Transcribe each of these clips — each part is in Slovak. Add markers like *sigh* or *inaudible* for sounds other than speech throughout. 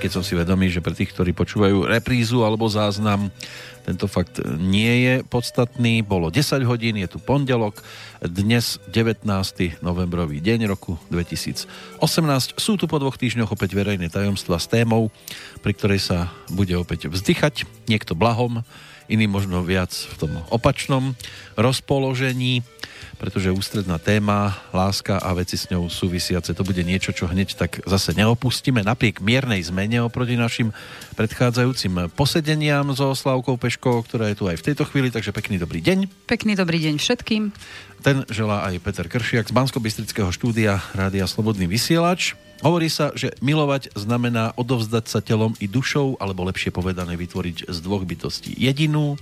Keď som si vedomý, že pre tých, ktorí počúvajú reprízu alebo záznam, tento fakt nie je podstatný. Bolo 10 hodín, je tu pondelok, dnes 19. novembrový deň roku 2018. Sú tu po dvoch týždňoch opäť verejné tajomstva s témou, pri ktorej sa bude opäť vzdychať, niekto blahom, iný možno viac v tom opačnom rozpoložení pretože ústredná téma, láska a veci s ňou súvisiace, to bude niečo, čo hneď tak zase neopustíme, napriek miernej zmene oproti našim predchádzajúcim posedeniam so Slavkou Peškou, ktorá je tu aj v tejto chvíli, takže pekný dobrý deň. Pekný dobrý deň všetkým. Ten želá aj Peter Kršiak z bansko štúdia Rádia Slobodný vysielač. Hovorí sa, že milovať znamená odovzdať sa telom i dušou, alebo lepšie povedané vytvoriť z dvoch bytostí jedinú.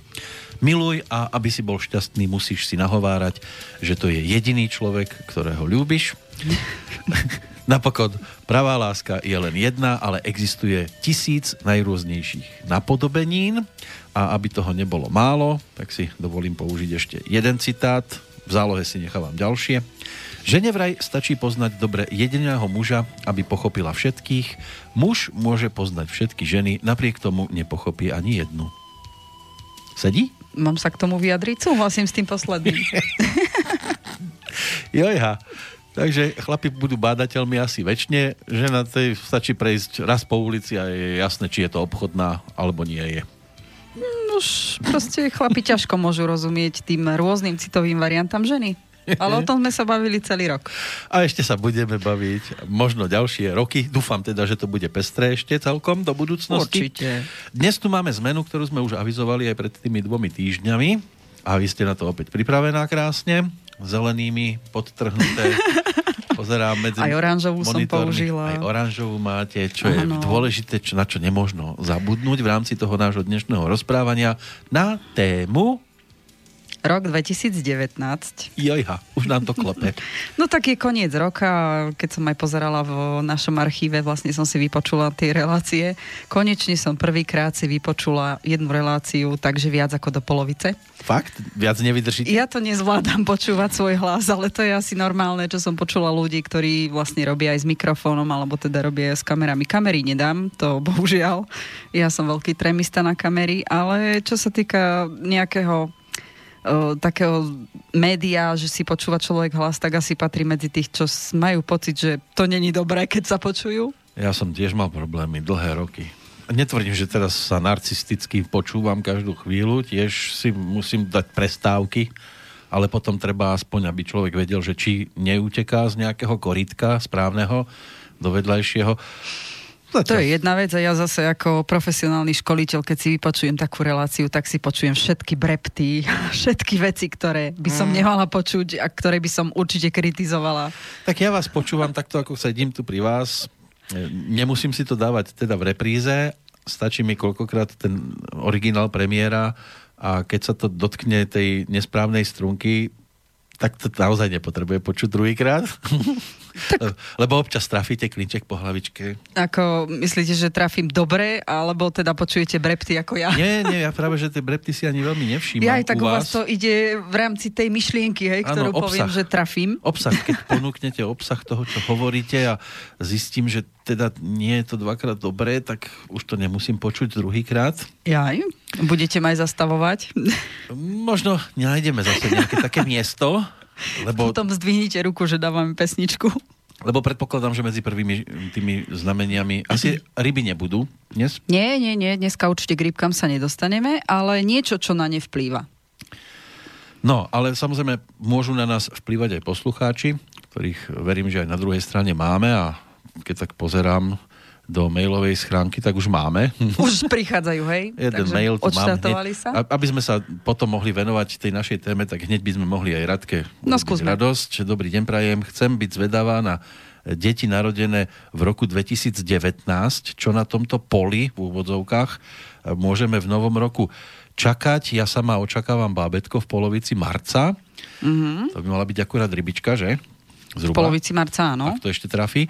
Miluj a aby si bol šťastný, musíš si nahovárať, že to je jediný človek, ktorého ľúbiš. *laughs* Napokon, pravá láska je len jedna, ale existuje tisíc najrôznejších napodobenín a aby toho nebolo málo, tak si dovolím použiť ešte jeden citát v zálohe si nechávam ďalšie. Žene vraj stačí poznať dobre jediného muža, aby pochopila všetkých. Muž môže poznať všetky ženy, napriek tomu nepochopí ani jednu. Sedí? Mám sa k tomu vyjadriť? Súhlasím s tým posledným. *laughs* Jojha. Takže chlapi budú bádateľmi asi väčšine, že na tej stačí prejsť raz po ulici a je jasné, či je to obchodná alebo nie je. Už proste chlapi ťažko môžu rozumieť tým rôznym citovým variantám ženy. Ale o tom sme sa bavili celý rok. A ešte sa budeme baviť možno ďalšie roky. Dúfam teda, že to bude pestré ešte celkom do budúcnosti. Určite. Dnes tu máme zmenu, ktorú sme už avizovali aj pred tými dvomi týždňami. A vy ste na to opäť pripravená krásne. Zelenými podtrhnuté *laughs* pozerám medzi Aj oranžovú som použila. Aj oranžovú máte, čo ano. je dôležité, čo, na čo nemožno zabudnúť v rámci toho nášho dnešného rozprávania na tému Rok 2019. Jojha, už nám to klope. *laughs* No tak je koniec roka, keď som aj pozerala v našom archíve, vlastne som si vypočula tie relácie. Konečne som prvýkrát si vypočula jednu reláciu, takže viac ako do polovice. Fakt? Viac nevydržíte? Ja to nezvládam počúvať svoj hlas, ale to je asi normálne, čo som počula ľudí, ktorí vlastne robia aj s mikrofónom, alebo teda robia aj s kamerami. Kamery nedám, to bohužiaľ. Ja som veľký tremista na kamery, ale čo sa týka nejakého takého média, že si počúva človek hlas, tak asi patrí medzi tých, čo majú pocit, že to není dobré, keď sa počujú? Ja som tiež mal problémy dlhé roky. Netvrdím, že teraz sa narcisticky počúvam každú chvíľu, tiež si musím dať prestávky, ale potom treba aspoň, aby človek vedel, že či neuteká z nejakého koritka správneho do vedľajšieho Zatiaľ. To je jedna vec a ja zase ako profesionálny školiteľ, keď si vypočujem takú reláciu, tak si počujem všetky brepty, *laughs* všetky veci, ktoré by som mm. nemala počuť a ktoré by som určite kritizovala. Tak ja vás počúvam takto, ako sedím tu pri vás. Nemusím si to dávať teda v repríze, stačí mi koľkokrát ten originál premiéra a keď sa to dotkne tej nesprávnej strunky, tak to naozaj nepotrebuje počuť druhýkrát. Tak... *laughs* Lebo občas trafíte klinček po hlavičke. Ako, myslíte, že trafím dobre, alebo teda počujete brepty ako ja? Nie, nie, ja práve, že tie brepty si ani veľmi nevšímam Ja aj tak u vás. to ide v rámci tej myšlienky, hej, ktorú ano, poviem, že trafím. Obsah, keď ponúknete obsah toho, čo hovoríte a zistím, že teda nie je to dvakrát dobré, tak už to nemusím počuť druhýkrát. Jaj, budete ma aj zastavovať? Možno nájdeme zase nejaké také miesto, lebo... Potom zdvihnite ruku, že dávame pesničku. Lebo predpokladám, že medzi prvými tými znameniami asi ryby nebudú dnes? Nie, nie, nie, dneska určite k rybkám sa nedostaneme, ale niečo, čo na ne vplýva. No, ale samozrejme môžu na nás vplývať aj poslucháči, ktorých verím, že aj na druhej strane máme a keď tak pozerám do mailovej schránky, tak už máme. *laughs* Už prichádzajú, hej? Jeden Takže mail tu mám hneď. sa? Aby sme sa potom mohli venovať tej našej téme, tak hneď by sme mohli aj Radke no, skúsme. radosť. Dobrý deň, prajem. Chcem byť zvedavá na deti narodené v roku 2019, čo na tomto poli v úvodzovkách môžeme v novom roku čakať. Ja sama očakávam bábetko v polovici marca. Mm-hmm. To by mala byť akurát rybička, že? Zhruba. V polovici marca, áno. Ak to ešte trafí. E,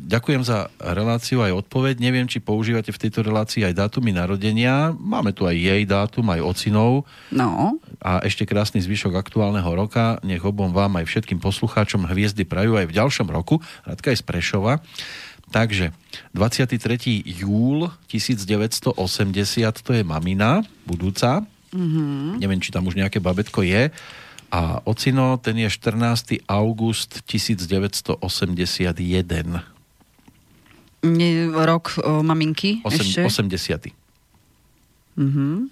ďakujem za reláciu aj odpoveď. Neviem, či používate v tejto relácii aj dátumy narodenia. Máme tu aj jej dátum, aj ocinov. No. A ešte krásny zvyšok aktuálneho roka. Nech obom vám aj všetkým poslucháčom hviezdy prajú aj v ďalšom roku. Radka je z Prešova. Takže 23. júl 1980, to je mamina, budúca. Mm-hmm. Neviem, či tam už nejaké babetko je. A ocino, ten je 14. august 1981. Nie, rok o, maminky Osem, ešte? 80. Uh-huh.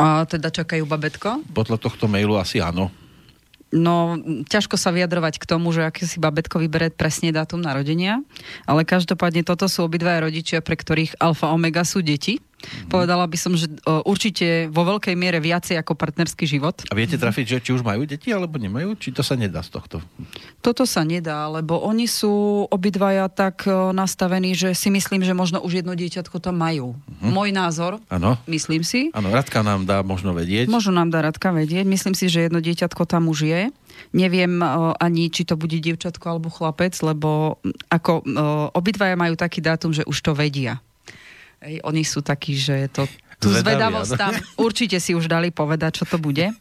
A teda čakajú babetko? Podľa tohto mailu asi áno. No, ťažko sa vyjadrovať k tomu, že aké si babetko vyberie presne dátum narodenia, ale každopádne toto sú obidvaja rodičia, pre ktorých alfa omega sú deti. Mm-hmm. Povedala by som, že určite vo veľkej miere viacej ako partnerský život. A viete trafiť, že či už majú deti alebo nemajú? Či to sa nedá z tohto? Toto sa nedá, lebo oni sú obidvaja tak nastavení, že si myslím, že možno už jedno dieťatko tam majú. Mm-hmm. Môj názor, Áno. myslím si. Áno, Radka nám dá možno vedieť. Možno nám dá Radka vedieť. Myslím si, že jedno dieťatko tam už je. Neviem o, ani, či to bude dievčatko alebo chlapec, lebo ako o, obidvaja majú taký dátum, že už to vedia. Ej, oni sú takí, že to, tú Zvedaví, zvedavosť tam určite si už dali povedať, čo to bude.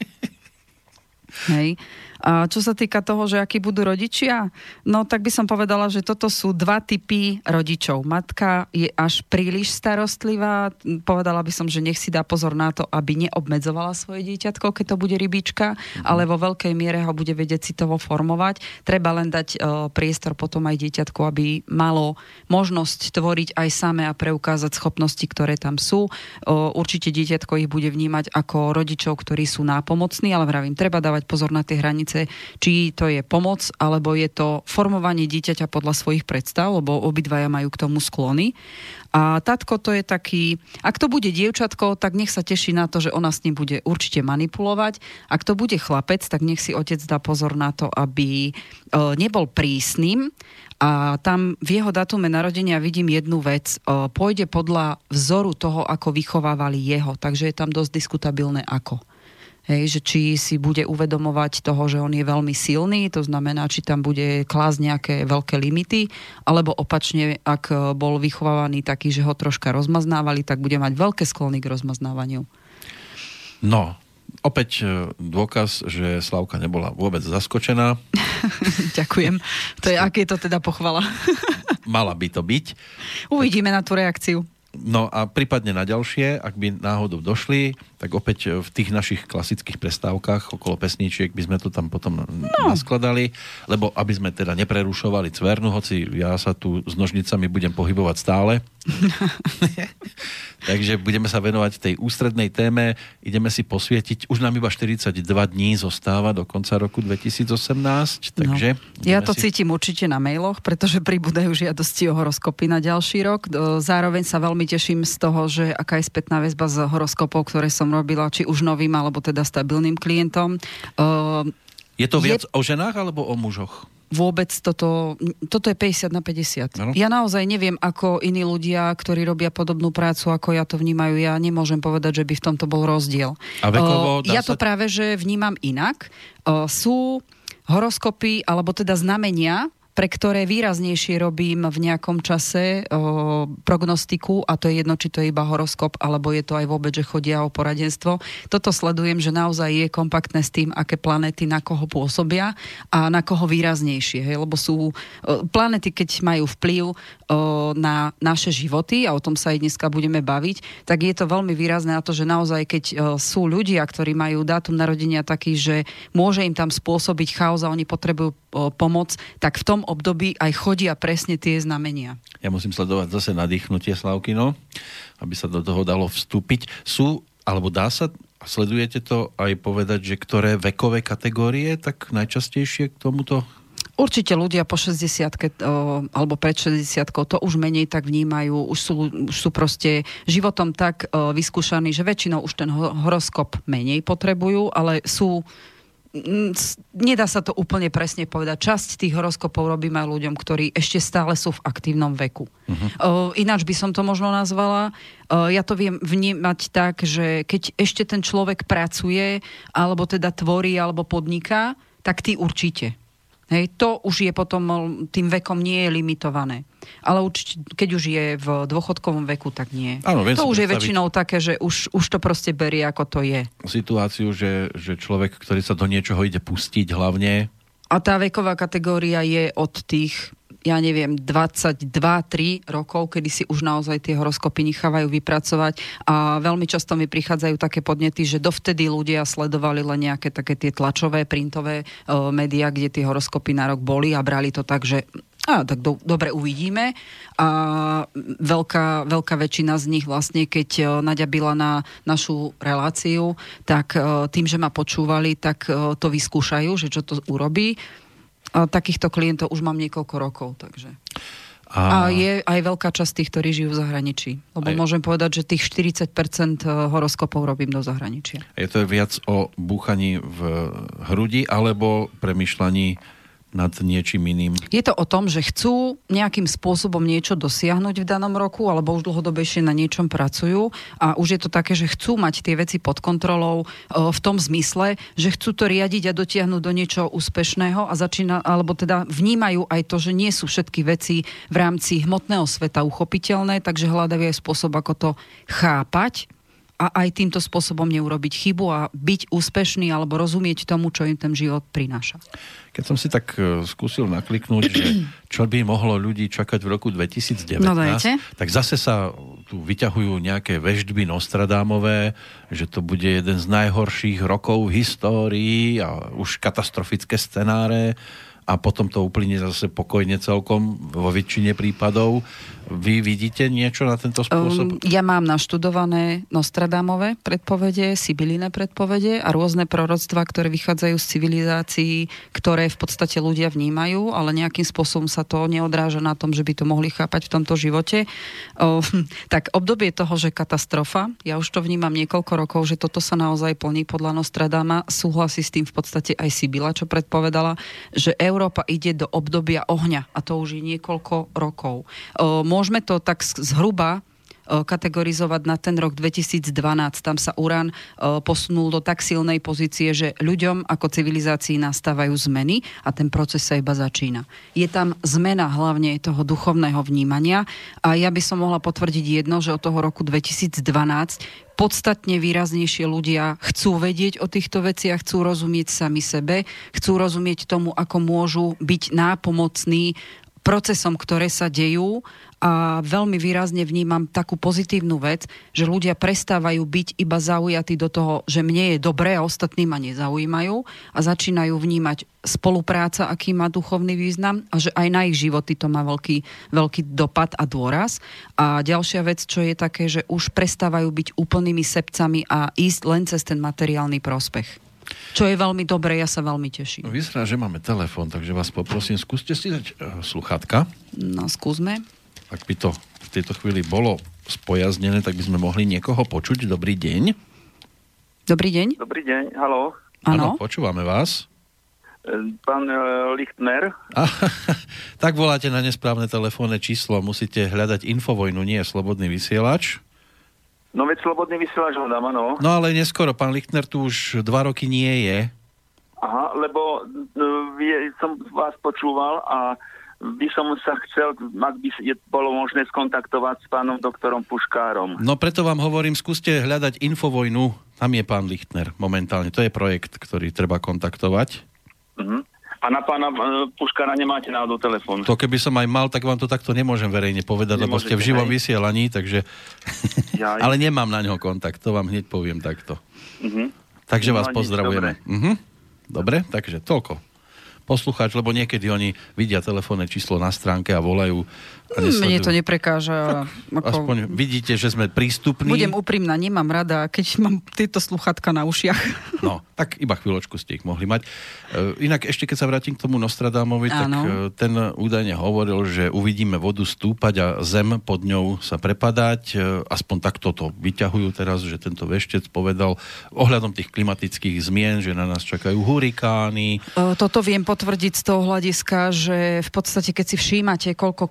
*laughs* Hej. A čo sa týka toho, že akí budú rodičia, no tak by som povedala, že toto sú dva typy rodičov. Matka je až príliš starostlivá, povedala by som, že nech si dá pozor na to, aby neobmedzovala svoje dieťatko, keď to bude rybička, ale vo veľkej miere ho bude vedieť citovo formovať. Treba len dať e, priestor potom aj dieťatku, aby malo možnosť tvoriť aj samé a preukázať schopnosti, ktoré tam sú. E, určite dieťatko ich bude vnímať ako rodičov, ktorí sú nápomocní, ale vravím, treba dávať pozor na tie hranice, či to je pomoc, alebo je to formovanie dieťaťa podľa svojich predstav, lebo obidvaja majú k tomu sklony. A tatko to je taký, ak to bude dievčatko, tak nech sa teší na to, že ona s ním bude určite manipulovať. Ak to bude chlapec, tak nech si otec dá pozor na to, aby e, nebol prísnym. A tam v jeho datume narodenia vidím jednu vec. E, pôjde podľa vzoru toho, ako vychovávali jeho. Takže je tam dosť diskutabilné ako. Hej, že či si bude uvedomovať toho, že on je veľmi silný, to znamená, či tam bude klásť nejaké veľké limity, alebo opačne, ak e, bol vychovávaný taký, že ho troška rozmaznávali, tak bude mať veľké sklony k rozmaznávaniu. No, opäť e, dôkaz, že Slavka nebola vôbec zaskočená. *laughs* Ďakujem. To je, aké je to teda pochvala. *laughs* Mala by to byť. Uvidíme na tú reakciu. No a prípadne na ďalšie, ak by náhodou došli, tak opäť v tých našich klasických prestávkach okolo pesničiek by sme to tam potom no. naskladali, lebo aby sme teda neprerušovali cvernu, hoci ja sa tu s nožnicami budem pohybovať stále. *laughs* Takže budeme sa venovať tej ústrednej téme, ideme si posvietiť, už nám iba 42 dní zostáva do konca roku 2018, takže... No. Ja to si... cítim určite na mailoch, pretože pribúdajú žiadosti o horoskopy na ďalší rok. Do- Zároveň sa veľmi teším z toho, že aká je spätná väzba z horoskopov, ktoré som robila, či už novým, alebo teda stabilným klientom. Uh, Je to je- viac o ženách alebo o mužoch? vôbec toto, toto je 50 na 50. Áno. Ja naozaj neviem, ako iní ľudia, ktorí robia podobnú prácu, ako ja to vnímajú. Ja nemôžem povedať, že by v tomto bol rozdiel. A vekovo dá ja to sa- práve, že vnímam inak. O, sú horoskopy, alebo teda znamenia, pre ktoré výraznejšie robím v nejakom čase o, prognostiku a to je jedno, či to je iba horoskop, alebo je to aj vôbec, že chodia o poradenstvo. Toto sledujem, že naozaj je kompaktné s tým, aké planety na koho pôsobia a na koho výraznejšie. Hej? Lebo sú o, planety, keď majú vplyv o, na naše životy a o tom sa aj dneska budeme baviť, tak je to veľmi výrazné na to, že naozaj, keď o, sú ľudia, ktorí majú dátum narodenia taký, že môže im tam spôsobiť chaos a oni potrebujú o, pomoc, tak v tom období aj chodia presne tie znamenia. Ja musím sledovať zase nadýchnutie Slavkino, aby sa do toho dalo vstúpiť. Sú, alebo dá sa, sledujete to aj povedať, že ktoré vekové kategórie tak najčastejšie k tomuto Určite ľudia po 60 alebo pred 60 to už menej tak vnímajú, už sú, už sú proste životom tak vyskúšaní, že väčšinou už ten ho- horoskop menej potrebujú, ale sú nedá sa to úplne presne povedať. Časť tých horoskopov robíme ľuďom, ktorí ešte stále sú v aktívnom veku. Uh-huh. Ináč by som to možno nazvala. Ja to viem vnímať tak, že keď ešte ten človek pracuje, alebo teda tvorí, alebo podniká, tak ty určite. Hej, to už je potom, tým vekom nie je limitované. Ale určite, keď už je v dôchodkovom veku, tak nie. Áno, to už je väčšinou také, že už, už to proste berie, ako to je. situáciu, že, že človek, ktorý sa do niečoho ide pustiť hlavne, A tá veková kategória je od tých ja neviem, 22-3 rokov, kedy si už naozaj tie horoskopy nechávajú vypracovať a veľmi často mi prichádzajú také podnety, že dovtedy ľudia sledovali len nejaké také tie tlačové, printové uh, médiá, kde tie horoskopy na rok boli a brali to tak, že a, tak do, dobre uvidíme. A veľká, veľká väčšina z nich vlastne, keď uh, naďabila na našu reláciu, tak uh, tým, že ma počúvali, tak to vyskúšajú, že čo to urobí. Takýchto klientov už mám niekoľko rokov, takže... A... a je aj veľká časť tých, ktorí žijú v zahraničí. Lebo aj... môžem povedať, že tých 40% horoskopov robím do zahraničia. Je to viac o búchaní v hrudi alebo premyšľaní nad niečím iným? Je to o tom, že chcú nejakým spôsobom niečo dosiahnuť v danom roku, alebo už dlhodobejšie na niečom pracujú a už je to také, že chcú mať tie veci pod kontrolou v tom zmysle, že chcú to riadiť a dotiahnuť do niečoho úspešného a začína, alebo teda vnímajú aj to, že nie sú všetky veci v rámci hmotného sveta uchopiteľné, takže hľadajú aj spôsob, ako to chápať a aj týmto spôsobom neurobiť chybu a byť úspešný alebo rozumieť tomu, čo im ten život prináša. Keď som si tak e, skúsil nakliknúť, že *clears throat* čo by mohlo ľudí čakať v roku 2019, no, tak zase sa tu vyťahujú nejaké veždby Nostradámové, že to bude jeden z najhorších rokov v histórii a už katastrofické scenáre a potom to uplynie zase pokojne celkom vo väčšine prípadov. Vy vidíte niečo na tento spôsob? Um, ja mám naštudované Nostradamové predpovede, Sibyliné predpovede a rôzne proroctva, ktoré vychádzajú z civilizácií, ktoré v podstate ľudia vnímajú, ale nejakým spôsobom sa to neodráža na tom, že by to mohli chápať v tomto živote. Um, *laughs* tak obdobie toho, že katastrofa, ja už to vnímam niekoľko rokov, že toto sa naozaj plní podľa Nostradama, súhlasí s tým v podstate aj Sibila, čo predpovedala, že Európa ide do obdobia ohňa a to už je niekoľko rokov. Um, môžeme to tak zhruba e, kategorizovať na ten rok 2012. Tam sa Urán e, posunul do tak silnej pozície, že ľuďom ako civilizácii nastávajú zmeny a ten proces sa iba začína. Je tam zmena hlavne toho duchovného vnímania a ja by som mohla potvrdiť jedno, že od toho roku 2012 podstatne výraznejšie ľudia chcú vedieť o týchto veciach, chcú rozumieť sami sebe, chcú rozumieť tomu, ako môžu byť nápomocní procesom, ktoré sa dejú a veľmi výrazne vnímam takú pozitívnu vec, že ľudia prestávajú byť iba zaujatí do toho, že mne je dobré a ostatní ma nezaujímajú a začínajú vnímať spolupráca, aký má duchovný význam a že aj na ich životy to má veľký, veľký dopad a dôraz. A ďalšia vec, čo je také, že už prestávajú byť úplnými sebcami a ísť len cez ten materiálny prospech. Čo je veľmi dobré, ja sa veľmi teším. Vyzerá, že máme telefón, takže vás poprosím, skúste si dať uh, sluchátka. No, skúsme. Ak by to v tejto chvíli bolo spojaznené, tak by sme mohli niekoho počuť. Dobrý deň. Dobrý deň. Dobrý deň, halo. Áno, počúvame vás. E, pán e, Lichtner. *laughs* tak voláte na nesprávne telefónne číslo. Musíte hľadať Infovojnu, nie slobodný vysielač. No veď slobodný vysielač hľadám, áno. No ale neskoro, pán Lichtner tu už dva roky nie je. Aha, lebo uh, som vás počúval a by som sa chcel, ak by je, bolo možné skontaktovať s pánom doktorom Puškárom. No preto vám hovorím, skúste hľadať Infovojnu, tam je pán Lichtner momentálne. To je projekt, ktorý treba kontaktovať. Uh-huh. A na pána uh, Puškára nemáte náhodou telefón? To keby som aj mal, tak vám to takto nemôžem verejne povedať, Nemôžete, lebo ste v živom hej. vysielaní, takže... *laughs* Ale nemám na neho kontakt, to vám hneď poviem takto. Uh-huh. Takže no, vás pozdravujeme. Dobre. Uh-huh. dobre, takže toľko poslucháč, lebo niekedy oni vidia telefónne číslo na stránke a volajú nesledujú. Mne to neprekáža. ako... Aspoň vidíte, že sme prístupní. Budem úprimná, nemám rada, keď mám tieto sluchatka na ušiach. No, tak iba chvíľočku ste ich mohli mať. E, inak ešte, keď sa vrátim k tomu Nostradamovi, tak e, ten údajne hovoril, že uvidíme vodu stúpať a zem pod ňou sa prepadať. E, aspoň takto to vyťahujú teraz, že tento veštec povedal ohľadom tých klimatických zmien, že na nás čakajú hurikány. Toto viem potvrdiť z toho hľadiska, že v podstate, keď si všímate, koľko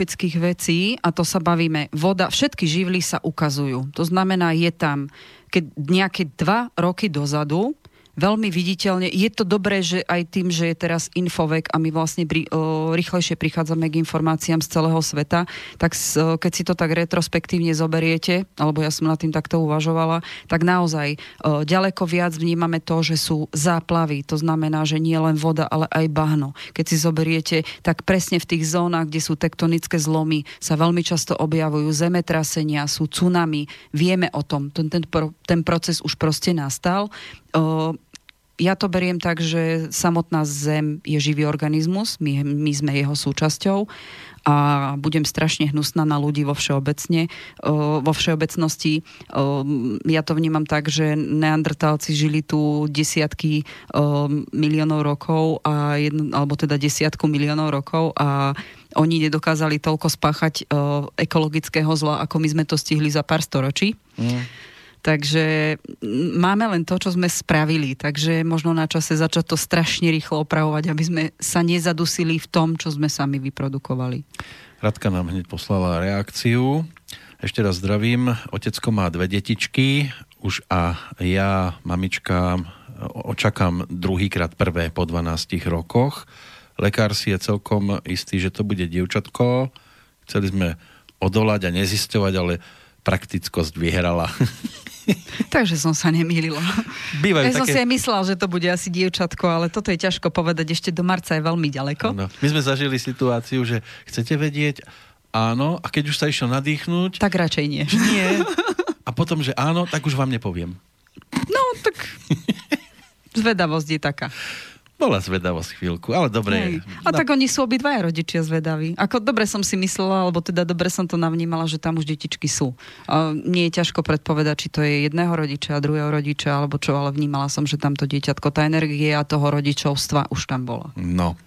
katastrofických vecí, a to sa bavíme, voda, všetky živly sa ukazujú. To znamená, je tam keď nejaké dva roky dozadu veľmi viditeľne. Je to dobré, že aj tým, že je teraz infovek a my vlastne pri, o, rýchlejšie prichádzame k informáciám z celého sveta, tak s, o, keď si to tak retrospektívne zoberiete, alebo ja som nad tým takto uvažovala, tak naozaj o, ďaleko viac vnímame to, že sú záplavy. To znamená, že nie len voda, ale aj bahno. Keď si zoberiete, tak presne v tých zónach, kde sú tektonické zlomy, sa veľmi často objavujú zemetrasenia, sú tsunami. Vieme o tom. Ten, ten, ten proces už proste nastal ja to beriem tak, že samotná Zem je živý organizmus, my, my sme jeho súčasťou a budem strašne hnusná na ľudí vo všeobecne, vo všeobecnosti. Ja to vnímam tak, že neandertálci žili tu desiatky miliónov rokov, a jedno, alebo teda desiatku miliónov rokov a oni nedokázali toľko spáchať ekologického zla, ako my sme to stihli za pár storočí. Mm. Takže máme len to, čo sme spravili, takže možno na čase začať to strašne rýchlo opravovať, aby sme sa nezadusili v tom, čo sme sami vyprodukovali. Radka nám hneď poslala reakciu. Ešte raz zdravím. Otecko má dve detičky, už a ja, mamička, očakám druhýkrát prvé po 12 rokoch. Lekár si je celkom istý, že to bude dievčatko. Chceli sme odolať a nezisťovať, ale praktickosť vyhrala. *laughs* Takže som sa nemýlila. Bývajú ja také... som si aj myslela, že to bude asi dievčatko, ale toto je ťažko povedať, ešte do marca je veľmi ďaleko. Ano. My sme zažili situáciu, že chcete vedieť, áno, a keď už sa išlo nadýchnuť... Tak radšej nie. Nie. A potom, že áno, tak už vám nepoviem. No, tak *laughs* zvedavosť je taká. Bola zvedavosť chvíľku, ale dobre. Hej. A no. tak oni sú obidvaja rodičia zvedaví. Ako dobre som si myslela, alebo teda dobre som to navnímala, že tam už detičky sú. A nie je ťažko predpovedať, či to je jedného rodiča, druhého rodiča, alebo čo, ale vnímala som, že tamto dieťatko, tá energia toho rodičovstva už tam bola. No.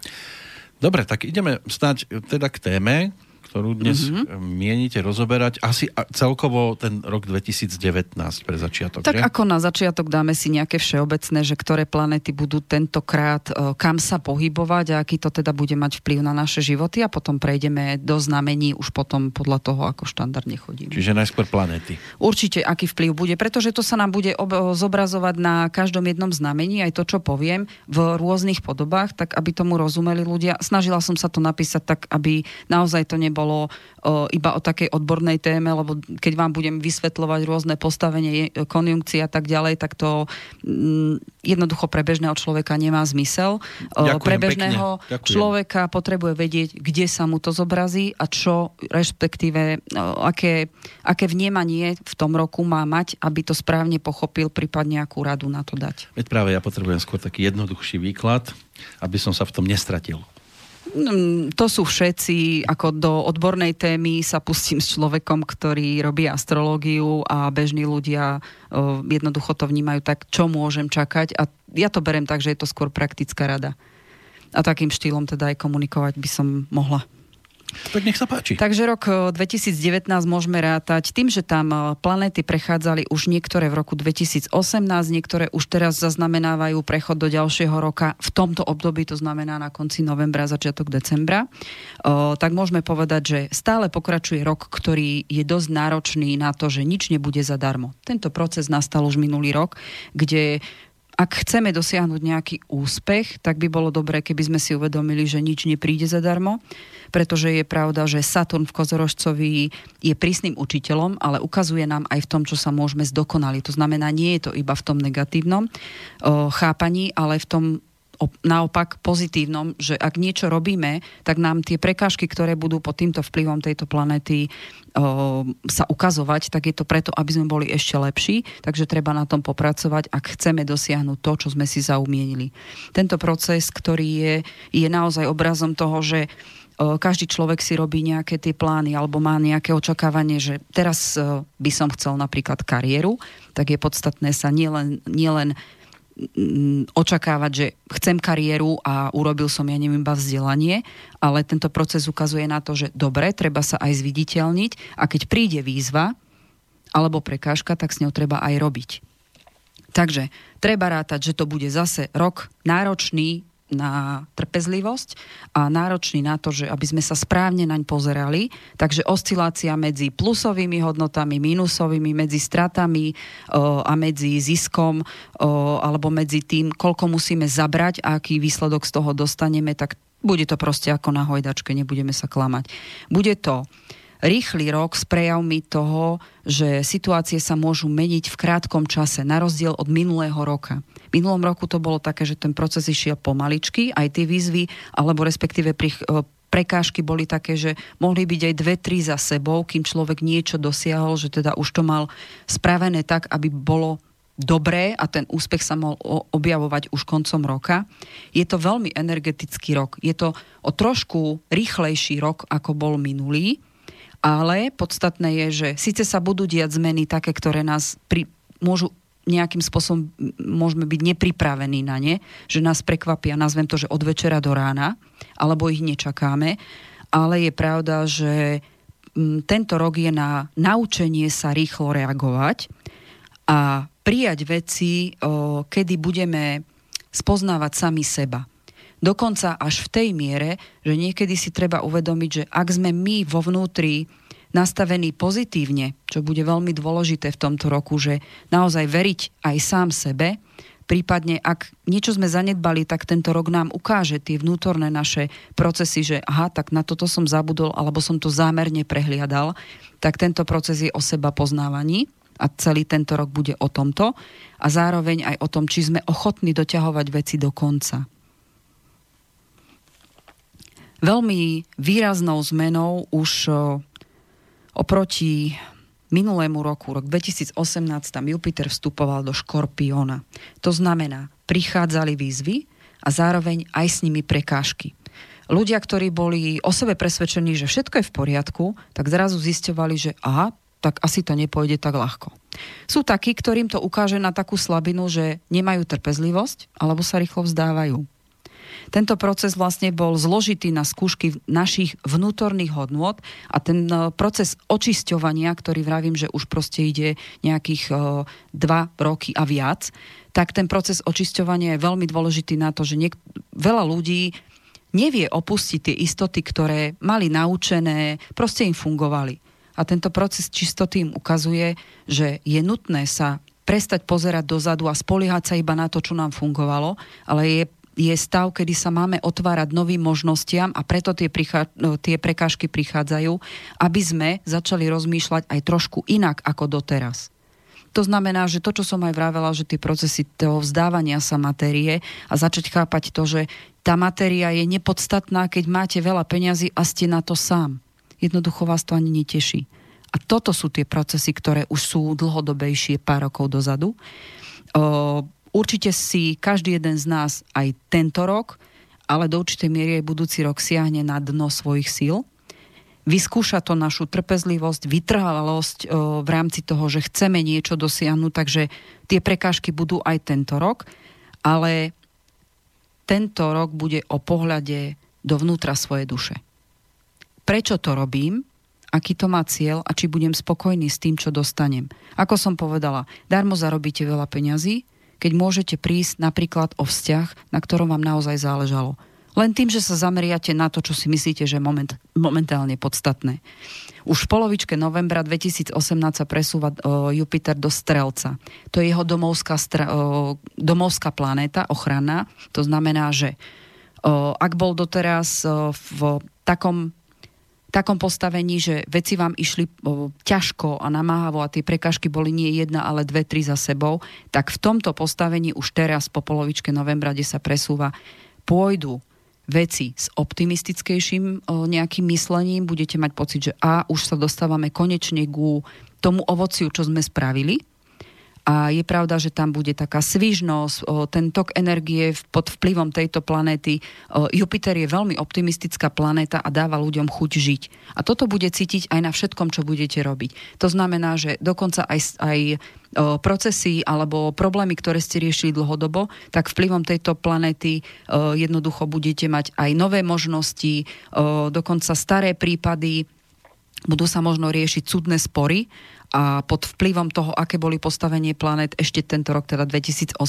Dobre, tak ideme stať teda k téme, ktorú dnes mm-hmm. mienite rozoberať. Asi celkovo ten rok 2019 pre začiatok. Tak že? ako na začiatok dáme si nejaké všeobecné, že ktoré planety budú tentokrát e, kam sa pohybovať a aký to teda bude mať vplyv na naše životy a potom prejdeme do znamení už potom podľa toho, ako štandardne chodíme. Čiže najskôr planety. Určite, aký vplyv bude, pretože to sa nám bude ob- zobrazovať na každom jednom znamení, aj to, čo poviem, v rôznych podobách, tak aby tomu rozumeli ľudia. Snažila som sa to napísať tak, aby naozaj to nebolo nebolo o, iba o takej odbornej téme, lebo keď vám budem vysvetľovať rôzne postavenie, konjunkcie a tak ďalej, tak to mm, jednoducho pre bežného človeka nemá zmysel. Ďakujem, pre bežného človeka potrebuje vedieť, kde sa mu to zobrazí a čo respektíve aké, aké vnímanie v tom roku má mať, aby to správne pochopil, prípadne akú radu na to dať. Veď práve ja potrebujem skôr taký jednoduchší výklad, aby som sa v tom nestratil. Mm, to sú všetci, ako do odbornej témy sa pustím s človekom, ktorý robí astrológiu a bežní ľudia jednoducho to vnímajú tak, čo môžem čakať a ja to berem tak, že je to skôr praktická rada. A takým štýlom teda aj komunikovať by som mohla. Tak nech sa páči. Takže rok 2019 eh, môžeme rátať tým, že tam eh, planéty prechádzali už niektoré v roku 2018, niektoré už teraz zaznamenávajú prechod do ďalšieho roka v tomto období, to znamená na konci novembra, začiatok decembra. O, eh, tak môžeme povedať, že stále pokračuje rok, ktorý je dosť náročný na to, že nič nebude zadarmo. Tento proces nastal už minulý rok, kde ak chceme dosiahnuť nejaký úspech, tak by bolo dobré, keby sme si uvedomili, že nič nepríde zadarmo pretože je pravda, že Saturn v Kozorožcovi je prísnym učiteľom, ale ukazuje nám aj v tom, čo sa môžeme zdokonaliť. To znamená, nie je to iba v tom negatívnom o, chápaní, ale v tom naopak pozitívnom, že ak niečo robíme, tak nám tie prekážky, ktoré budú pod týmto vplyvom tejto planéty o, sa ukazovať, tak je to preto, aby sme boli ešte lepší, takže treba na tom popracovať, ak chceme dosiahnuť to, čo sme si zaumienili. Tento proces, ktorý je, je naozaj obrazom toho, že každý človek si robí nejaké tie plány alebo má nejaké očakávanie, že teraz by som chcel napríklad kariéru, tak je podstatné sa nielen, nielen očakávať, že chcem kariéru a urobil som, ja neviem, iba vzdelanie, ale tento proces ukazuje na to, že dobre, treba sa aj zviditeľniť a keď príde výzva alebo prekážka, tak s ňou treba aj robiť. Takže treba rátať, že to bude zase rok náročný, na trpezlivosť a náročný na to, že aby sme sa správne naň pozerali. Takže oscilácia medzi plusovými hodnotami, minusovými, medzi stratami o, a medzi ziskom o, alebo medzi tým, koľko musíme zabrať a aký výsledok z toho dostaneme, tak bude to proste ako na hojdačke, nebudeme sa klamať. Bude to rýchly rok s prejavmi toho, že situácie sa môžu meniť v krátkom čase, na rozdiel od minulého roka. Minulom roku to bolo také, že ten proces išiel pomaličky, aj tie výzvy, alebo respektíve pri, e, prekážky boli také, že mohli byť aj dve, tri za sebou, kým človek niečo dosiahol, že teda už to mal spravené tak, aby bolo dobré a ten úspech sa mohol objavovať už koncom roka. Je to veľmi energetický rok. Je to o trošku rýchlejší rok, ako bol minulý ale podstatné je, že síce sa budú diať zmeny také, ktoré nás pri, môžu nejakým spôsobom môžeme byť nepripravení na ne, že nás prekvapia, nazvem to, že od večera do rána, alebo ich nečakáme, ale je pravda, že tento rok je na naučenie sa rýchlo reagovať a prijať veci, kedy budeme spoznávať sami seba. Dokonca až v tej miere, že niekedy si treba uvedomiť, že ak sme my vo vnútri nastavení pozitívne, čo bude veľmi dôležité v tomto roku, že naozaj veriť aj sám sebe, prípadne ak niečo sme zanedbali, tak tento rok nám ukáže tie vnútorné naše procesy, že aha, tak na toto som zabudol, alebo som to zámerne prehliadal, tak tento proces je o seba poznávaní a celý tento rok bude o tomto a zároveň aj o tom, či sme ochotní doťahovať veci do konca. Veľmi výraznou zmenou už oproti minulému roku, rok 2018, tam Jupiter vstupoval do Škorpiona. To znamená, prichádzali výzvy a zároveň aj s nimi prekážky. Ľudia, ktorí boli o sebe presvedčení, že všetko je v poriadku, tak zrazu zisťovali, že aha, tak asi to nepôjde tak ľahko. Sú takí, ktorým to ukáže na takú slabinu, že nemajú trpezlivosť alebo sa rýchlo vzdávajú. Tento proces vlastne bol zložitý na skúšky našich vnútorných hodnôt a ten e, proces očisťovania, ktorý vravím, že už proste ide nejakých e, dva roky a viac, tak ten proces očisťovania je veľmi dôležitý na to, že niek- veľa ľudí nevie opustiť tie istoty, ktoré mali naučené, proste im fungovali. A tento proces čistoty im ukazuje, že je nutné sa prestať pozerať dozadu a spoliehať sa iba na to, čo nám fungovalo, ale je je stav, kedy sa máme otvárať novým možnostiam a preto tie, prichá, no, tie prekážky prichádzajú, aby sme začali rozmýšľať aj trošku inak ako doteraz. To znamená, že to, čo som aj vravela, že tie procesy toho vzdávania sa matérie a začať chápať to, že tá matéria je nepodstatná, keď máte veľa peňazí a ste na to sám. Jednoducho vás to ani neteší. A toto sú tie procesy, ktoré už sú dlhodobejšie pár rokov dozadu. O, Určite si každý jeden z nás aj tento rok, ale do určitej miery aj budúci rok siahne na dno svojich síl. Vyskúša to našu trpezlivosť, vytrvalosť v rámci toho, že chceme niečo dosiahnuť, takže tie prekážky budú aj tento rok, ale tento rok bude o pohľade dovnútra svojej duše. Prečo to robím? Aký to má cieľ a či budem spokojný s tým, čo dostanem. Ako som povedala, darmo zarobíte veľa peňazí, keď môžete prísť napríklad o vzťah, na ktorom vám naozaj záležalo. Len tým, že sa zameriate na to, čo si myslíte, že je moment, momentálne podstatné. Už v polovičke novembra 2018 sa presúva o, Jupiter do Strelca. To je jeho domovská, stra, o, domovská planéta, ochranná. To znamená, že o, ak bol doteraz o, v takom takom postavení, že veci vám išli ťažko a namáhavo a tie prekažky boli nie jedna, ale dve, tri za sebou, tak v tomto postavení už teraz po polovičke novembra, kde sa presúva, pôjdu veci s optimistickejším o, nejakým myslením, budete mať pocit, že a už sa dostávame konečne ku tomu ovociu, čo sme spravili, a je pravda, že tam bude taká svižnosť, ten tok energie pod vplyvom tejto planéty. Jupiter je veľmi optimistická planéta a dáva ľuďom chuť žiť. A toto bude cítiť aj na všetkom, čo budete robiť. To znamená, že dokonca aj, aj procesy alebo problémy, ktoré ste riešili dlhodobo, tak vplyvom tejto planéty jednoducho budete mať aj nové možnosti, dokonca staré prípady budú sa možno riešiť súdne spory a pod vplyvom toho, aké boli postavenie planet ešte tento rok, teda 2018,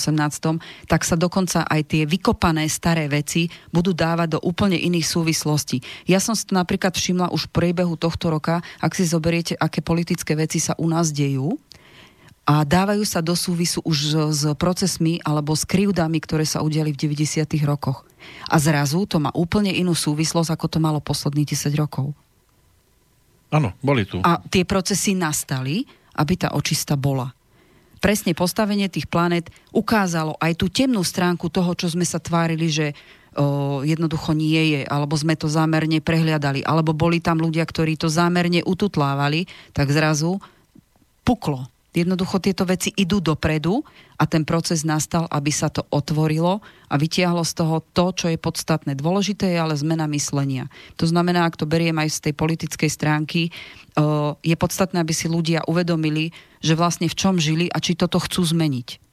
tak sa dokonca aj tie vykopané staré veci budú dávať do úplne iných súvislostí. Ja som si to napríklad všimla už v priebehu tohto roka, ak si zoberiete, aké politické veci sa u nás dejú, a dávajú sa do súvisu už s procesmi alebo s krivdami, ktoré sa udiali v 90. rokoch. A zrazu to má úplne inú súvislosť, ako to malo posledných 10 rokov. Áno, boli tu. A tie procesy nastali, aby tá očista bola. Presne postavenie tých planet ukázalo aj tú temnú stránku toho, čo sme sa tvárili, že o, jednoducho nie je, alebo sme to zámerne prehliadali, alebo boli tam ľudia, ktorí to zámerne ututlávali, tak zrazu puklo Jednoducho tieto veci idú dopredu a ten proces nastal, aby sa to otvorilo a vytiahlo z toho to, čo je podstatné. Dôležité je ale zmena myslenia. To znamená, ak to beriem aj z tej politickej stránky, je podstatné, aby si ľudia uvedomili, že vlastne v čom žili a či toto chcú zmeniť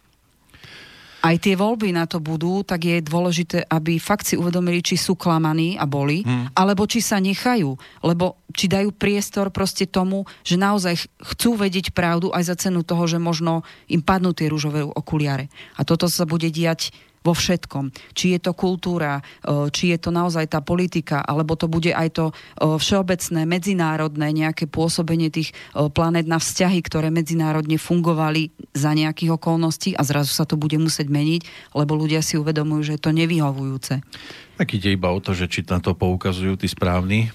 aj tie voľby na to budú, tak je dôležité, aby fakt si uvedomili, či sú klamaní a boli, hmm. alebo či sa nechajú, lebo či dajú priestor proste tomu, že naozaj chcú vedieť pravdu aj za cenu toho, že možno im padnú tie rúžové okuliare. A toto sa bude diať vo všetkom. Či je to kultúra, či je to naozaj tá politika, alebo to bude aj to všeobecné, medzinárodné nejaké pôsobenie tých planet na vzťahy, ktoré medzinárodne fungovali za nejakých okolností a zrazu sa to bude musieť meniť, lebo ľudia si uvedomujú, že je to nevyhovujúce. Tak ide iba o to, že či na to poukazujú tí správni,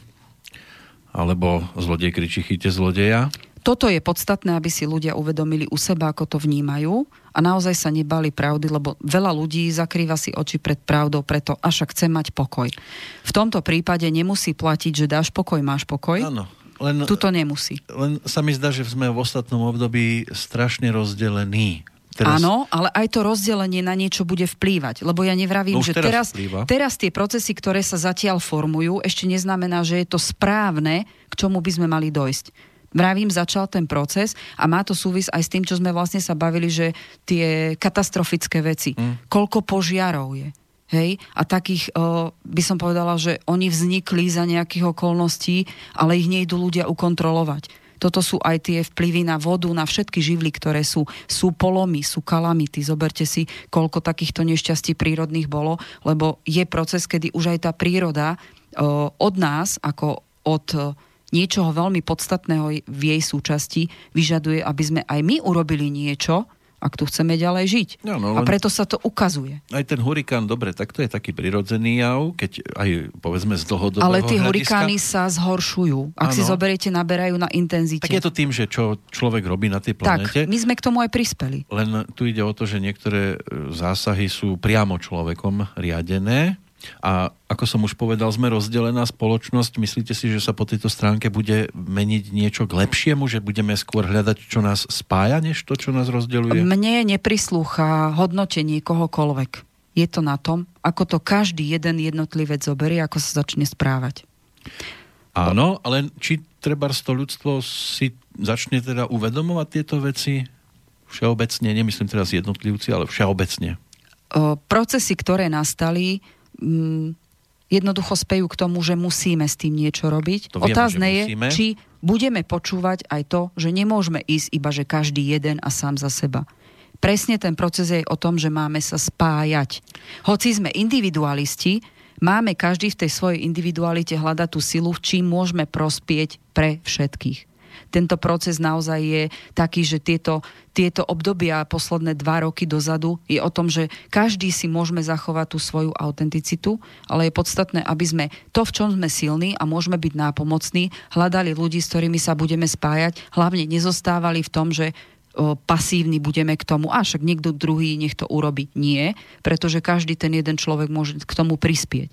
alebo zlodej kričí chyte zlodeja toto je podstatné, aby si ľudia uvedomili u seba, ako to vnímajú a naozaj sa nebali pravdy, lebo veľa ľudí zakrýva si oči pred pravdou, preto až chce mať pokoj. V tomto prípade nemusí platiť, že dáš pokoj, máš pokoj. Áno. Len, Tuto nemusí. Len sa mi zdá, že sme v ostatnom období strašne rozdelení. Teraz... Áno, ale aj to rozdelenie na niečo bude vplývať. Lebo ja nevravím, no že teraz, teraz, teraz tie procesy, ktoré sa zatiaľ formujú, ešte neznamená, že je to správne, k čomu by sme mali dojsť. Vravím, začal ten proces a má to súvis aj s tým, čo sme vlastne sa bavili, že tie katastrofické veci. Mm. Koľko požiarov je. Hej? A takých, o, by som povedala, že oni vznikli za nejakých okolností, ale ich nejdú ľudia ukontrolovať. Toto sú aj tie vplyvy na vodu, na všetky živly, ktoré sú. Sú polomy, sú kalamity. Zoberte si, koľko takýchto nešťastí prírodných bolo, lebo je proces, kedy už aj tá príroda o, od nás, ako od niečoho veľmi podstatného v jej súčasti vyžaduje, aby sme aj my urobili niečo, ak tu chceme ďalej žiť. No, no, a preto sa to ukazuje. Aj ten hurikán, dobre, tak to je taký prirodzený jav, keď aj povedzme z dlhodobého Ale tie hurikány sa zhoršujú. Ak ano. si zoberiete, naberajú na intenzite. Tak je to tým, že čo človek robí na tej planete. Tak, my sme k tomu aj prispeli. Len tu ide o to, že niektoré e, zásahy sú priamo človekom riadené a ako som už povedal, sme rozdelená spoločnosť. Myslíte si, že sa po tejto stránke bude meniť niečo k lepšiemu, že budeme skôr hľadať, čo nás spája, než to, čo nás rozdeluje? Mne neprislúcha hodnotenie kohokoľvek. Je to na tom, ako to každý jeden jednotlivec zoberie, ako sa začne správať. Áno, ale či treba to ľudstvo si začne teda uvedomovať tieto veci všeobecne, nemyslím teraz jednotlivci, ale všeobecne? O, procesy, ktoré nastali, mm, jednoducho spejú k tomu, že musíme s tým niečo robiť. To vieme, Otázne je, či budeme počúvať aj to, že nemôžeme ísť iba, že každý jeden a sám za seba. Presne ten proces je o tom, že máme sa spájať. Hoci sme individualisti, máme každý v tej svojej individualite hľadať tú silu, v čím môžeme prospieť pre všetkých tento proces naozaj je taký, že tieto, tieto obdobia posledné dva roky dozadu je o tom, že každý si môžeme zachovať tú svoju autenticitu, ale je podstatné, aby sme to, v čom sme silní a môžeme byť nápomocní, hľadali ľudí, s ktorými sa budeme spájať, hlavne nezostávali v tom, že pasívni budeme k tomu, a však niekto druhý nech to urobi. Nie, pretože každý ten jeden človek môže k tomu prispieť.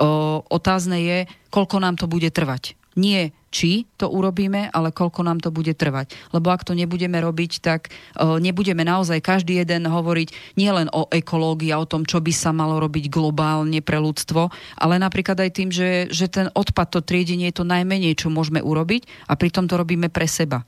O, otázne je, koľko nám to bude trvať. Nie či to urobíme, ale koľko nám to bude trvať. Lebo ak to nebudeme robiť, tak uh, nebudeme naozaj každý jeden hovoriť nielen o ekológii a o tom, čo by sa malo robiť globálne pre ľudstvo, ale napríklad aj tým, že, že ten odpad, to triedenie je to najmenej, čo môžeme urobiť a pritom to robíme pre seba.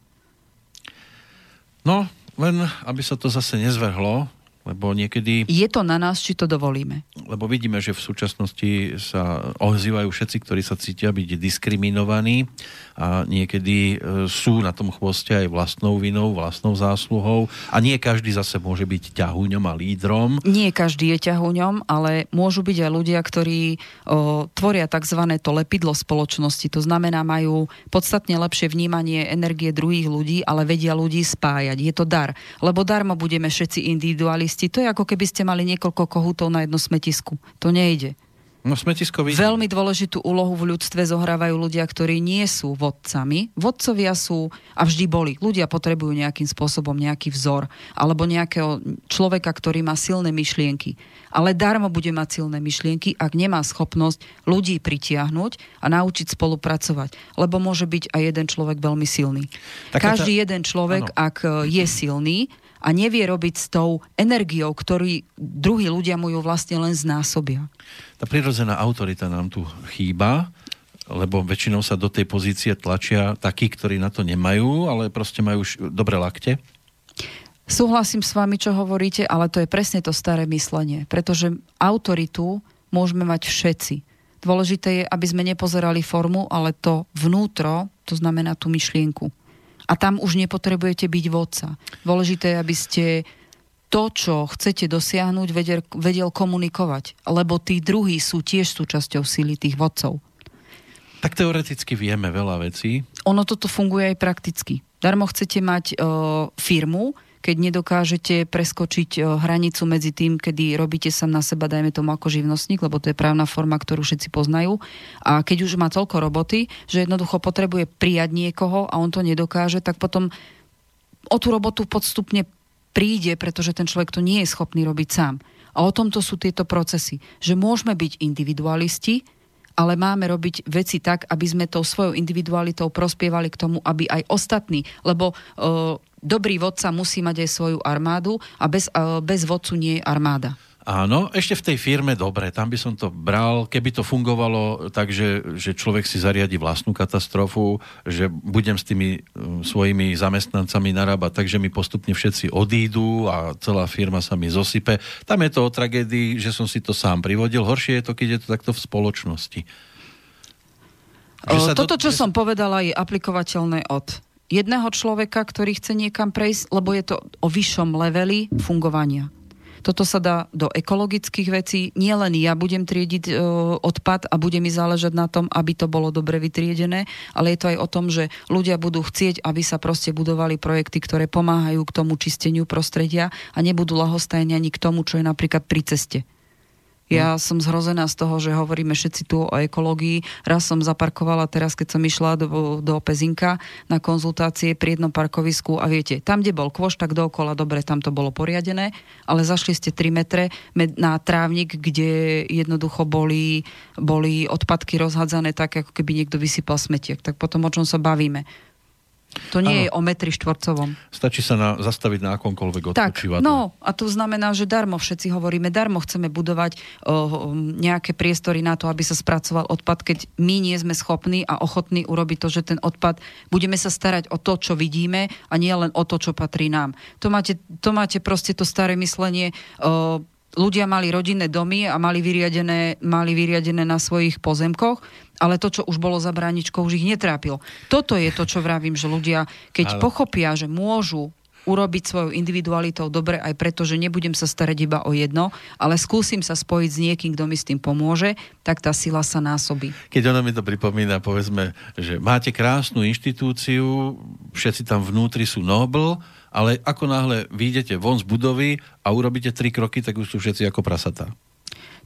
No, len aby sa to zase nezvrhlo Lebo niekedy... Je to na nás, či to dovolíme. Lebo vidíme, že v súčasnosti sa ozývajú všetci, ktorí sa cítia byť diskriminovaní a niekedy e, sú na tom chvoste aj vlastnou vinou, vlastnou zásluhou a nie každý zase môže byť ťahuňom a lídrom. Nie každý je ťahuňom, ale môžu byť aj ľudia, ktorí o, tvoria tzv. to lepidlo spoločnosti. To znamená, majú podstatne lepšie vnímanie energie druhých ľudí, ale vedia ľudí spájať. Je to dar. Lebo darmo budeme všetci individualisti. To je ako keby ste mali niekoľko kohútov na jedno smetisku. To nejde. No smetisko vidím. Veľmi dôležitú úlohu v ľudstve zohrávajú ľudia, ktorí nie sú vodcami. Vodcovia sú a vždy boli. Ľudia potrebujú nejakým spôsobom nejaký vzor alebo nejakého človeka, ktorý má silné myšlienky. Ale darmo bude mať silné myšlienky, ak nemá schopnosť ľudí pritiahnuť a naučiť spolupracovať. Lebo môže byť aj jeden človek veľmi silný. Taká Každý tá... jeden človek, ano. ak je silný, a nevie robiť s tou energiou, ktorú druhí ľudia mu ju vlastne len znásobia. Tá prirodzená autorita nám tu chýba, lebo väčšinou sa do tej pozície tlačia takí, ktorí na to nemajú, ale proste majú už dobré lakte. Súhlasím s vami, čo hovoríte, ale to je presne to staré myslenie, pretože autoritu môžeme mať všetci. Dôležité je, aby sme nepozerali formu, ale to vnútro, to znamená tú myšlienku. A tam už nepotrebujete byť vodca. Dôležité je, aby ste to, čo chcete dosiahnuť, vedel, vedel komunikovať. Lebo tí druhí sú tiež súčasťou síly tých vodcov. Tak teoreticky vieme veľa vecí. Ono toto funguje aj prakticky. Darmo chcete mať e, firmu, keď nedokážete preskočiť e, hranicu medzi tým, kedy robíte sa na seba, dajme tomu ako živnostník, lebo to je právna forma, ktorú všetci poznajú. A keď už má toľko roboty, že jednoducho potrebuje prijať niekoho a on to nedokáže, tak potom o tú robotu podstupne príde, pretože ten človek to nie je schopný robiť sám. A o tomto sú tieto procesy. Že môžeme byť individualisti, ale máme robiť veci tak, aby sme tou svojou individualitou prospievali k tomu, aby aj ostatní, lebo uh, dobrý vodca musí mať aj svoju armádu a bez, bez vodcu nie je armáda. Áno, ešte v tej firme dobre, tam by som to bral, keby to fungovalo tak, že, že človek si zariadi vlastnú katastrofu, že budem s tými um, svojimi zamestnancami narábať tak, že mi postupne všetci odídu a celá firma sa mi zosype. Tam je to o tragédii, že som si to sám privodil. Horšie je to, keď je to takto v spoločnosti. O, toto, čo som povedala, je aplikovateľné od jedného človeka, ktorý chce niekam prejsť, lebo je to o vyššom leveli fungovania. Toto sa dá do ekologických vecí. Nie len ja budem triediť e, odpad a bude mi záležať na tom, aby to bolo dobre vytriedené, ale je to aj o tom, že ľudia budú chcieť, aby sa proste budovali projekty, ktoré pomáhajú k tomu čisteniu prostredia a nebudú lahostajne ani k tomu, čo je napríklad pri ceste. Ja hm. som zhrozená z toho, že hovoríme všetci tu o ekológii. Raz som zaparkovala teraz, keď som išla do, do Pezinka na konzultácie pri jednom parkovisku a viete, tam, kde bol kvoš, tak dookola, dobre, tam to bolo poriadené, ale zašli ste 3 metre na trávnik, kde jednoducho boli, boli odpadky rozhádzané tak, ako keby niekto vysypal smetiek. Tak potom o čom sa bavíme? To nie ano. je o metri štvorcovom. Stačí sa na, zastaviť na akomkoľvek odpočívadle. Tak, no a to znamená, že darmo všetci hovoríme, darmo chceme budovať o, nejaké priestory na to, aby sa spracoval odpad, keď my nie sme schopní a ochotní urobiť to, že ten odpad, budeme sa starať o to, čo vidíme a nie len o to, čo patrí nám. To máte, to máte proste to staré myslenie, o, ľudia mali rodinné domy a mali vyriadené, mali vyriadené na svojich pozemkoch ale to, čo už bolo za bráničkou, už ich netrápilo. Toto je to, čo vravím, že ľudia, keď ale... pochopia, že môžu urobiť svojou individualitou dobre aj preto, že nebudem sa starať iba o jedno, ale skúsim sa spojiť s niekým, kto mi s tým pomôže, tak tá sila sa násobí. Keď ona mi to pripomína, povedzme, že máte krásnu inštitúciu, všetci tam vnútri sú nobl, ale ako náhle vyjdete von z budovy a urobíte tri kroky, tak už sú všetci ako prasatá.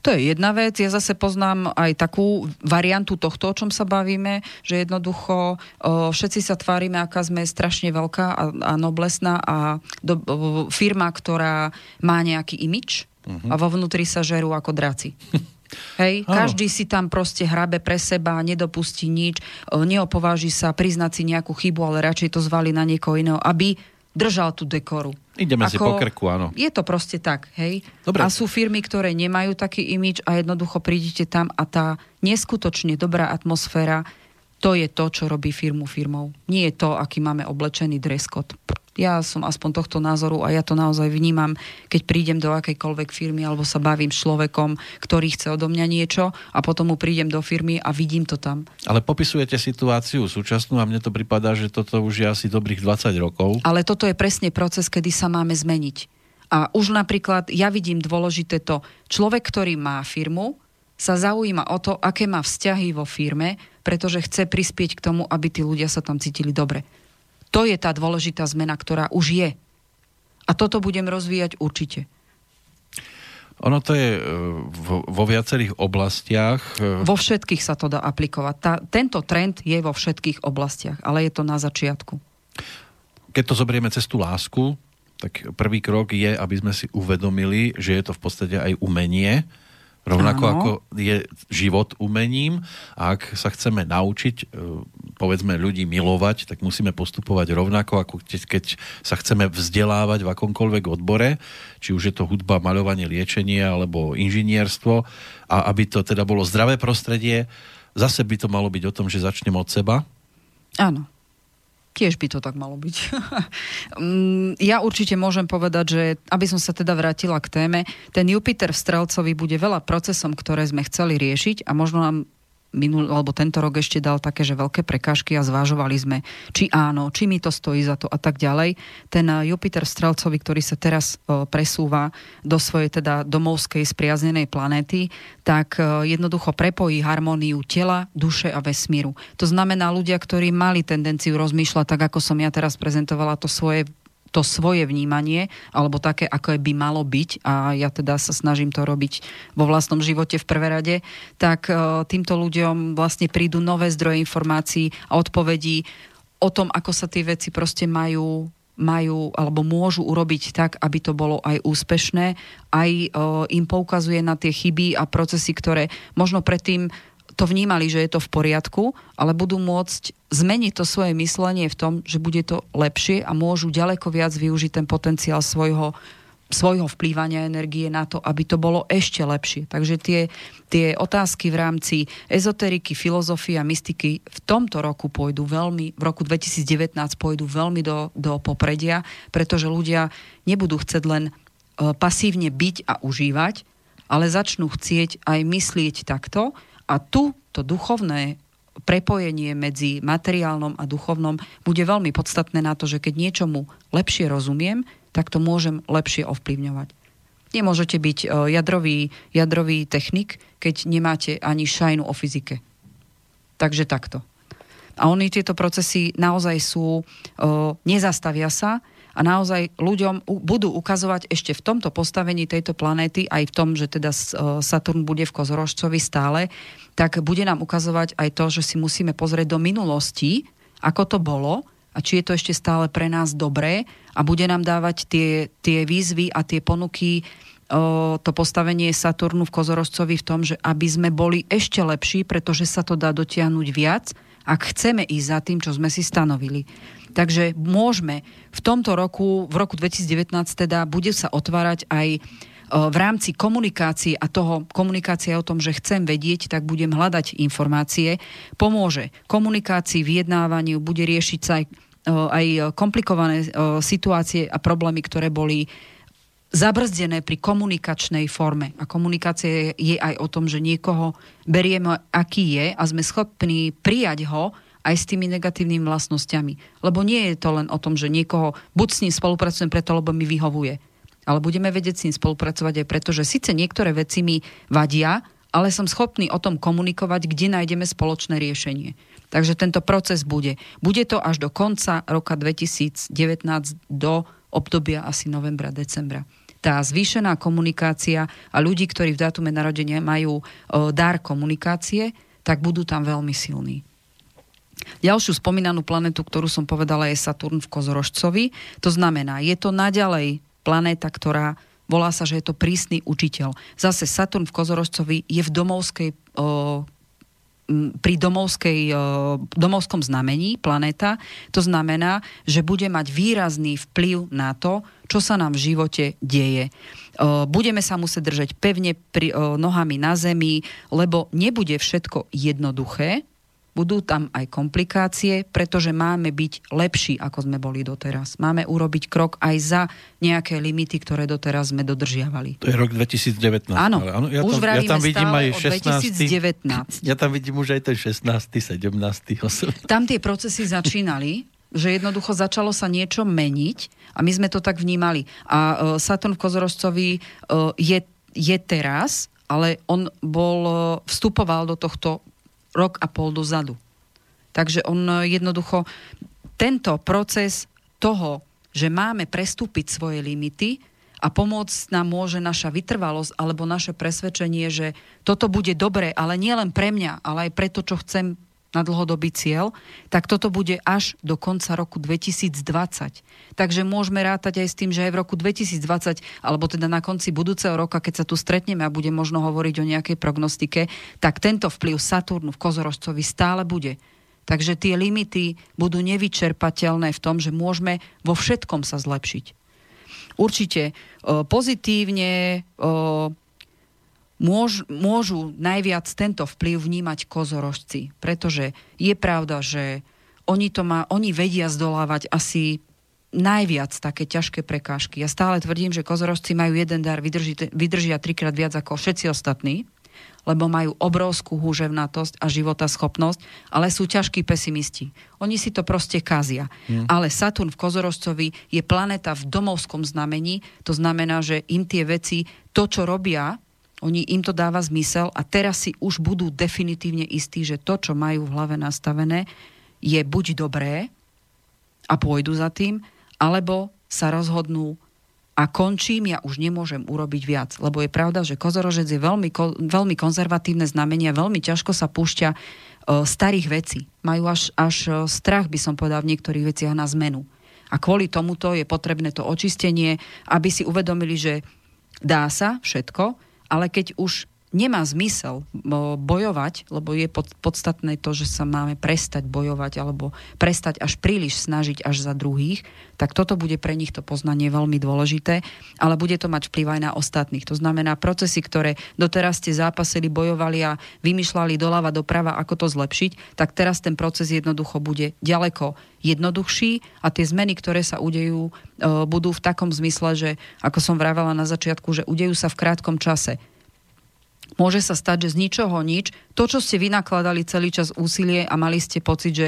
To je jedna vec. Ja zase poznám aj takú variantu tohto, o čom sa bavíme, že jednoducho o, všetci sa tvárime, aká sme strašne veľká a, a noblesná a do, o, firma, ktorá má nejaký imič uh-huh. a vo vnútri sa žerú ako draci. Hej, oh. každý si tam proste hrabe pre seba, nedopustí nič, neopováži sa priznať si nejakú chybu, ale radšej to zvali na niekoho iného, aby držal tú dekoru. Ideme Ako, si po krku, áno. Je to proste tak, hej. Dobre. A sú firmy, ktoré nemajú taký imič a jednoducho prídete tam a tá neskutočne dobrá atmosféra To je to, čo robí firmu firmou. Nie je to, aký máme oblečený dress code. Ja som aspoň tohto názoru a ja to naozaj vnímam, keď prídem do akejkoľvek firmy alebo sa bavím s človekom, ktorý chce odo mňa niečo a potom mu prídem do firmy a vidím to tam. Ale popisujete situáciu súčasnú a mne to pripadá, že toto už je asi dobrých 20 rokov. Ale toto je presne proces, kedy sa máme zmeniť. A už napríklad ja vidím dôležité to, človek, ktorý má firmu, sa zaujíma o to, aké má vzťahy vo firme, pretože chce prispieť k tomu, aby tí ľudia sa tam cítili dobre. To je tá dôležitá zmena, ktorá už je. A toto budem rozvíjať určite. Ono to je e, vo, vo viacerých oblastiach. E, vo všetkých sa to dá aplikovať. Tá, tento trend je vo všetkých oblastiach, ale je to na začiatku. Keď to zobrieme cez tú lásku, tak prvý krok je, aby sme si uvedomili, že je to v podstate aj umenie, Rovnako Áno. ako je život umením a ak sa chceme naučiť, e, povedzme, ľudí milovať, tak musíme postupovať rovnako, ako keď sa chceme vzdelávať v akomkoľvek odbore, či už je to hudba, maľovanie, liečenie alebo inžinierstvo a aby to teda bolo zdravé prostredie, zase by to malo byť o tom, že začnem od seba. Áno. Tiež by to tak malo byť. *laughs* Mm, ja určite môžem povedať, že aby som sa teda vrátila k téme, ten Jupiter v Strelcovi bude veľa procesom, ktoré sme chceli riešiť a možno nám minul, alebo tento rok ešte dal také, že veľké prekážky a zvážovali sme, či áno, či mi to stojí za to a tak ďalej. Ten eh, Jupiter Strelcovi, ktorý sa teraz eh, presúva do svojej teda domovskej spriaznenej planéty, tak eh, jednoducho prepojí harmóniu tela, duše a vesmíru. To znamená ľudia, ktorí mali tendenciu rozmýšľať tak, ako som ja teraz prezentovala to svoje to svoje vnímanie, alebo také, ako by malo byť, a ja teda sa snažím to robiť vo vlastnom živote v prvé rade, tak e, týmto ľuďom vlastne prídu nové zdroje informácií a odpovedí o tom, ako sa tie veci proste majú majú alebo môžu urobiť tak, aby to bolo aj úspešné, aj e, im poukazuje na tie chyby a procesy, ktoré možno predtým to vnímali, že je to v poriadku, ale budú môcť zmeniť to svoje myslenie v tom, že bude to lepšie a môžu ďaleko viac využiť ten potenciál svojho svojho vplývania energie na to, aby to bolo ešte lepšie. Takže tie, tie otázky v rámci ezoteriky, filozofie a mystiky v tomto roku pôjdu veľmi, v roku 2019 pôjdu veľmi do, do popredia, pretože ľudia nebudú chcieť len e, pasívne byť a užívať, ale začnú chcieť aj myslieť takto, a tu to duchovné prepojenie medzi materiálnom a duchovnom bude veľmi podstatné na to, že keď niečomu lepšie rozumiem, tak to môžem lepšie ovplyvňovať. Nemôžete byť e, jadrový, jadrový technik, keď nemáte ani šajnu o fyzike. Takže takto. A oni tieto procesy naozaj sú, e, nezastavia sa, a naozaj ľuďom budú ukazovať ešte v tomto postavení tejto planéty, aj v tom, že teda e, Saturn bude v Kozorožcovi stále, tak bude nám ukazovať aj to, že si musíme pozrieť do minulosti, ako to bolo a či je to ešte stále pre nás dobré a bude nám dávať tie, tie výzvy a tie ponuky o, to postavenie Saturnu v Kozorožcovi v tom, že aby sme boli ešte lepší, pretože sa to dá dotiahnuť viac, ak chceme ísť za tým, čo sme si stanovili. Takže môžeme v tomto roku, v roku 2019 teda, bude sa otvárať aj e, v rámci komunikácie a toho komunikácie o tom, že chcem vedieť, tak budem hľadať informácie. Pomôže komunikácii, vyjednávaniu, bude riešiť sa aj, e, aj komplikované e, situácie a problémy, ktoré boli zabrzdené pri komunikačnej forme. A komunikácia je aj o tom, že niekoho berieme, aký je a sme schopní prijať ho aj s tými negatívnymi vlastnosťami. Lebo nie je to len o tom, že niekoho buď s ním spolupracujem preto, lebo mi vyhovuje. Ale budeme vedieť s ním spolupracovať aj preto, že síce niektoré veci mi vadia, ale som schopný o tom komunikovať, kde nájdeme spoločné riešenie. Takže tento proces bude. Bude to až do konca roka 2019 do obdobia asi novembra, decembra. Tá zvýšená komunikácia a ľudí, ktorí v dátume narodenia majú o, dar komunikácie, tak budú tam veľmi silní. Ďalšiu spomínanú planetu, ktorú som povedala, je Saturn v Kozorožcovi. To znamená, je to naďalej planéta, ktorá volá sa, že je to prísny učiteľ. Zase Saturn v Kozorožcovi je v domovskej o, pri domovskej, domovskom znamení planéta. To znamená, že bude mať výrazný vplyv na to, čo sa nám v živote deje. Budeme sa musieť držať pevne pri, nohami na zemi, lebo nebude všetko jednoduché, budú tam aj komplikácie, pretože máme byť lepší, ako sme boli doteraz. Máme urobiť krok aj za nejaké limity, ktoré doteraz sme dodržiavali. To je rok 2019. Áno, ale áno ja už tam, ja tam vidím aj 16. 2019. Ja tam vidím už aj ten 16., 17., 18. Tam tie procesy začínali, že jednoducho začalo sa niečo meniť a my sme to tak vnímali. A uh, Saturn v Kozorožcovi uh, je, je teraz, ale on bol, uh, vstupoval do tohto rok a pol dozadu. Takže on e, jednoducho, tento proces toho, že máme prestúpiť svoje limity a pomôcť nám môže naša vytrvalosť alebo naše presvedčenie, že toto bude dobré, ale nie len pre mňa, ale aj pre to, čo chcem na dlhodobý cieľ, tak toto bude až do konca roku 2020. Takže môžeme rátať aj s tým, že aj v roku 2020, alebo teda na konci budúceho roka, keď sa tu stretneme a bude možno hovoriť o nejakej prognostike, tak tento vplyv Saturnu v Kozorožcovi stále bude. Takže tie limity budú nevyčerpateľné v tom, že môžeme vo všetkom sa zlepšiť. Určite pozitívne môž, môžu najviac tento vplyv vnímať kozorožci, pretože je pravda, že oni, to má, oni vedia zdolávať asi najviac také ťažké prekážky. Ja stále tvrdím, že kozorožci majú jeden dar, vydrží, vydržia trikrát viac ako všetci ostatní, lebo majú obrovskú húževnatosť a schopnosť, ale sú ťažkí pesimisti. Oni si to proste kazia. Hmm. Ale Saturn v Kozorožcovi je planeta v domovskom znamení, to znamená, že im tie veci, to, čo robia, oni, im to dáva zmysel a teraz si už budú definitívne istí, že to, čo majú v hlave nastavené, je buď dobré a pôjdu za tým, alebo sa rozhodnú a končím, ja už nemôžem urobiť viac. Lebo je pravda, že kozorožec je veľmi, veľmi konzervatívne znamenie, veľmi ťažko sa púšťa uh, starých vecí. Majú až, až uh, strach, by som povedal, v niektorých veciach na zmenu. A kvôli tomuto je potrebné to očistenie, aby si uvedomili, že dá sa všetko, ale keď už nemá zmysel bojovať, lebo je podstatné to, že sa máme prestať bojovať alebo prestať až príliš snažiť až za druhých, tak toto bude pre nich to poznanie veľmi dôležité, ale bude to mať vplyv aj na ostatných. To znamená procesy, ktoré doteraz ste zápasili, bojovali a vymýšľali doľava doprava, ako to zlepšiť, tak teraz ten proces jednoducho bude ďaleko jednoduchší a tie zmeny, ktoré sa udejú, budú v takom zmysle, že ako som vravela na začiatku, že udejú sa v krátkom čase môže sa stať, že z ničoho nič, to, čo ste vynakladali celý čas úsilie a mali ste pocit, že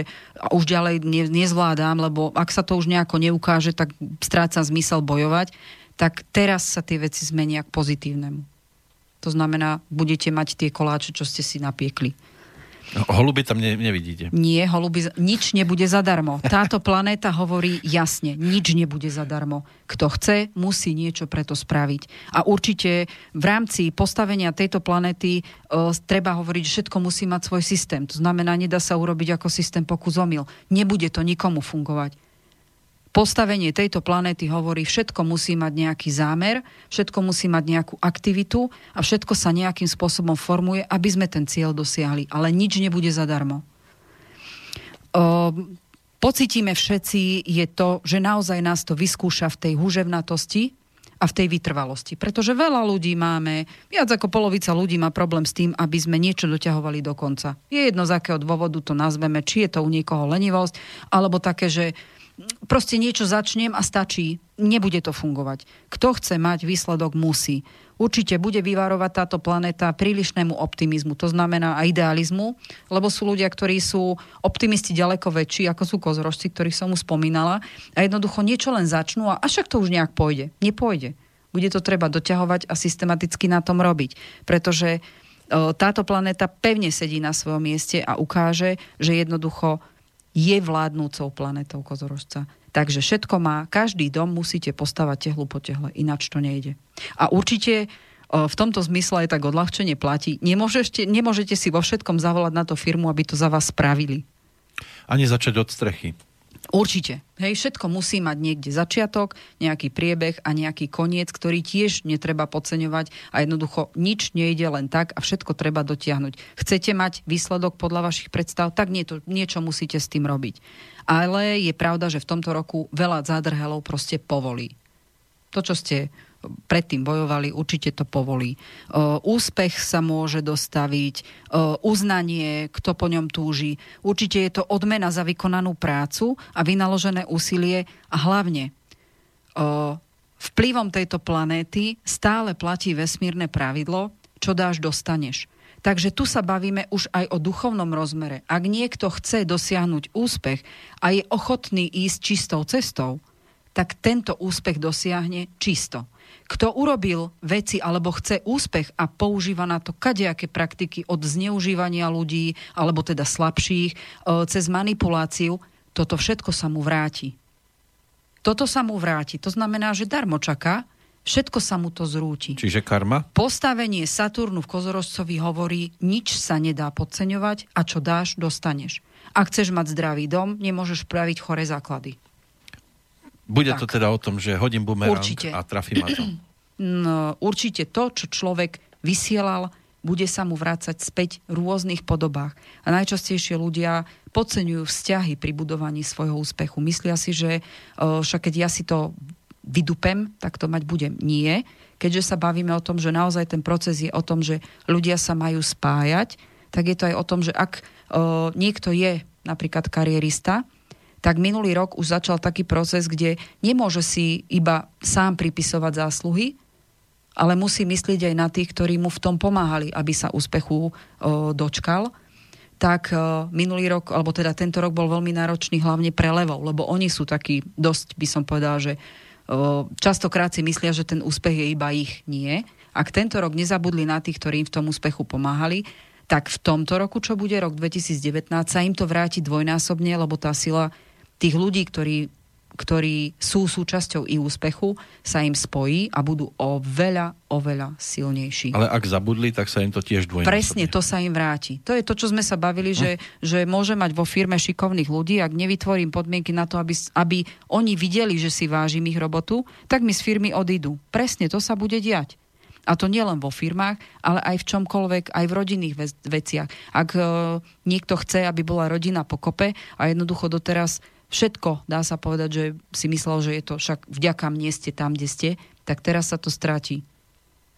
už ďalej ne, nezvládam, lebo ak sa to už nejako neukáže, tak stráca zmysel bojovať, tak teraz sa tie veci zmenia k pozitívnemu. To znamená, budete mať tie koláče, čo ste si napiekli. Holuby tam ne, nevidíte. Nie, holuby, nič nebude zadarmo. Táto *laughs* planéta hovorí jasne, nič nebude zadarmo. Kto chce, musí niečo preto spraviť. A určite v rámci postavenia tejto planéty uh, treba hovoriť, že všetko musí mať svoj systém. To znamená, nedá sa urobiť ako systém pokus omyl. Nebude to nikomu fungovať postavenie tejto planéty hovorí, všetko musí mať nejaký zámer, všetko musí mať nejakú aktivitu a všetko sa nejakým spôsobom formuje, aby sme ten cieľ dosiahli. Ale nič nebude zadarmo. O, pocitíme všetci je to, že naozaj nás to vyskúša v tej huževnatosti a v tej vytrvalosti. Pretože veľa ľudí máme, viac ako polovica ľudí má problém s tým, aby sme niečo doťahovali do konca. Je jedno, z akého dôvodu to nazveme, či je to u niekoho lenivosť, alebo také, že proste niečo začnem a stačí. Nebude to fungovať. Kto chce mať výsledok, musí. Určite bude vyvarovať táto planéta prílišnému optimizmu, to znamená aj idealizmu, lebo sú ľudia, ktorí sú optimisti ďaleko väčší, ako sú kozrožci, ktorých som mu spomínala, a jednoducho niečo len začnú a však to už nejak pôjde. Nepôjde. Bude to treba doťahovať a systematicky na tom robiť, pretože táto planéta pevne sedí na svojom mieste a ukáže, že jednoducho je vládnúcou planetou kozorožca. Takže všetko má, každý dom musíte postavať tehlu po tehle, ináč to nejde. A určite v tomto zmysle aj tak odľahčenie platí. Nemôžete, nemôžete si vo všetkom zavolať na to firmu, aby to za vás spravili. Ani začať od strechy. Určite. Hej, všetko musí mať niekde začiatok, nejaký priebeh a nejaký koniec, ktorý tiež netreba podceňovať a jednoducho nič nejde len tak a všetko treba dotiahnuť. Chcete mať výsledok podľa vašich predstav, tak nie, to, niečo musíte s tým robiť. Ale je pravda, že v tomto roku veľa zádrhelov proste povolí. To, čo ste predtým bojovali, určite to povolí. Úspech sa môže dostaviť, uznanie, kto po ňom túži. Určite je to odmena za vykonanú prácu a vynaložené úsilie a hlavne vplyvom tejto planéty stále platí vesmírne pravidlo, čo dáš, dostaneš. Takže tu sa bavíme už aj o duchovnom rozmere. Ak niekto chce dosiahnuť úspech a je ochotný ísť čistou cestou, tak tento úspech dosiahne čisto. Kto urobil veci alebo chce úspech a používa na to kadejaké praktiky od zneužívania ľudí, alebo teda slabších, e, cez manipuláciu, toto všetko sa mu vráti. Toto sa mu vráti. To znamená, že darmo čaká, Všetko sa mu to zrúti. Čiže karma? Postavenie Saturnu v Kozorožcovi hovorí, nič sa nedá podceňovať a čo dáš, dostaneš. Ak chceš mať zdravý dom, nemôžeš praviť chore základy. Bude tak. to teda o tom, že hodím bumerang určite. a trafím ma to. *clears throat* No, určite to, čo človek vysielal, bude sa mu vrácať späť v rôznych podobách. A najčastejšie ľudia podceňujú vzťahy pri budovaní svojho úspechu. Myslia si, že však keď ja si to vydupem, tak to mať budem. Nie. Keďže sa bavíme o tom, že naozaj ten proces je o tom, že ľudia sa majú spájať, tak je to aj o tom, že ak niekto je napríklad karierista, tak minulý rok už začal taký proces, kde nemôže si iba sám pripisovať zásluhy, ale musí myslieť aj na tých, ktorí mu v tom pomáhali, aby sa úspechu o, dočkal tak minulý rok, alebo teda tento rok bol veľmi náročný hlavne pre levov, lebo oni sú takí dosť, by som povedala, že častokrát si myslia, že ten úspech je iba ich. Nie. Ak tento rok nezabudli na tých, ktorí im v tom úspechu pomáhali, tak v tomto roku, čo bude rok 2019, sa im to vráti dvojnásobne, lebo tá sila tých ľudí, ktorí ktorí sú súčasťou i úspechu, sa im spojí a budú oveľa, oveľa silnejší. Ale ak zabudli, tak sa im to tiež dvojnásobne. Presne, to sa im vráti. To je to, čo sme sa bavili, hm. že, že môže mať vo firme šikovných ľudí, ak nevytvorím podmienky na to, aby, aby oni videli, že si vážim ich robotu, tak mi z firmy odídu. Presne, to sa bude diať. A to nielen vo firmách, ale aj v čomkoľvek, aj v rodinných veciach. Ak e, niekto chce, aby bola rodina pokope a jednoducho doteraz všetko, dá sa povedať, že si myslel, že je to však vďaka mne ste tam, kde ste, tak teraz sa to stratí.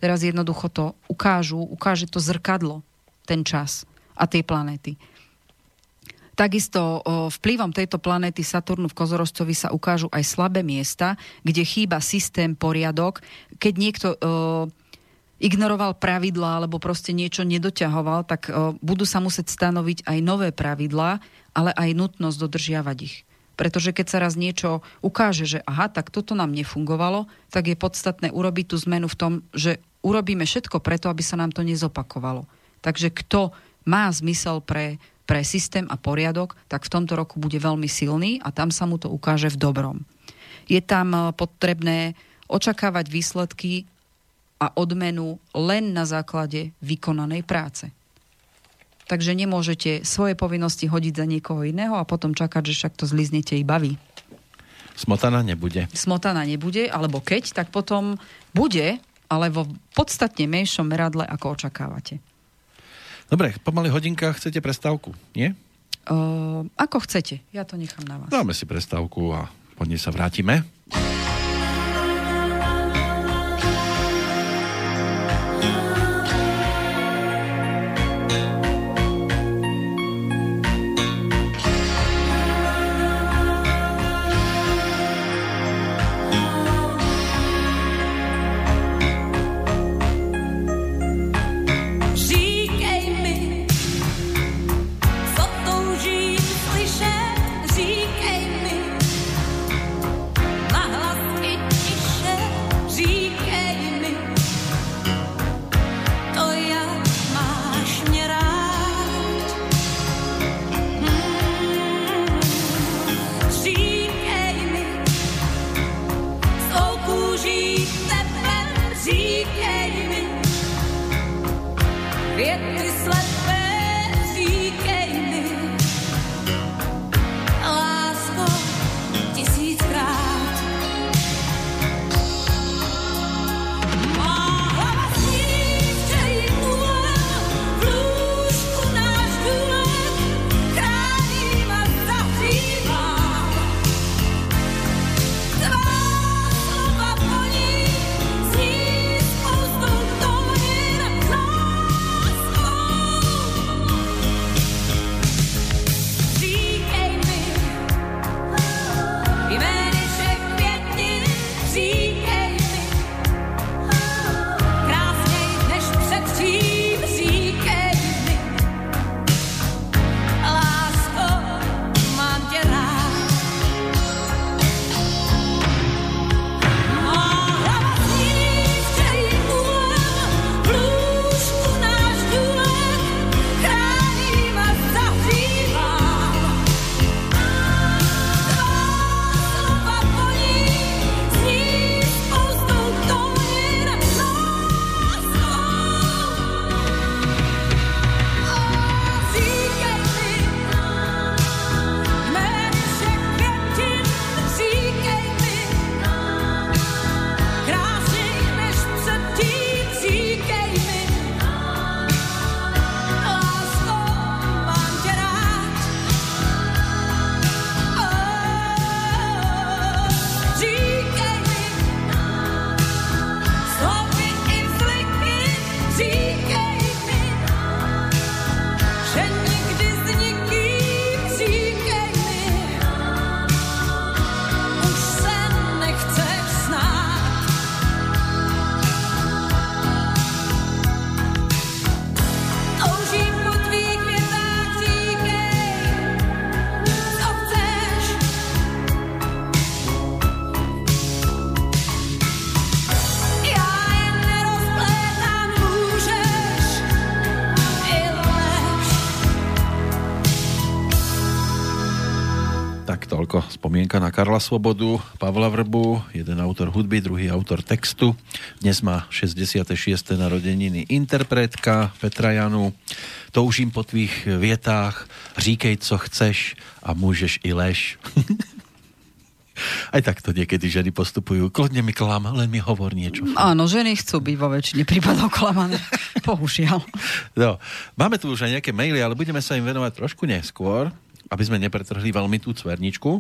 Teraz jednoducho to ukážu, ukáže to zrkadlo, ten čas a tej planéty. Takisto vplyvom tejto planéty Saturnu v Kozorožcovi sa ukážu aj slabé miesta, kde chýba systém, poriadok. Keď niekto o, ignoroval pravidlá alebo proste niečo nedoťahoval, tak o, budú sa musieť stanoviť aj nové pravidlá, ale aj nutnosť dodržiavať ich. Pretože keď sa raz niečo ukáže, že aha, tak toto nám nefungovalo, tak je podstatné urobiť tú zmenu v tom, že urobíme všetko preto, aby sa nám to nezopakovalo. Takže kto má zmysel pre, pre systém a poriadok, tak v tomto roku bude veľmi silný a tam sa mu to ukáže v dobrom. Je tam eh, potrebné očakávať výsledky a odmenu len na základe vykonanej práce. Takže nemôžete svoje povinnosti hodiť za niekoho iného a potom čakať, že však to zliznete i baví. Smotana nebude. Smotana nebude, alebo keď, tak potom bude, ale vo podstatne menšom meradle, ako očakávate. Dobre, pomaly hodinka chcete prestávku, nie? Uh, ako chcete, ja to nechám na vás. Dáme si prestávku a po nej sa vrátime. Karla Svobodu, Pavla Vrbu, jeden autor hudby, druhý autor textu. Dnes má 66. narodeniny interpretka Petra Janu. Toužím po tvých vietách, říkej, co chceš a môžeš i lež. *laughs* Aj takto niekedy ženy postupujú. Kľudne mi klam, len mi hovor niečo. Áno, ženy chcú byť vo väčšine prípadov klamané. *laughs* Bohužiaľ. No, máme tu už aj nejaké maily, ale budeme sa im venovať trošku neskôr aby sme nepretrhli veľmi tú cverničku.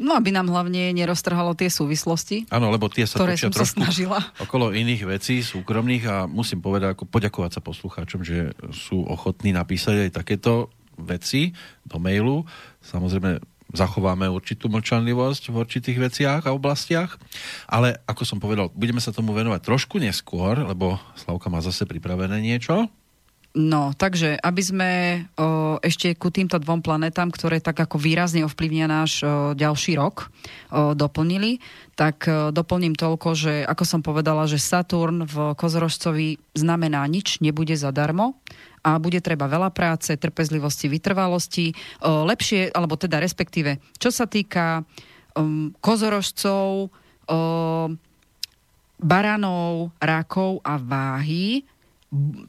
No, aby nám hlavne neroztrhalo tie súvislosti. Áno, lebo tie sa ktoré som sa snažila. okolo iných vecí súkromných a musím povedať, ako poďakovať sa poslucháčom, že sú ochotní napísať aj takéto veci do mailu. Samozrejme, zachováme určitú mlčanlivosť v určitých veciach a oblastiach, ale ako som povedal, budeme sa tomu venovať trošku neskôr, lebo Slavka má zase pripravené niečo. No, takže aby sme o, ešte ku týmto dvom planetám, ktoré tak ako výrazne ovplyvnia náš o, ďalší rok, o, doplnili, tak o, doplním toľko, že ako som povedala, že Saturn v Kozorožcovi znamená nič, nebude zadarmo a bude treba veľa práce, trpezlivosti, vytrvalosti, o, lepšie, alebo teda respektíve, čo sa týka o, kozorožcov, o, baranov, rakov a váhy,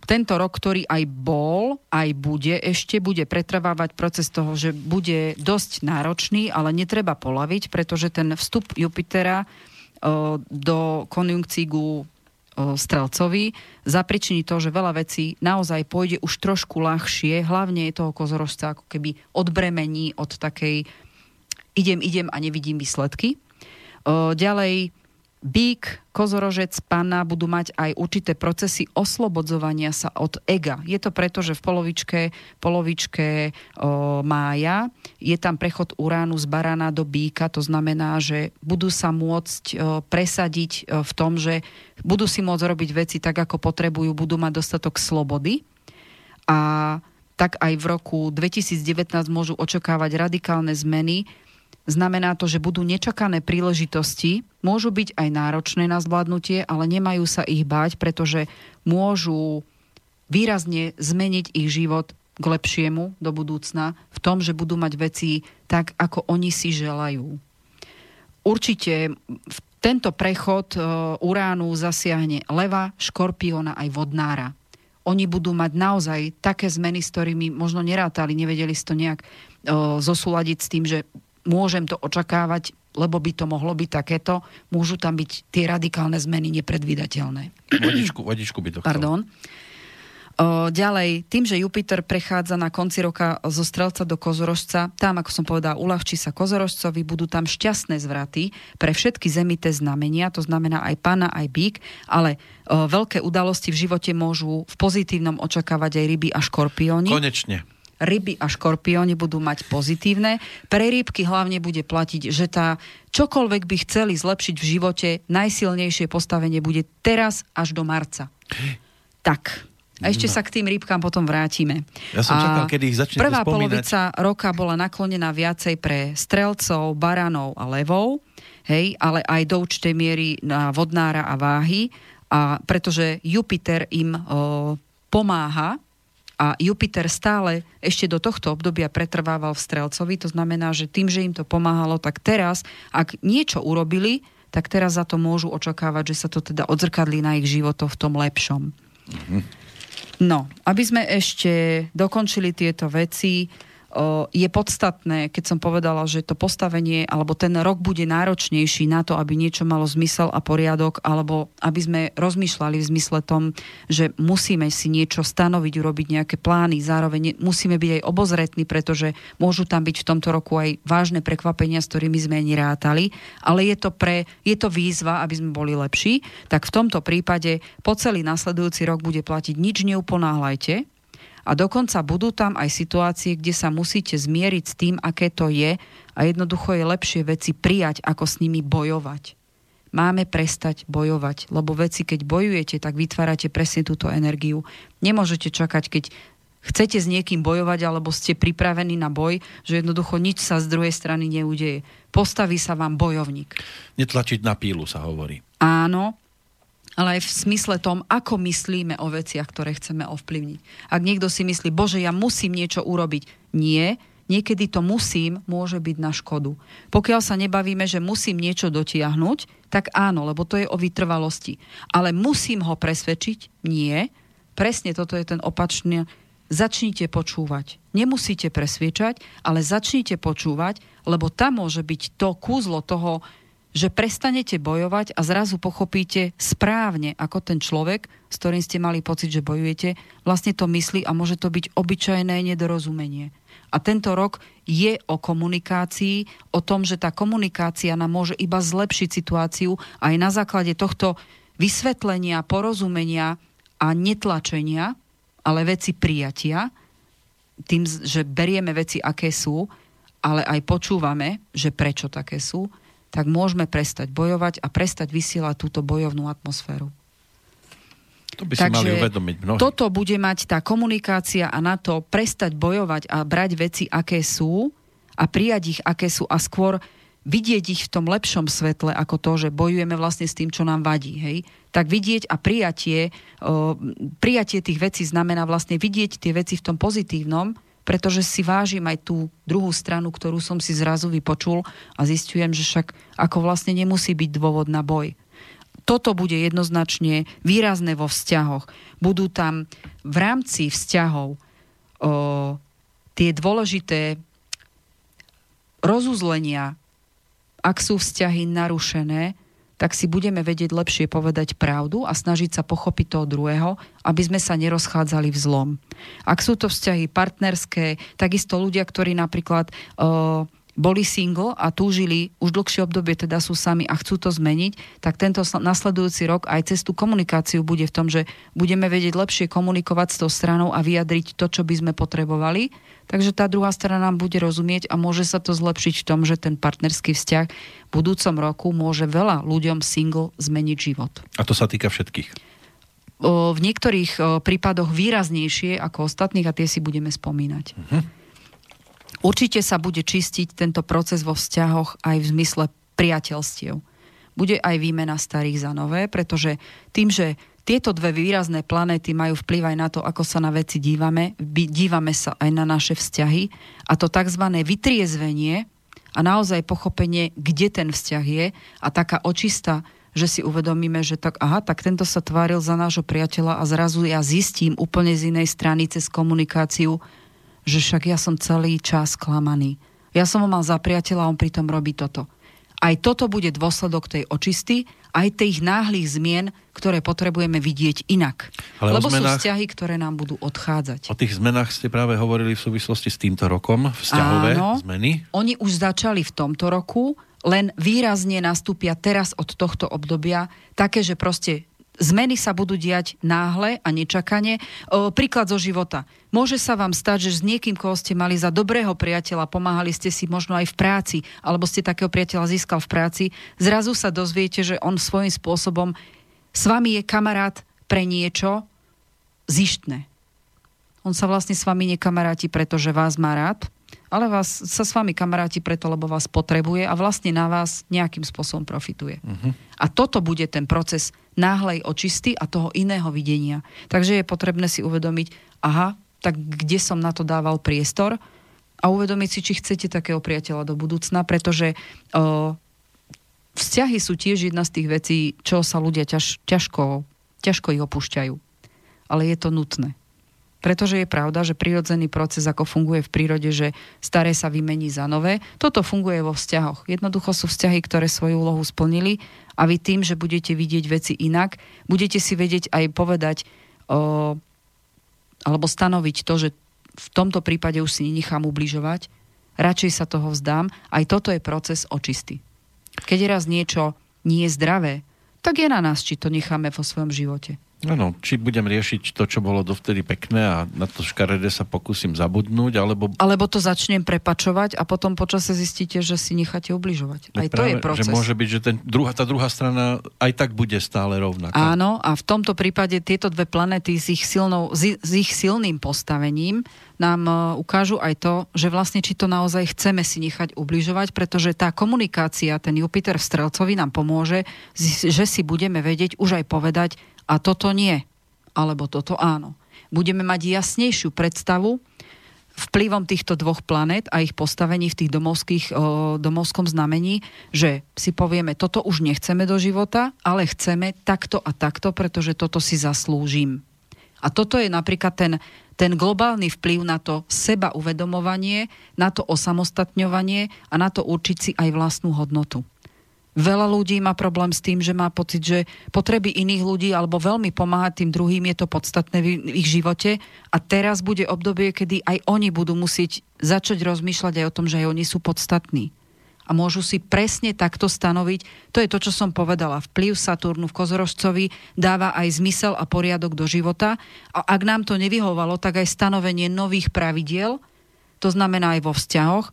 tento rok, ktorý aj bol, aj bude, ešte bude pretrvávať proces toho, že bude dosť náročný, ale netreba polaviť, pretože ten vstup Jupitera o, do konjunkcígu Strelcovi zapričiní to, že veľa vecí naozaj pôjde už trošku ľahšie, hlavne je toho kozorožca ako keby odbremení od takej idem, idem a nevidím výsledky. O, ďalej Bík, kozorožec, panna budú mať aj určité procesy oslobodzovania sa od ega. Je to preto, že v polovičke, polovičke o, mája je tam prechod uránu z barana do bíka, to znamená, že budú sa môcť o, presadiť o, v tom, že budú si môcť robiť veci tak, ako potrebujú, budú mať dostatok slobody. A tak aj v roku 2019 môžu očakávať radikálne zmeny, Znamená to, že budú nečakané príležitosti, môžu byť aj náročné na zvládnutie, ale nemajú sa ich báť, pretože môžu výrazne zmeniť ich život k lepšiemu do budúcna v tom, že budú mať veci tak, ako oni si želajú. Určite v tento prechod e, Uránu zasiahne leva, škorpiona aj vodnára. Oni budú mať naozaj také zmeny, s ktorými možno nerátali, nevedeli si to nejak e, zosúľadiť s tým, že môžem to očakávať, lebo by to mohlo byť takéto, môžu tam byť tie radikálne zmeny nepredvídateľné. Vodičku, vodičku by to chcel. Pardon. O, ďalej, tým, že Jupiter prechádza na konci roka zo strelca do kozorožca, tam, ako som povedala, uľahčí sa kozorožcovi, budú tam šťastné zvraty pre všetky zemité znamenia, to znamená aj pána, aj bík, ale o, veľké udalosti v živote môžu v pozitívnom očakávať aj ryby a škorpióni. Konečne ryby a škorpióni budú mať pozitívne. Pre rybky hlavne bude platiť, že tá čokoľvek by chceli zlepšiť v živote, najsilnejšie postavenie bude teraz až do marca. Tak. A ešte no. sa k tým rybkám potom vrátime. Ja som čakal, kedy ich začnete Prvá spomínať. polovica roka bola naklonená viacej pre strelcov, baranov a levov, hej, ale aj do určitej miery na vodnára a váhy, a pretože Jupiter im o, pomáha a Jupiter stále ešte do tohto obdobia pretrvával v Strelcovi, to znamená, že tým, že im to pomáhalo, tak teraz, ak niečo urobili, tak teraz za to môžu očakávať, že sa to teda odzrkadlí na ich životoch v tom lepšom. Mm-hmm. No, aby sme ešte dokončili tieto veci, je podstatné, keď som povedala, že to postavenie alebo ten rok bude náročnejší na to, aby niečo malo zmysel a poriadok, alebo aby sme rozmýšľali v zmysle tom, že musíme si niečo stanoviť, urobiť nejaké plány, zároveň musíme byť aj obozretní, pretože môžu tam byť v tomto roku aj vážne prekvapenia, s ktorými sme ani rátali, ale je to, pre, je to výzva, aby sme boli lepší, tak v tomto prípade po celý nasledujúci rok bude platiť nič neuponáhľajte, a dokonca budú tam aj situácie, kde sa musíte zmieriť s tým, aké to je a jednoducho je lepšie veci prijať, ako s nimi bojovať. Máme prestať bojovať, lebo veci, keď bojujete, tak vytvárate presne túto energiu. Nemôžete čakať, keď chcete s niekým bojovať alebo ste pripravení na boj, že jednoducho nič sa z druhej strany neudeje. Postaví sa vám bojovník. Netlačiť na pílu sa hovorí. Áno, ale aj v smysle tom, ako myslíme o veciach, ktoré chceme ovplyvniť. Ak niekto si myslí, bože, ja musím niečo urobiť. Nie, niekedy to musím môže byť na škodu. Pokiaľ sa nebavíme, že musím niečo dotiahnuť, tak áno, lebo to je o vytrvalosti. Ale musím ho presvedčiť? Nie. Presne toto je ten opačný. Začnite počúvať. Nemusíte presviečať, ale začnite počúvať, lebo tam môže byť to kúzlo toho, že prestanete bojovať a zrazu pochopíte správne, ako ten človek, s ktorým ste mali pocit, že bojujete, vlastne to myslí a môže to byť obyčajné nedorozumenie. A tento rok je o komunikácii, o tom, že tá komunikácia nám môže iba zlepšiť situáciu aj na základe tohto vysvetlenia, porozumenia a netlačenia, ale veci prijatia, tým, že berieme veci, aké sú, ale aj počúvame, že prečo také sú, tak môžeme prestať bojovať a prestať vysielať túto bojovnú atmosféru. To by si Takže mali uvedomiť mnohí. toto bude mať tá komunikácia a na to prestať bojovať a brať veci, aké sú a prijať ich, aké sú a skôr vidieť ich v tom lepšom svetle ako to, že bojujeme vlastne s tým, čo nám vadí. Hej? Tak vidieť a prijatie, prijatie tých vecí znamená vlastne vidieť tie veci v tom pozitívnom pretože si vážim aj tú druhú stranu, ktorú som si zrazu vypočul a zistujem, že však ako vlastne nemusí byť dôvod na boj. Toto bude jednoznačne výrazné vo vzťahoch. Budú tam v rámci vzťahov o, tie dôležité rozuzlenia, ak sú vzťahy narušené, tak si budeme vedieť lepšie povedať pravdu a snažiť sa pochopiť toho druhého, aby sme sa nerozchádzali v zlom. Ak sú to vzťahy partnerské, takisto ľudia, ktorí napríklad uh, boli single a túžili už dlhšie obdobie, teda sú sami a chcú to zmeniť, tak tento nasledujúci rok aj cez tú komunikáciu bude v tom, že budeme vedieť lepšie komunikovať s tou stranou a vyjadriť to, čo by sme potrebovali. Takže tá druhá strana nám bude rozumieť a môže sa to zlepšiť v tom, že ten partnerský vzťah v budúcom roku môže veľa ľuďom single zmeniť život. A to sa týka všetkých? V niektorých prípadoch výraznejšie ako ostatných a tie si budeme spomínať. Uh-huh. Určite sa bude čistiť tento proces vo vzťahoch aj v zmysle priateľstiev. Bude aj výmena starých za nové, pretože tým, že tieto dve výrazné planéty majú vplyv aj na to, ako sa na veci dívame, dívame sa aj na naše vzťahy a to tzv. vytriezvenie a naozaj pochopenie, kde ten vzťah je a taká očista, že si uvedomíme, že tak, aha, tak tento sa tváril za nášho priateľa a zrazu ja zistím úplne z inej strany cez komunikáciu, že však ja som celý čas klamaný. Ja som ho mal za priateľa a on pritom robí toto. Aj toto bude dôsledok tej očisty, aj tých náhlych zmien, ktoré potrebujeme vidieť inak. Ale Lebo zmenách, sú vzťahy, ktoré nám budú odchádzať. O tých zmenách ste práve hovorili v súvislosti s týmto rokom, vzťahové Áno, zmeny. Oni už začali v tomto roku, len výrazne nastúpia teraz od tohto obdobia také, že proste Zmeny sa budú diať náhle a nečakane. Príklad zo života. Môže sa vám stať, že s niekým, koho ste mali za dobrého priateľa, pomáhali ste si možno aj v práci, alebo ste takého priateľa získal v práci, zrazu sa dozviete, že on svojím spôsobom s vami je kamarát pre niečo zištné. On sa vlastne s vami nekamaráti, pretože vás má rád, ale vás, sa s vami kamaráti preto, lebo vás potrebuje a vlastne na vás nejakým spôsobom profituje. Uh-huh. A toto bude ten proces náhlej očisty a toho iného videnia. Takže je potrebné si uvedomiť, aha, tak kde som na to dával priestor a uvedomiť si, či chcete takého priateľa do budúcna, pretože o, vzťahy sú tiež jedna z tých vecí, čo sa ľudia ťaž, ťažko, ťažko ich opúšťajú. Ale je to nutné. Pretože je pravda, že prirodzený proces, ako funguje v prírode, že staré sa vymení za nové, toto funguje vo vzťahoch. Jednoducho sú vzťahy, ktoré svoju úlohu splnili a vy tým, že budete vidieť veci inak, budete si vedieť aj povedať o, alebo stanoviť to, že v tomto prípade už si nenechám ubližovať, radšej sa toho vzdám. Aj toto je proces očisty. Keď raz niečo nie je zdravé, tak je na nás, či to necháme vo svojom živote. Áno, či budem riešiť to, čo bolo dovtedy pekné a na to škaredé sa pokúsim zabudnúť, alebo... Alebo to začnem prepačovať a potom počase zistíte, že si necháte ubližovať. Aj práve, to je proces. Že môže byť, že ten druhá, tá druhá strana aj tak bude stále rovnaká. Áno, a v tomto prípade tieto dve planety s ich, silnou, s ich silným postavením nám e, ukážu aj to, že vlastne či to naozaj chceme si nechať ubližovať, pretože tá komunikácia, ten Jupiter v Strelcovi nám pomôže, že si budeme vedieť už aj povedať, a toto nie, alebo toto áno. Budeme mať jasnejšiu predstavu vplyvom týchto dvoch planét a ich postavení v tých domovských, o, domovskom znamení, že si povieme, toto už nechceme do života, ale chceme takto a takto, pretože toto si zaslúžim. A toto je napríklad ten, ten globálny vplyv na to seba uvedomovanie, na to osamostatňovanie a na to určiť si aj vlastnú hodnotu. Veľa ľudí má problém s tým, že má pocit, že potreby iných ľudí alebo veľmi pomáhať tým druhým je to podstatné v ich živote. A teraz bude obdobie, kedy aj oni budú musieť začať rozmýšľať aj o tom, že aj oni sú podstatní. A môžu si presne takto stanoviť, to je to, čo som povedala, vplyv Saturnu v Kozorožcovi dáva aj zmysel a poriadok do života. A ak nám to nevyhovalo, tak aj stanovenie nových pravidiel, to znamená aj vo vzťahoch,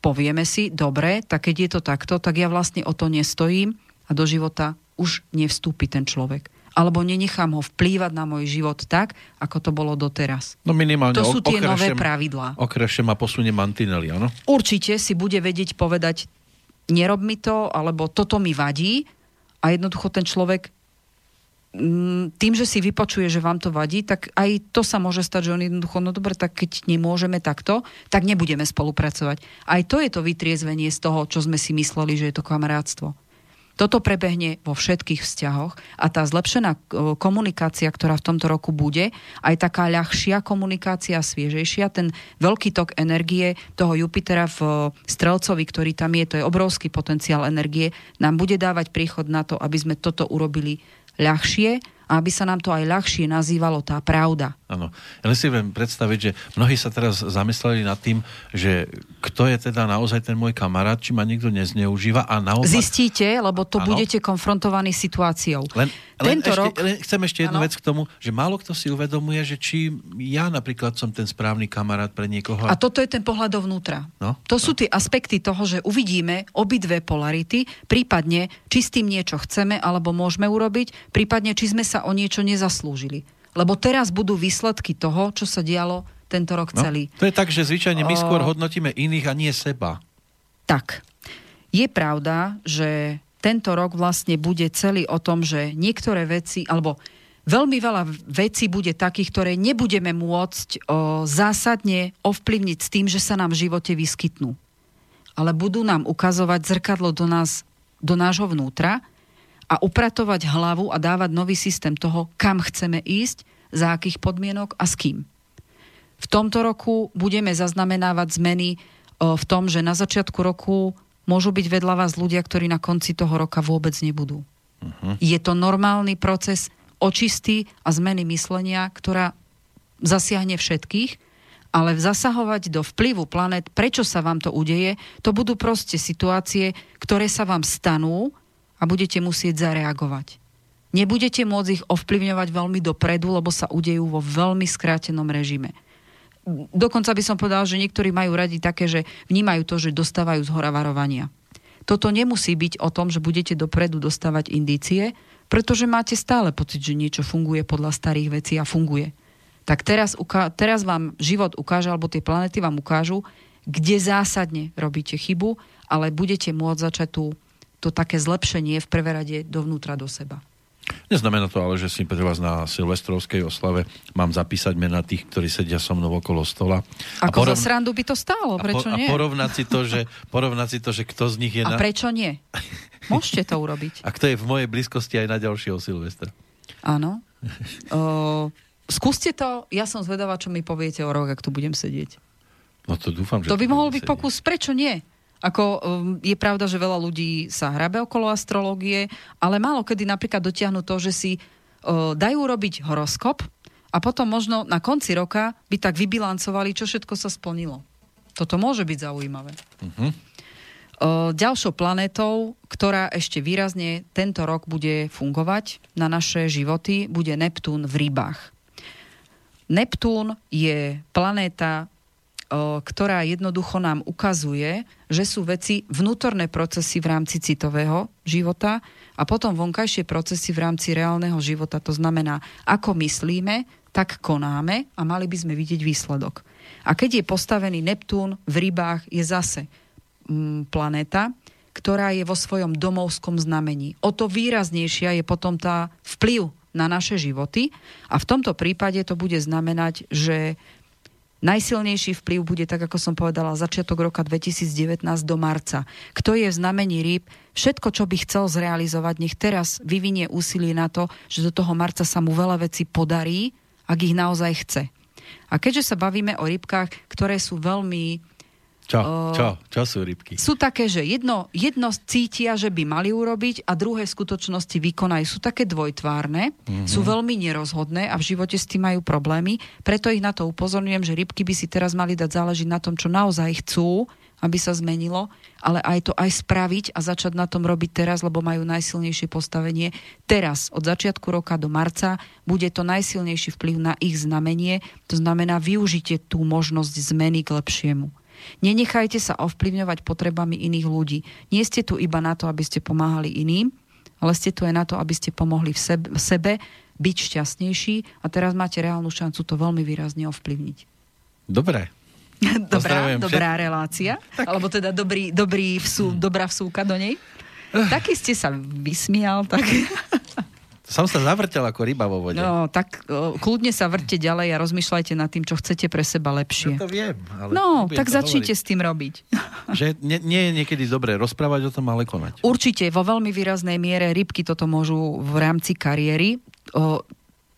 povieme si, dobre, tak keď je to takto, tak ja vlastne o to nestojím a do života už nevstúpi ten človek. Alebo nenechám ho vplývať na môj život tak, ako to bolo doteraz. No minimálne to sú tie okrešem, nové pravidlá. Okrešem a posunie mantinely, áno? Určite si bude vedieť povedať, nerob mi to, alebo toto mi vadí a jednoducho ten človek tým, že si vypočuje, že vám to vadí, tak aj to sa môže stať, že on jednoducho, no dobre, tak keď nemôžeme takto, tak nebudeme spolupracovať. Aj to je to vytriezvenie z toho, čo sme si mysleli, že je to kamarátstvo. Toto prebehne vo všetkých vzťahoch a tá zlepšená komunikácia, ktorá v tomto roku bude, aj taká ľahšia komunikácia, sviežejšia, ten veľký tok energie toho Jupitera v Strelcovi, ktorý tam je, to je obrovský potenciál energie, nám bude dávať príchod na to, aby sme toto urobili ľahšie a aby sa nám to aj ľahšie nazývalo tá pravda. Áno. Ja si viem predstaviť, že mnohí sa teraz zamysleli nad tým, že kto je teda naozaj ten môj kamarát, či ma niekto nezneužíva a naopak... Zistíte, lebo to ano. budete konfrontovaní situáciou. Len, len, ešte, rok... len chcem ešte jednu ano. vec k tomu, že málo kto si uvedomuje, že či ja napríklad som ten správny kamarát pre niekoho. A toto je ten pohľad dovnútra. No? To no. sú tie aspekty toho, že uvidíme obidve polarity, prípadne či s tým niečo chceme alebo môžeme urobiť, prípadne či sme sa o niečo nezaslúžili. Lebo teraz budú výsledky toho, čo sa dialo tento rok no, celý. To je tak, že zvyčajne my skôr hodnotíme iných a nie seba. Tak. Je pravda, že tento rok vlastne bude celý o tom, že niektoré veci, alebo veľmi veľa vecí bude takých, ktoré nebudeme môcť o, zásadne ovplyvniť s tým, že sa nám v živote vyskytnú. Ale budú nám ukazovať zrkadlo do nás, do nášho vnútra a upratovať hlavu a dávať nový systém toho, kam chceme ísť, za akých podmienok a s kým. V tomto roku budeme zaznamenávať zmeny v tom, že na začiatku roku môžu byť vedľa vás ľudia, ktorí na konci toho roka vôbec nebudú. Uh-huh. Je to normálny proces očistý a zmeny myslenia, ktorá zasiahne všetkých, ale zasahovať do vplyvu planet, prečo sa vám to udeje, to budú proste situácie, ktoré sa vám stanú a budete musieť zareagovať. Nebudete môcť ich ovplyvňovať veľmi dopredu, lebo sa udejú vo veľmi skrátenom režime. Dokonca by som povedal, že niektorí majú radi také, že vnímajú to, že dostávajú z hora varovania. Toto nemusí byť o tom, že budete dopredu dostávať indície, pretože máte stále pocit, že niečo funguje podľa starých vecí a funguje. Tak teraz, teraz vám život ukáže, alebo tie planety vám ukážu, kde zásadne robíte chybu, ale budete môcť začať tú to také zlepšenie v prvé rade dovnútra do seba. Neznamená to ale, že si pre vás na silvestrovskej oslave mám zapísať mena tých, ktorí sedia so mnou okolo stola. Ako porov... za srandu by to stálo, prečo a po, nie? A porovnať si, to, že, porovnať si to, že kto z nich je a na... prečo nie? Môžete to urobiť. A kto je v mojej blízkosti aj na ďalšieho Silvestra. Áno. O, skúste to, ja som zvedavá, čo mi poviete o rok, ak tu budem sedieť. No to dúfam, že... To by mohol byť pokus, prečo nie? Ako um, je pravda, že veľa ľudí sa hrabe okolo astrológie, ale málo kedy napríklad dotiahnu to, že si uh, dajú robiť horoskop a potom možno na konci roka by tak vybilancovali, čo všetko sa splnilo. Toto môže byť zaujímavé. Uh-huh. Uh, ďalšou planetou, ktorá ešte výrazne tento rok bude fungovať na naše životy, bude Neptún v rybách. Neptún je planéta ktorá jednoducho nám ukazuje, že sú veci, vnútorné procesy v rámci citového života a potom vonkajšie procesy v rámci reálneho života. To znamená, ako myslíme, tak konáme a mali by sme vidieť výsledok. A keď je postavený Neptún v rybách, je zase mm, planéta, ktorá je vo svojom domovskom znamení. O to výraznejšia je potom tá vplyv na naše životy a v tomto prípade to bude znamenať, že Najsilnejší vplyv bude, tak ako som povedala, začiatok roka 2019 do marca. Kto je v znamení rýb, všetko, čo by chcel zrealizovať, nech teraz vyvinie úsilie na to, že do toho marca sa mu veľa vecí podarí, ak ich naozaj chce. A keďže sa bavíme o rybkách, ktoré sú veľmi čo? Čo? Čo sú rybky? Sú také, že jedno, jedno cítia, že by mali urobiť a druhé skutočnosti vykonajú. Sú také dvojtvárne, mm-hmm. sú veľmi nerozhodné a v živote s tým majú problémy. Preto ich na to upozorňujem, že rybky by si teraz mali dať záležiť na tom, čo naozaj chcú, aby sa zmenilo, ale aj to aj spraviť a začať na tom robiť teraz, lebo majú najsilnejšie postavenie. Teraz, od začiatku roka do marca, bude to najsilnejší vplyv na ich znamenie, to znamená využite tú možnosť zmeny k lepšiemu. Nenechajte sa ovplyvňovať potrebami iných ľudí. Nie ste tu iba na to, aby ste pomáhali iným, ale ste tu aj na to, aby ste pomohli v sebe, v sebe byť šťastnejší a teraz máte reálnu šancu to veľmi výrazne ovplyvniť. Dobre. *laughs* dobrá, dobrá relácia, tak. alebo teda dobrý, dobrý vsú, dobrá vsúka do nej. Taký ste sa vysmial, tak... *laughs* Som sa zavrtel ako ryba vo vode. No, tak o, kľudne sa vrte ďalej a rozmýšľajte nad tým, čo chcete pre seba lepšie. Ja to viem. Ale no, tak začnite hovoriť. s tým robiť. *laughs* Že nie, nie je niekedy dobré rozprávať o tom, ale konať. Určite, vo veľmi výraznej miere rybky toto môžu v rámci kariéry. O,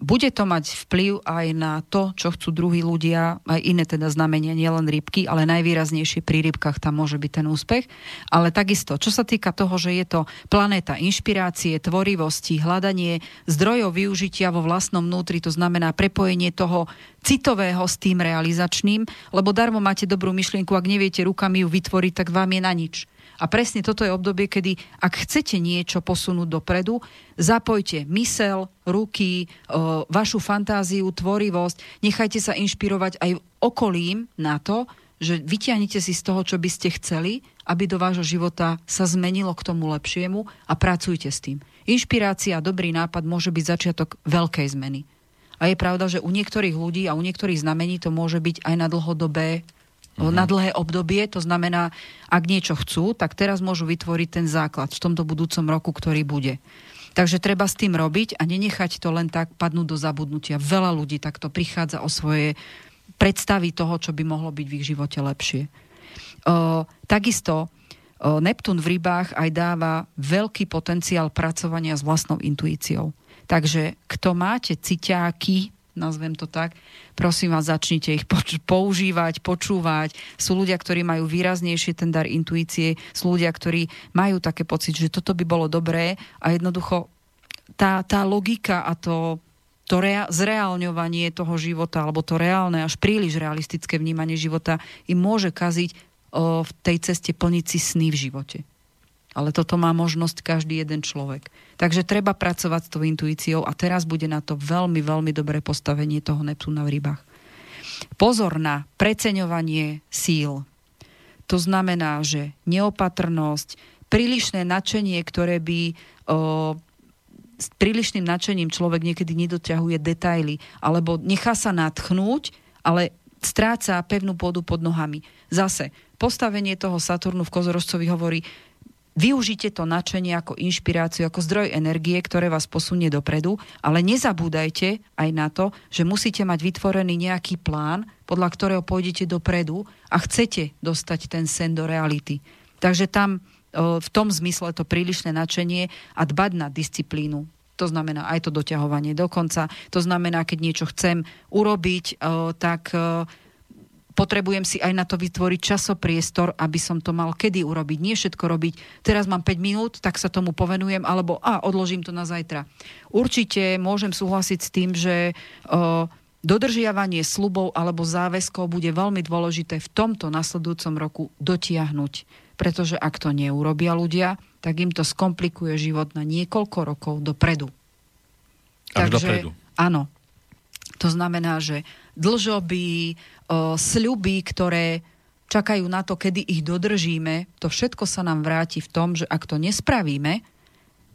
bude to mať vplyv aj na to, čo chcú druhí ľudia, aj iné teda znamenia, nielen rybky, ale najvýraznejšie pri rybkách tam môže byť ten úspech. Ale takisto, čo sa týka toho, že je to planéta inšpirácie, tvorivosti, hľadanie zdrojov využitia vo vlastnom vnútri, to znamená prepojenie toho citového s tým realizačným, lebo darmo máte dobrú myšlienku, ak neviete rukami ju vytvoriť, tak vám je na nič. A presne toto je obdobie, kedy ak chcete niečo posunúť dopredu, zapojte mysel, ruky, o, vašu fantáziu, tvorivosť, nechajte sa inšpirovať aj okolím na to, že vyťahnite si z toho, čo by ste chceli, aby do vášho života sa zmenilo k tomu lepšiemu a pracujte s tým. Inšpirácia a dobrý nápad môže byť začiatok veľkej zmeny. A je pravda, že u niektorých ľudí a u niektorých znamení to môže byť aj na dlhodobé uh-huh. na dlhé obdobie. To znamená, ak niečo chcú, tak teraz môžu vytvoriť ten základ v tomto budúcom roku, ktorý bude. Takže treba s tým robiť a nenechať to len tak padnúť do zabudnutia. Veľa ľudí takto prichádza o svoje predstavy toho, čo by mohlo byť v ich živote lepšie. O, takisto o, Neptún v rybách aj dáva veľký potenciál pracovania s vlastnou intuíciou. Takže kto máte ciťáky, nazvem to tak, prosím vás, začnite ich poč- používať, počúvať. Sú ľudia, ktorí majú výraznejšie ten dar intuície, sú ľudia, ktorí majú také pocit, že toto by bolo dobré a jednoducho tá, tá logika a to, to rea- zreálňovanie toho života, alebo to reálne, až príliš realistické vnímanie života im môže kaziť o, v tej ceste plniť si sny v živote. Ale toto má možnosť každý jeden človek. Takže treba pracovať s tou intuíciou a teraz bude na to veľmi, veľmi dobré postavenie toho Neptúna v rybách. Pozor na preceňovanie síl. To znamená, že neopatrnosť, prílišné nadšenie, ktoré by o, s prílišným nadšením človek niekedy nedoťahuje detaily, alebo nechá sa natchnúť, ale stráca pevnú pôdu pod nohami. Zase, postavenie toho Saturnu v Kozorožcovi hovorí, Využite to načenie ako inšpiráciu, ako zdroj energie, ktoré vás posunie dopredu, ale nezabúdajte aj na to, že musíte mať vytvorený nejaký plán, podľa ktorého pôjdete dopredu a chcete dostať ten sen do reality. Takže tam v tom zmysle to prílišné načenie a dbať na disciplínu. To znamená aj to doťahovanie dokonca. To znamená, keď niečo chcem urobiť, tak potrebujem si aj na to vytvoriť časopriestor, aby som to mal kedy urobiť. Nie všetko robiť, teraz mám 5 minút, tak sa tomu povenujem, alebo a odložím to na zajtra. Určite môžem súhlasiť s tým, že o, dodržiavanie slubov alebo záväzkov bude veľmi dôležité v tomto nasledujúcom roku dotiahnuť. Pretože ak to neurobia ľudia, tak im to skomplikuje život na niekoľko rokov dopredu. Až Takže, dopredu. Áno. To znamená, že dlžoby, sľuby, ktoré čakajú na to, kedy ich dodržíme, to všetko sa nám vráti v tom, že ak to nespravíme,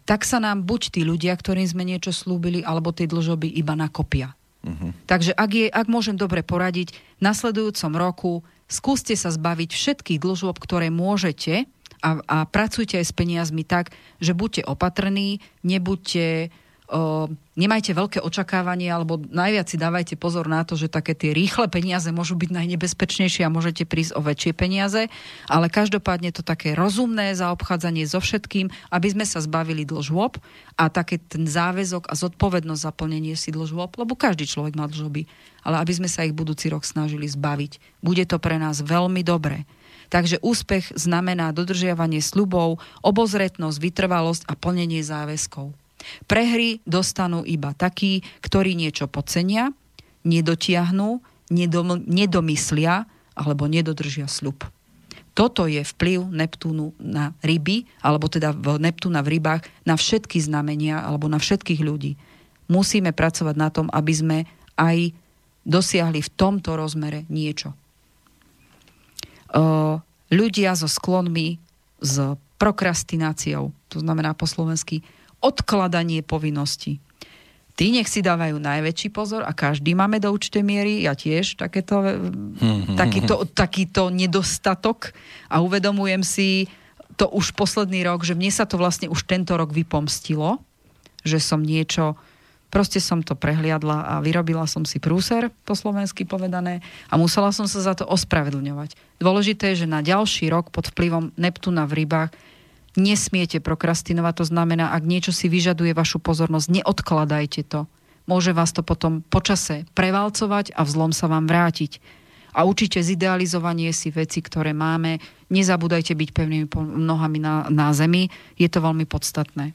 tak sa nám buď tí ľudia, ktorým sme niečo slúbili, alebo tie dlžoby iba nakopia. Uh-huh. Takže ak, je, ak môžem dobre poradiť, v nasledujúcom roku skúste sa zbaviť všetkých dlžob, ktoré môžete a, a pracujte aj s peniazmi tak, že buďte opatrní, nebuďte nemajte veľké očakávanie, alebo najviac si dávajte pozor na to, že také tie rýchle peniaze môžu byť najnebezpečnejšie a môžete prísť o väčšie peniaze, ale každopádne to také rozumné zaobchádzanie so všetkým, aby sme sa zbavili dlžôb a také ten záväzok a zodpovednosť za plnenie si dlžôb, lebo každý človek má dlžoby, ale aby sme sa ich budúci rok snažili zbaviť. Bude to pre nás veľmi dobré. Takže úspech znamená dodržiavanie slubov, obozretnosť, vytrvalosť a plnenie záväzkov. Prehry dostanú iba takí, ktorí niečo podcenia, nedotiahnú, nedom, nedomyslia alebo nedodržia sľub. Toto je vplyv Neptúnu na ryby, alebo teda Neptúna v rybách, na všetky znamenia alebo na všetkých ľudí. Musíme pracovať na tom, aby sme aj dosiahli v tomto rozmere niečo. ľudia so sklonmi, s prokrastináciou, to znamená po slovensky odkladanie povinností. Tí nech si dávajú najväčší pozor a každý máme do určitej miery, ja tiež takéto, takýto, takýto nedostatok a uvedomujem si to už posledný rok, že mne sa to vlastne už tento rok vypomstilo, že som niečo, proste som to prehliadla a vyrobila som si prúser, po slovensky povedané, a musela som sa za to ospravedlňovať. Dôležité je, že na ďalší rok pod vplyvom Neptúna v rybách nesmiete prokrastinovať. To znamená, ak niečo si vyžaduje vašu pozornosť, neodkladajte to. Môže vás to potom počase prevalcovať a vzlom sa vám vrátiť. A určite zidealizovanie si veci, ktoré máme, nezabúdajte byť pevnými nohami na, na zemi, je to veľmi podstatné.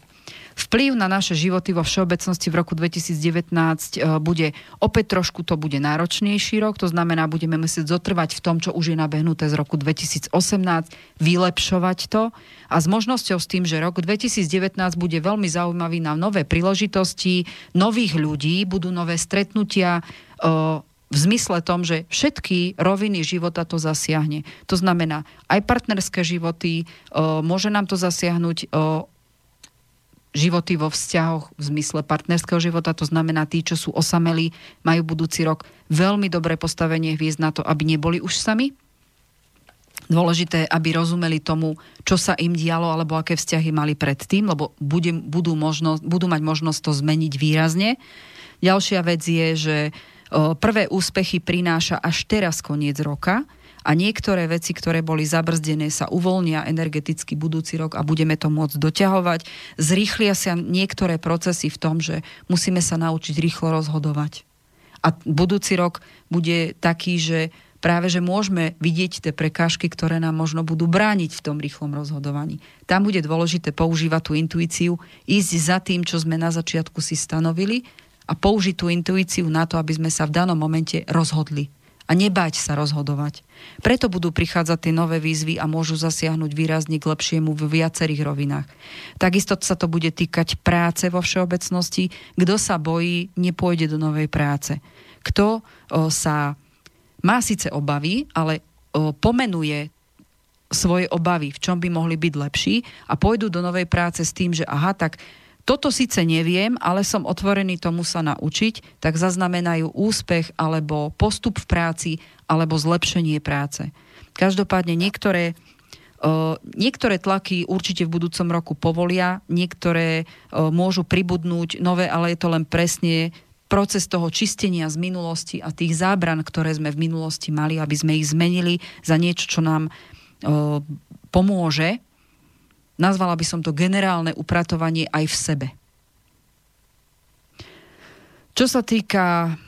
Vplyv na naše životy vo všeobecnosti v roku 2019 e, bude opäť trošku to bude náročnejší rok, to znamená, budeme musieť zotrvať v tom, čo už je nabehnuté z roku 2018, vylepšovať to a s možnosťou s tým, že rok 2019 bude veľmi zaujímavý na nové príležitosti, nových ľudí, budú nové stretnutia, e, v zmysle tom, že všetky roviny života to zasiahne. To znamená aj partnerské životy, e, môže nám to zasiahnuť životy vo vzťahoch v zmysle partnerského života, to znamená tí, čo sú osamelí, majú budúci rok veľmi dobré postavenie hviezd na to, aby neboli už sami. Dôležité, aby rozumeli tomu, čo sa im dialo, alebo aké vzťahy mali predtým, lebo bude, budú, možnosť, budú mať možnosť to zmeniť výrazne. Ďalšia vec je, že prvé úspechy prináša až teraz koniec roka, a niektoré veci, ktoré boli zabrzdené, sa uvoľnia energeticky budúci rok a budeme to môcť doťahovať. Zrýchlia sa niektoré procesy v tom, že musíme sa naučiť rýchlo rozhodovať. A budúci rok bude taký, že práve že môžeme vidieť tie prekážky, ktoré nám možno budú brániť v tom rýchlom rozhodovaní. Tam bude dôležité používať tú intuíciu, ísť za tým, čo sme na začiatku si stanovili a použiť tú intuíciu na to, aby sme sa v danom momente rozhodli a nebáť sa rozhodovať. Preto budú prichádzať tie nové výzvy a môžu zasiahnuť výrazne k lepšiemu v viacerých rovinách. Takisto sa to bude týkať práce vo všeobecnosti. Kto sa bojí, nepôjde do novej práce. Kto sa má síce obavy, ale pomenuje svoje obavy, v čom by mohli byť lepší a pôjdu do novej práce s tým, že aha, tak toto síce neviem, ale som otvorený tomu sa naučiť, tak zaznamenajú úspech alebo postup v práci alebo zlepšenie práce. Každopádne niektoré Uh, niektoré tlaky určite v budúcom roku povolia, niektoré uh, môžu pribudnúť nové, ale je to len presne proces toho čistenia z minulosti a tých zábran, ktoré sme v minulosti mali, aby sme ich zmenili za niečo, čo nám uh, pomôže Nazvala by som to generálne upratovanie aj v sebe. Čo sa týka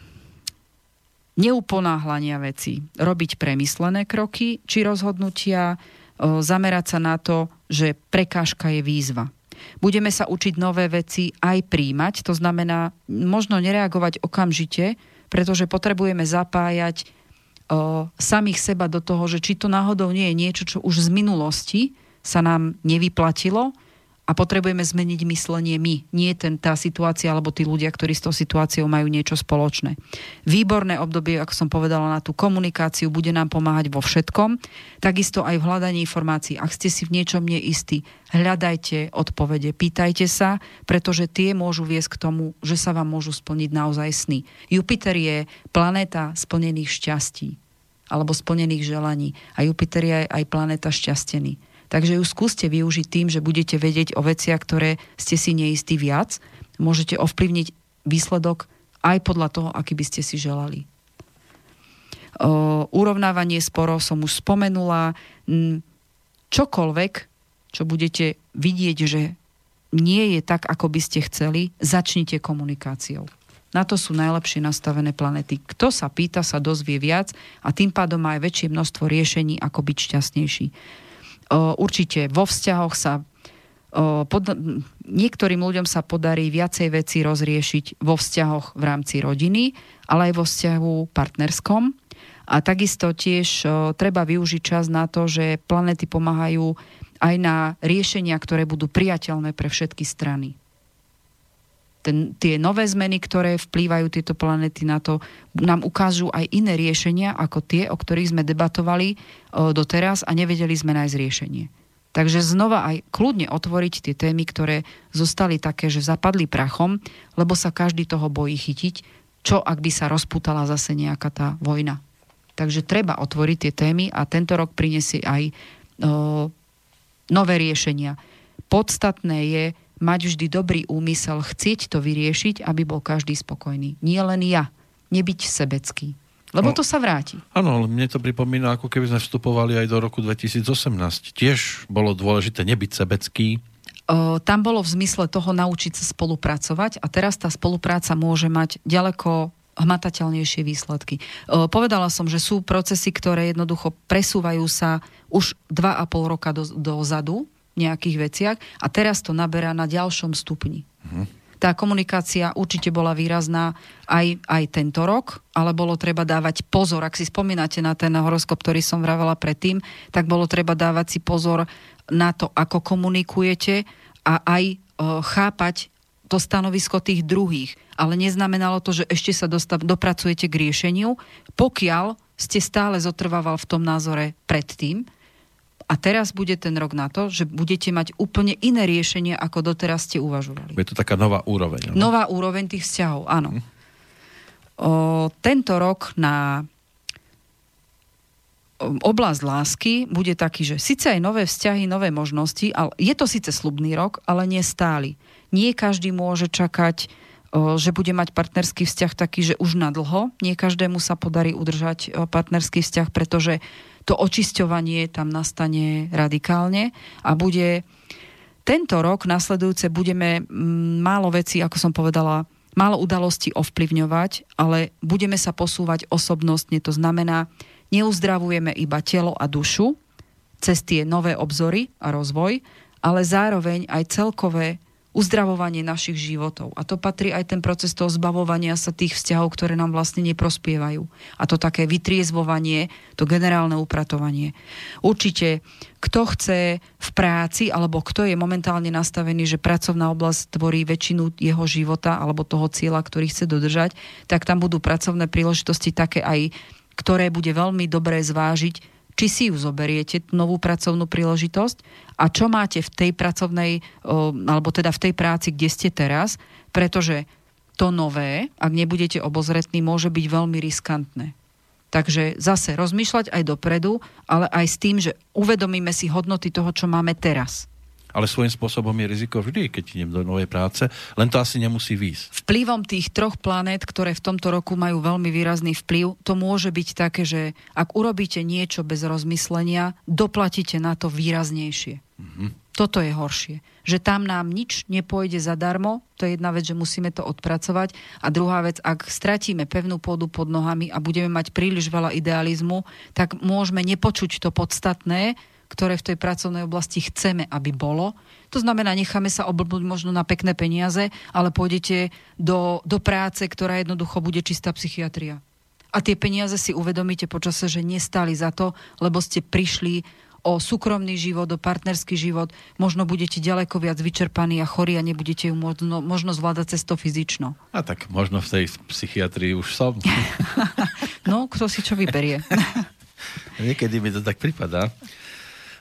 neuponáhlania veci, robiť premyslené kroky či rozhodnutia, zamerať sa na to, že prekážka je výzva. Budeme sa učiť nové veci aj príjmať, to znamená možno nereagovať okamžite, pretože potrebujeme zapájať o, samých seba do toho, že či to náhodou nie je niečo, čo už z minulosti sa nám nevyplatilo a potrebujeme zmeniť myslenie my, nie ten, tá situácia alebo tí ľudia, ktorí s tou situáciou majú niečo spoločné. Výborné obdobie, ako som povedala, na tú komunikáciu bude nám pomáhať vo všetkom, takisto aj v hľadaní informácií. Ak ste si v niečom neistí, hľadajte odpovede, pýtajte sa, pretože tie môžu viesť k tomu, že sa vám môžu splniť naozaj sny. Jupiter je planéta splnených šťastí alebo splnených želaní a Jupiter je aj planéta šťastený Takže ju skúste využiť tým, že budete vedieť o veciach, ktoré ste si neistí viac môžete ovplyvniť výsledok aj podľa toho, aký by ste si želali. O, urovnávanie sporov som už spomenula. Čokoľvek, čo budete vidieť, že nie je tak, ako by ste chceli, začnite komunikáciou. Na to sú najlepšie nastavené planety. Kto sa pýta, sa dozvie viac a tým pádom má aj väčšie množstvo riešení, ako byť šťastnejší. Určite vo vzťahoch sa pod, niektorým ľuďom sa podarí viacej veci rozriešiť vo vzťahoch v rámci rodiny, ale aj vo vzťahu partnerskom. A takisto tiež treba využiť čas na to, že planety pomáhajú aj na riešenia, ktoré budú priateľné pre všetky strany ten, tie nové zmeny, ktoré vplývajú tieto planety na to, nám ukážu aj iné riešenia ako tie, o ktorých sme debatovali o, doteraz a nevedeli sme nájsť riešenie. Takže znova aj kľudne otvoriť tie témy, ktoré zostali také, že zapadli prachom, lebo sa každý toho bojí chytiť, čo ak by sa rozputala zase nejaká tá vojna. Takže treba otvoriť tie témy a tento rok prinesie aj o, nové riešenia. Podstatné je, mať vždy dobrý úmysel, chcieť to vyriešiť, aby bol každý spokojný. Nie len ja. Nebyť sebecký. Lebo no, to sa vráti. Áno, ale mne to pripomína, ako keby sme vstupovali aj do roku 2018. Tiež bolo dôležité nebyť sebecký. Tam bolo v zmysle toho naučiť sa spolupracovať a teraz tá spolupráca môže mať ďaleko hmatateľnejšie výsledky. Povedala som, že sú procesy, ktoré jednoducho presúvajú sa už 2,5 roka do, dozadu nejakých veciach a teraz to naberá na ďalšom stupni. Uh-huh. Tá komunikácia určite bola výrazná aj, aj tento rok, ale bolo treba dávať pozor. Ak si spomínate na ten horoskop, ktorý som vravela predtým, tak bolo treba dávať si pozor na to, ako komunikujete a aj e, chápať to stanovisko tých druhých. Ale neznamenalo to, že ešte sa dostav, dopracujete k riešeniu, pokiaľ ste stále zotrvával v tom názore predtým, a teraz bude ten rok na to, že budete mať úplne iné riešenie, ako doteraz ste uvažovali. Je to taká nová úroveň. No? Nová úroveň tých vzťahov, áno. Hm. O, tento rok na oblasť lásky bude taký, že síce aj nové vzťahy, nové možnosti, ale je to síce slubný rok, ale nie stály. Nie každý môže čakať, že bude mať partnerský vzťah taký, že už na dlho. Nie každému sa podarí udržať partnerský vzťah, pretože to očisťovanie tam nastane radikálne a bude tento rok nasledujúce budeme mm, málo veci, ako som povedala, málo udalostí ovplyvňovať, ale budeme sa posúvať osobnostne. To znamená, neuzdravujeme iba telo a dušu cez tie nové obzory a rozvoj, ale zároveň aj celkové uzdravovanie našich životov. A to patrí aj ten proces toho zbavovania sa tých vzťahov, ktoré nám vlastne neprospievajú. A to také vytriezvovanie, to generálne upratovanie. Určite, kto chce v práci, alebo kto je momentálne nastavený, že pracovná oblasť tvorí väčšinu jeho života alebo toho cieľa, ktorý chce dodržať, tak tam budú pracovné príležitosti také aj, ktoré bude veľmi dobré zvážiť, či si ju zoberiete, novú pracovnú príležitosť? A čo máte v tej pracovnej, alebo teda v tej práci, kde ste teraz, pretože to nové, ak nebudete obozretní, môže byť veľmi riskantné. Takže zase rozmýšľať aj dopredu, ale aj s tým, že uvedomíme si hodnoty toho, čo máme teraz ale svojím spôsobom je riziko vždy, keď idem do novej práce, len to asi nemusí výjsť. Vplyvom tých troch planét, ktoré v tomto roku majú veľmi výrazný vplyv, to môže byť také, že ak urobíte niečo bez rozmyslenia, doplatíte na to výraznejšie. Mm-hmm. Toto je horšie. Že tam nám nič nepôjde zadarmo, to je jedna vec, že musíme to odpracovať. A druhá vec, ak stratíme pevnú pôdu pod nohami a budeme mať príliš veľa idealizmu, tak môžeme nepočuť to podstatné, ktoré v tej pracovnej oblasti chceme, aby bolo. To znamená, necháme sa oblbnúť možno na pekné peniaze, ale pôjdete do, do práce, ktorá jednoducho bude čistá psychiatria. A tie peniaze si uvedomíte počase, že nestali za to, lebo ste prišli o súkromný život, o partnerský život, možno budete ďaleko viac vyčerpaní a chorí a nebudete ju možno, možno zvládať cez to fyzično. A tak možno v tej psychiatrii už som. *laughs* no, kto si čo vyberie. *laughs* Niekedy mi to tak pripadá.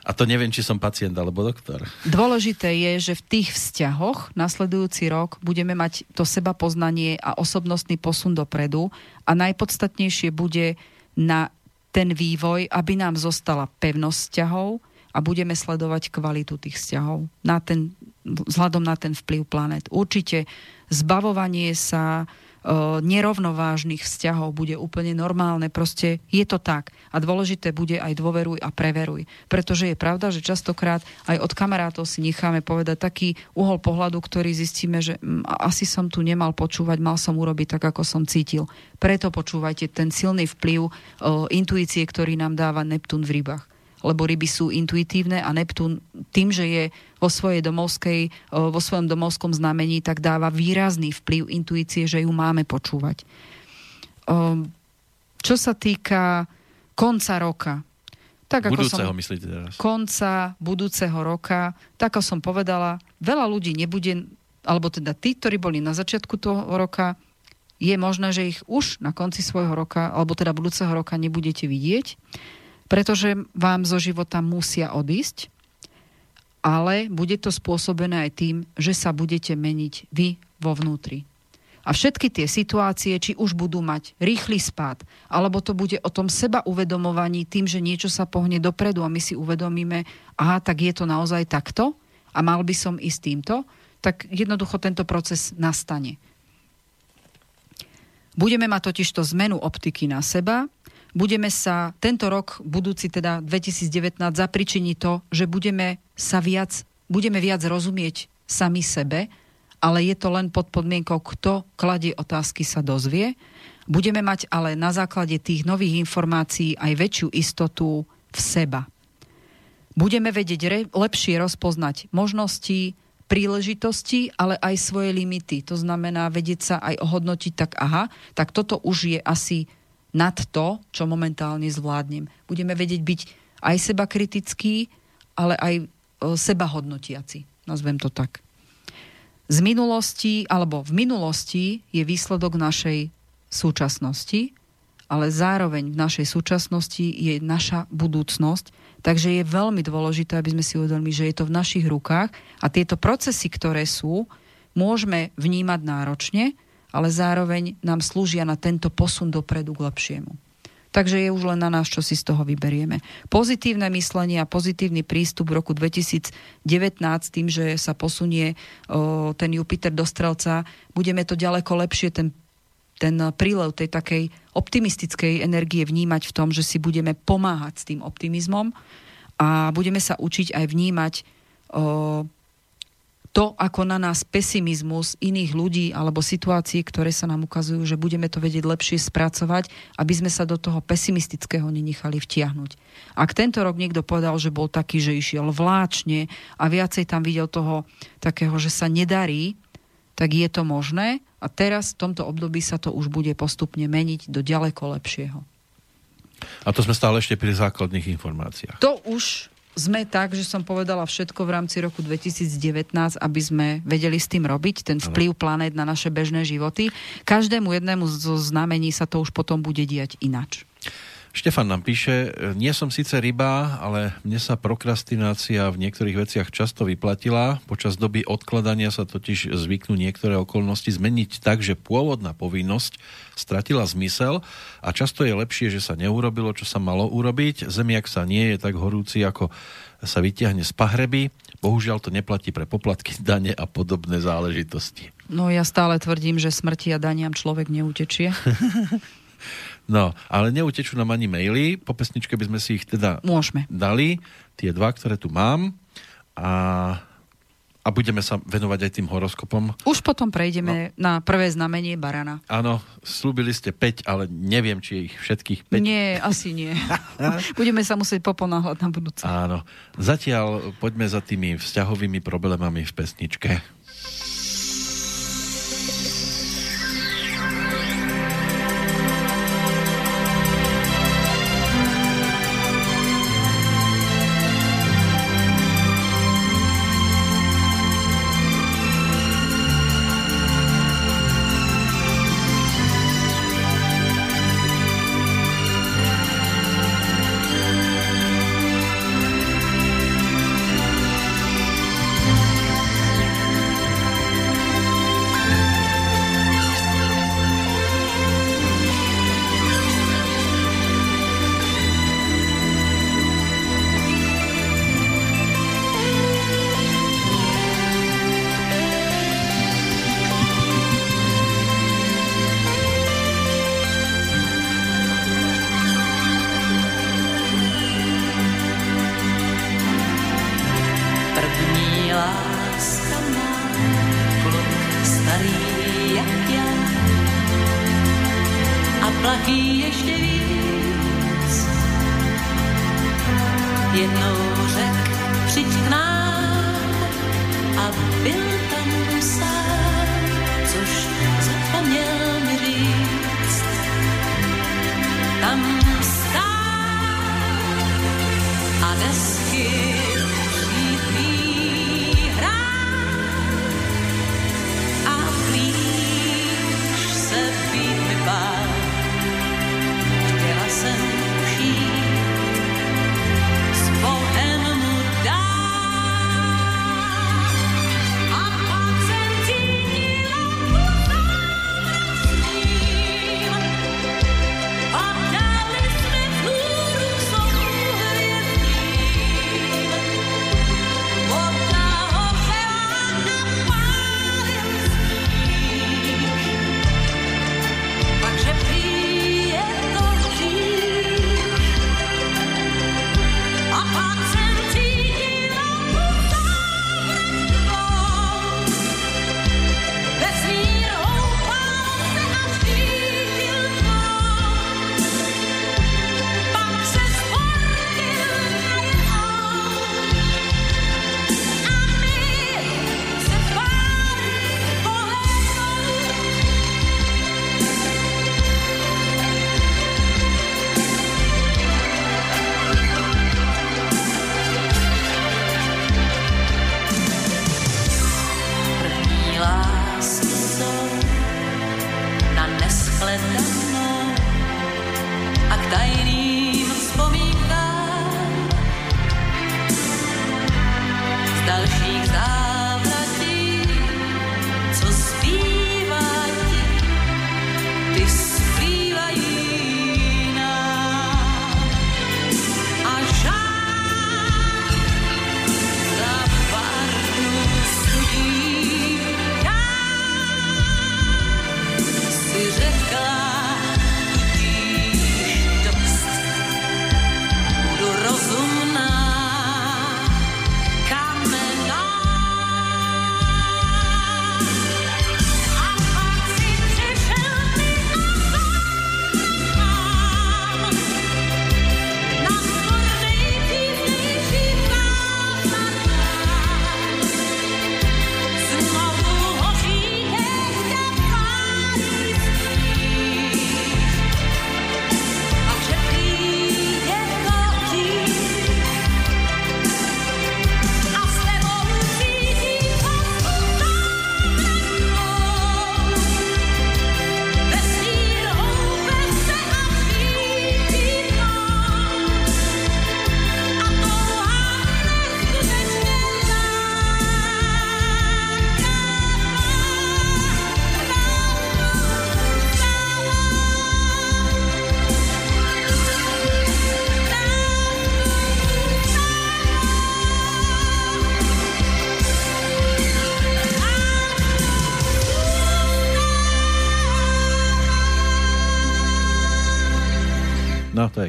A to neviem, či som pacient alebo doktor. Dôležité je, že v tých vzťahoch nasledujúci rok budeme mať to seba poznanie a osobnostný posun dopredu a najpodstatnejšie bude na ten vývoj, aby nám zostala pevnosť vzťahov a budeme sledovať kvalitu tých vzťahov na ten, vzhľadom na ten vplyv planet. Určite zbavovanie sa nerovnovážnych vzťahov bude úplne normálne. Proste je to tak. A dôležité bude aj dôveruj a preveruj. Pretože je pravda, že častokrát aj od kamarátov si necháme povedať taký uhol pohľadu, ktorý zistíme, že m, asi som tu nemal počúvať, mal som urobiť tak, ako som cítil. Preto počúvajte ten silný vplyv o, intuície, ktorý nám dáva Neptún v rybách lebo ryby sú intuitívne a Neptún tým, že je vo, svojej domovskej, vo svojom domovskom znamení, tak dáva výrazný vplyv intuície, že ju máme počúvať. Čo sa týka konca roka, tak ako budúceho som, myslíte teraz? Konca budúceho roka, tak ako som povedala, veľa ľudí nebude, alebo teda tí, ktorí boli na začiatku toho roka, je možné, že ich už na konci svojho roka, alebo teda budúceho roka nebudete vidieť pretože vám zo života musia odísť, ale bude to spôsobené aj tým, že sa budete meniť vy vo vnútri. A všetky tie situácie, či už budú mať rýchly spád, alebo to bude o tom seba uvedomovaní tým, že niečo sa pohne dopredu a my si uvedomíme, aha, tak je to naozaj takto a mal by som ísť týmto, tak jednoducho tento proces nastane. Budeme mať totiž to zmenu optiky na seba, budeme sa tento rok, budúci teda 2019, zapričiniť to, že budeme sa viac, budeme viac rozumieť sami sebe, ale je to len pod podmienkou, kto kladie otázky sa dozvie. Budeme mať ale na základe tých nových informácií aj väčšiu istotu v seba. Budeme vedieť re, lepšie rozpoznať možnosti, príležitosti, ale aj svoje limity. To znamená vedieť sa aj ohodnotiť tak, aha, tak toto už je asi nad to, čo momentálne zvládnem. Budeme vedieť byť aj seba kritický, ale aj e, seba hodnotiaci. Nazvem to tak. Z minulosti, alebo v minulosti je výsledok našej súčasnosti, ale zároveň v našej súčasnosti je naša budúcnosť, takže je veľmi dôležité, aby sme si uvedomili, že je to v našich rukách a tieto procesy, ktoré sú, môžeme vnímať náročne, ale zároveň nám slúžia na tento posun dopredu k lepšiemu. Takže je už len na nás, čo si z toho vyberieme. Pozitívne myslenie a pozitívny prístup v roku 2019 tým, že sa posunie o, ten Jupiter do strelca, budeme to ďaleko lepšie, ten, ten prílev tej takej optimistickej energie vnímať v tom, že si budeme pomáhať s tým optimizmom a budeme sa učiť aj vnímať o, to, ako na nás pesimizmus iných ľudí alebo situácií, ktoré sa nám ukazujú, že budeme to vedieť lepšie spracovať, aby sme sa do toho pesimistického nenechali vtiahnuť. Ak tento rok niekto povedal, že bol taký, že išiel vláčne a viacej tam videl toho takého, že sa nedarí, tak je to možné a teraz v tomto období sa to už bude postupne meniť do ďaleko lepšieho. A to sme stále ešte pri základných informáciách. To už sme tak, že som povedala všetko v rámci roku 2019, aby sme vedeli s tým robiť, ten vplyv planét na naše bežné životy. Každému jednému zo znamení sa to už potom bude diať inač. Štefan nám píše, nie som síce ryba, ale mne sa prokrastinácia v niektorých veciach často vyplatila. Počas doby odkladania sa totiž zvyknú niektoré okolnosti zmeniť tak, že pôvodná povinnosť stratila zmysel a často je lepšie, že sa neurobilo, čo sa malo urobiť. Zemiak sa nie je tak horúci, ako sa vyťahne z pahreby. Bohužiaľ to neplatí pre poplatky, *laughs* dane a podobné záležitosti. No ja stále tvrdím, že smrti a daniam človek neutečie. *laughs* No, ale neutečú nám ani maily. Po pesničke by sme si ich teda Môžeme. dali. Tie dva, ktoré tu mám. A, a budeme sa venovať aj tým horoskopom. Už potom prejdeme no. na prvé znamenie barana. Áno, slúbili ste 5, ale neviem, či je ich všetkých 5. Nie, asi nie. *laughs* budeme sa musieť poponáhľať na budúce. Áno. Zatiaľ poďme za tými vzťahovými problémami v pesničke.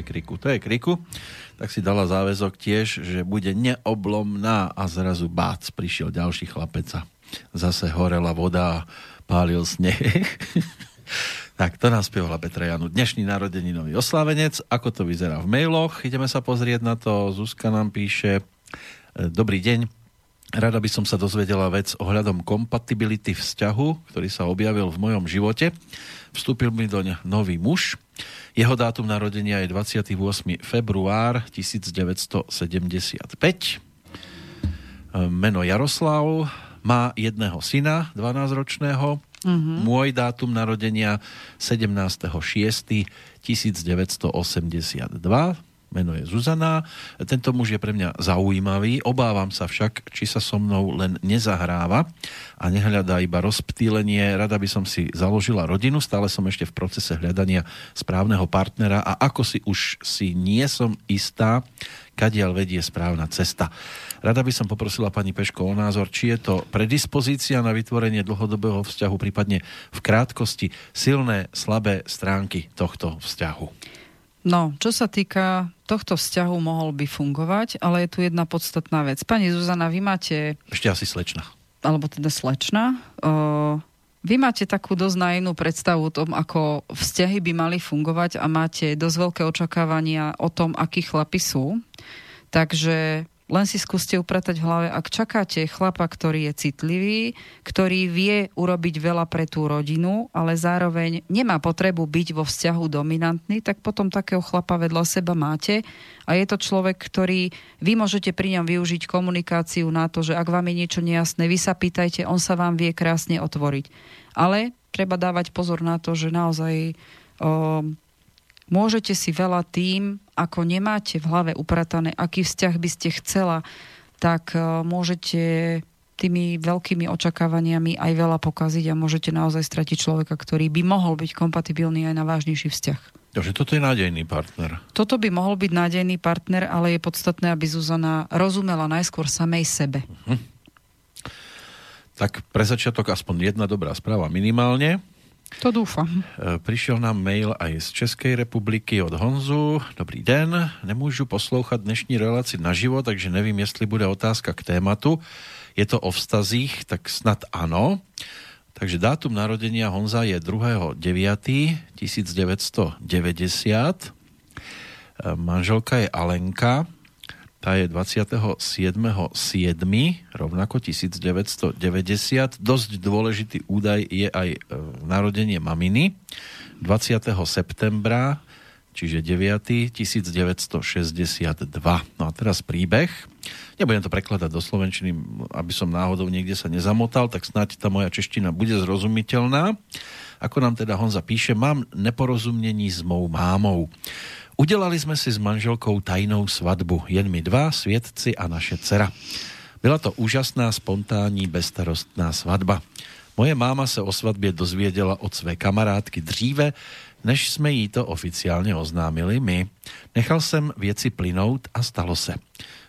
Kriku, to je kriku. Tak si dala záväzok tiež, že bude neoblomná a zrazu bác, prišiel ďalší chlapec a zase horela voda a pálil sneh. *laughs* tak to nás spievala Petra Janu. Dnešný narodeninový oslávenec. Ako to vyzerá v mailoch? Ideme sa pozrieť na to. Zuzka nám píše. Dobrý deň. Rada by som sa dozvedela vec ohľadom kompatibility vzťahu, ktorý sa objavil v mojom živote. Vstúpil mi doň nový muž. Jeho dátum narodenia je 28. február 1975. Meno Jaroslav. Má jedného syna, 12-ročného. Mm-hmm. Môj dátum narodenia 17.6.1982 meno je Zuzana. Tento muž je pre mňa zaujímavý, obávam sa však, či sa so mnou len nezahráva a nehľadá iba rozptýlenie. Rada by som si založila rodinu, stále som ešte v procese hľadania správneho partnera a ako si už si nie som istá, kadiaľ vedie správna cesta. Rada by som poprosila pani Peško o názor, či je to predispozícia na vytvorenie dlhodobého vzťahu, prípadne v krátkosti silné, slabé stránky tohto vzťahu. No, čo sa týka tohto vzťahu, mohol by fungovať, ale je tu jedna podstatná vec. Pani Zuzana, vy máte, Ešte asi slečna. alebo teda slečna, o, vy máte takú dosť naivnú predstavu o tom, ako vzťahy by mali fungovať a máte dosť veľké očakávania o tom, akí chlapi sú. Takže len si skúste upratať v hlave, ak čakáte chlapa, ktorý je citlivý, ktorý vie urobiť veľa pre tú rodinu, ale zároveň nemá potrebu byť vo vzťahu dominantný, tak potom takého chlapa vedľa seba máte a je to človek, ktorý vy môžete pri ňom využiť komunikáciu na to, že ak vám je niečo nejasné, vy sa pýtajte, on sa vám vie krásne otvoriť. Ale treba dávať pozor na to, že naozaj o, môžete si veľa tým, ako nemáte v hlave upratané, aký vzťah by ste chcela, tak o, môžete tými veľkými očakávaniami aj veľa pokaziť a môžete naozaj stratiť človeka, ktorý by mohol byť kompatibilný aj na vážnejší vzťah. Takže toto je nádejný partner. Toto by mohol byť nádejný partner, ale je podstatné, aby Zuzana rozumela najskôr samej sebe. Tak pre začiatok aspoň jedna dobrá správa minimálne. To dúfam. E, Prišiel nám mail aj z Českej republiky od Honzu. Dobrý den, nemůžu poslouchat dnešní relaci naživo, takže nevím, jestli bude otázka k tématu. Je to o vztazích, tak snad ano. Takže dátum narodenia Honza je 2.9.1990. E, Manželka je Alenka, tá je 27.7. rovnako 1990. Dosť dôležitý údaj je aj e, narodenie maminy 20. septembra, čiže 9. 1962. No a teraz príbeh. Nebudem to prekladať do slovenčiny, aby som náhodou niekde sa nezamotal, tak snáď tá moja čeština bude zrozumiteľná. Ako nám teda Honza píše, mám neporozumení s mou mámou. Udělali jsme si s manželkou tajnou svatbu, jen my dva, svědci a naše dcera. Byla to úžasná, spontánní, bezstarostná svatba. Moje máma se o svatbě dozvěděla od své kamarádky dříve, než jsme jí to oficiálně oznámili my. Nechal jsem věci plynout a stalo se.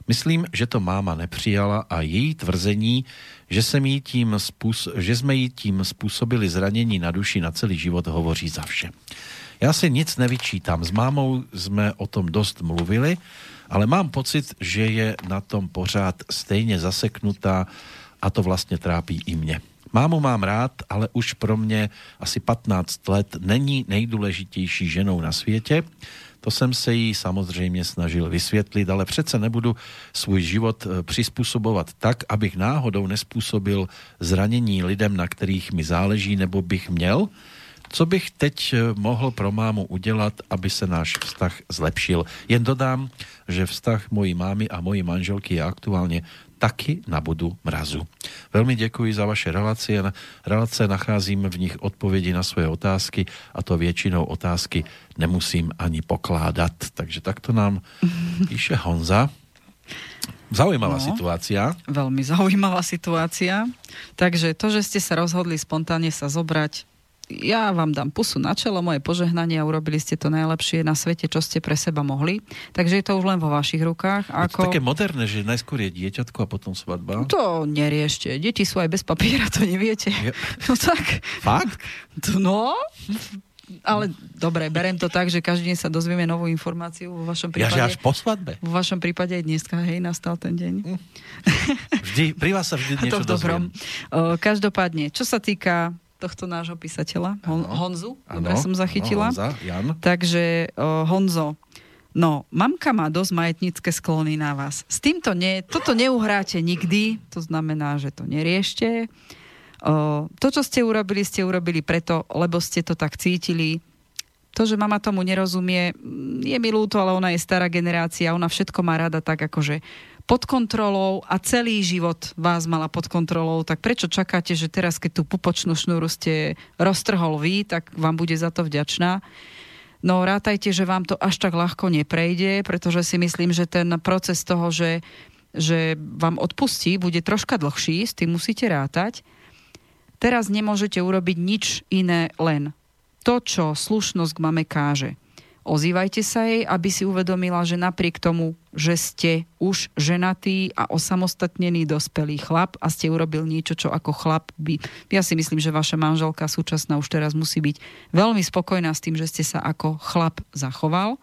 Myslím, že to máma nepřijala a její tvrzení, že, jsem jí tím způs- že jsme jí tím způsobili zranění na duši na celý život, hovoří za vše. Já si nic nevyčítám. S mámou jsme o tom dost mluvili, ale mám pocit, že je na tom pořád stejně zaseknutá a to vlastně trápí i mě. Mámu mám rád, ale už pro mě asi 15 let není nejdůležitější ženou na světě. To jsem se jí samozřejmě snažil vysvětlit, ale přece nebudu svůj život eh, přizpůsobovat tak, abych náhodou nespůsobil zranění lidem, na kterých mi záleží, nebo bych měl. Co bych teď eh, mohl pro mámu udělat, aby se náš vztah zlepšil? Jen dodám, že vztah mojí mámy a mojej manželky je aktuálně taky na budu mrazu. Velmi děkuji za vaše relace. Relace nacházím v nich odpovědi na svoje otázky a to většinou otázky nemusím ani pokládat. Takže takto nám *laughs* píše Honza. Zaujímavá No. situácia. Veľmi zaujímavá situácia. Takže to, že ste sa rozhodli spontánne sa zobrať, ja vám dám pusu na čelo, moje požehnanie a urobili ste to najlepšie na svete, čo ste pre seba mohli. Takže je to už len vo vašich rukách. Je to Ako... také moderné, že najskôr je dieťatko a potom svadba. To neriešte. Deti sú aj bez papiera, to neviete. Je- No tak, Fakt? no... Ale dobre, berem to tak, že každý deň sa dozvieme novú informáciu. Vo vašom Ja, prípade, až po svadbe. vo vašom prípade aj dneska, hej, nastal ten deň. Vždy, pri vás sa vždy A to niečo v dobrom. dozviem. Každopádne, čo sa týka tohto nášho písateľa, Hon. Honzu, dobre Áno, som zachytila. áno, Honza, Jan. Takže o, Honzo, no, mamka má dosť majetnícke sklony na vás. S týmto nie, toto neuhráte nikdy, to znamená, že to neriešte. O, to, čo ste urobili, ste urobili preto, lebo ste to tak cítili. To, že mama tomu nerozumie, mm, je mi ľúto, ale ona je stará generácia, ona všetko má rada tak akože pod kontrolou a celý život vás mala pod kontrolou, tak prečo čakáte, že teraz, keď tú pupočnú šnúru ste roztrhol vy, tak vám bude za to vďačná? No rátajte, že vám to až tak ľahko neprejde, pretože si myslím, že ten proces toho, že, že vám odpustí, bude troška dlhší, s tým musíte rátať. Teraz nemôžete urobiť nič iné, len to, čo slušnosť k mame káže. Ozývajte sa jej, aby si uvedomila, že napriek tomu, že ste už ženatý a osamostatnený dospelý chlap a ste urobil niečo, čo ako chlap by... Ja si myslím, že vaša manželka súčasná už teraz musí byť veľmi spokojná s tým, že ste sa ako chlap zachoval.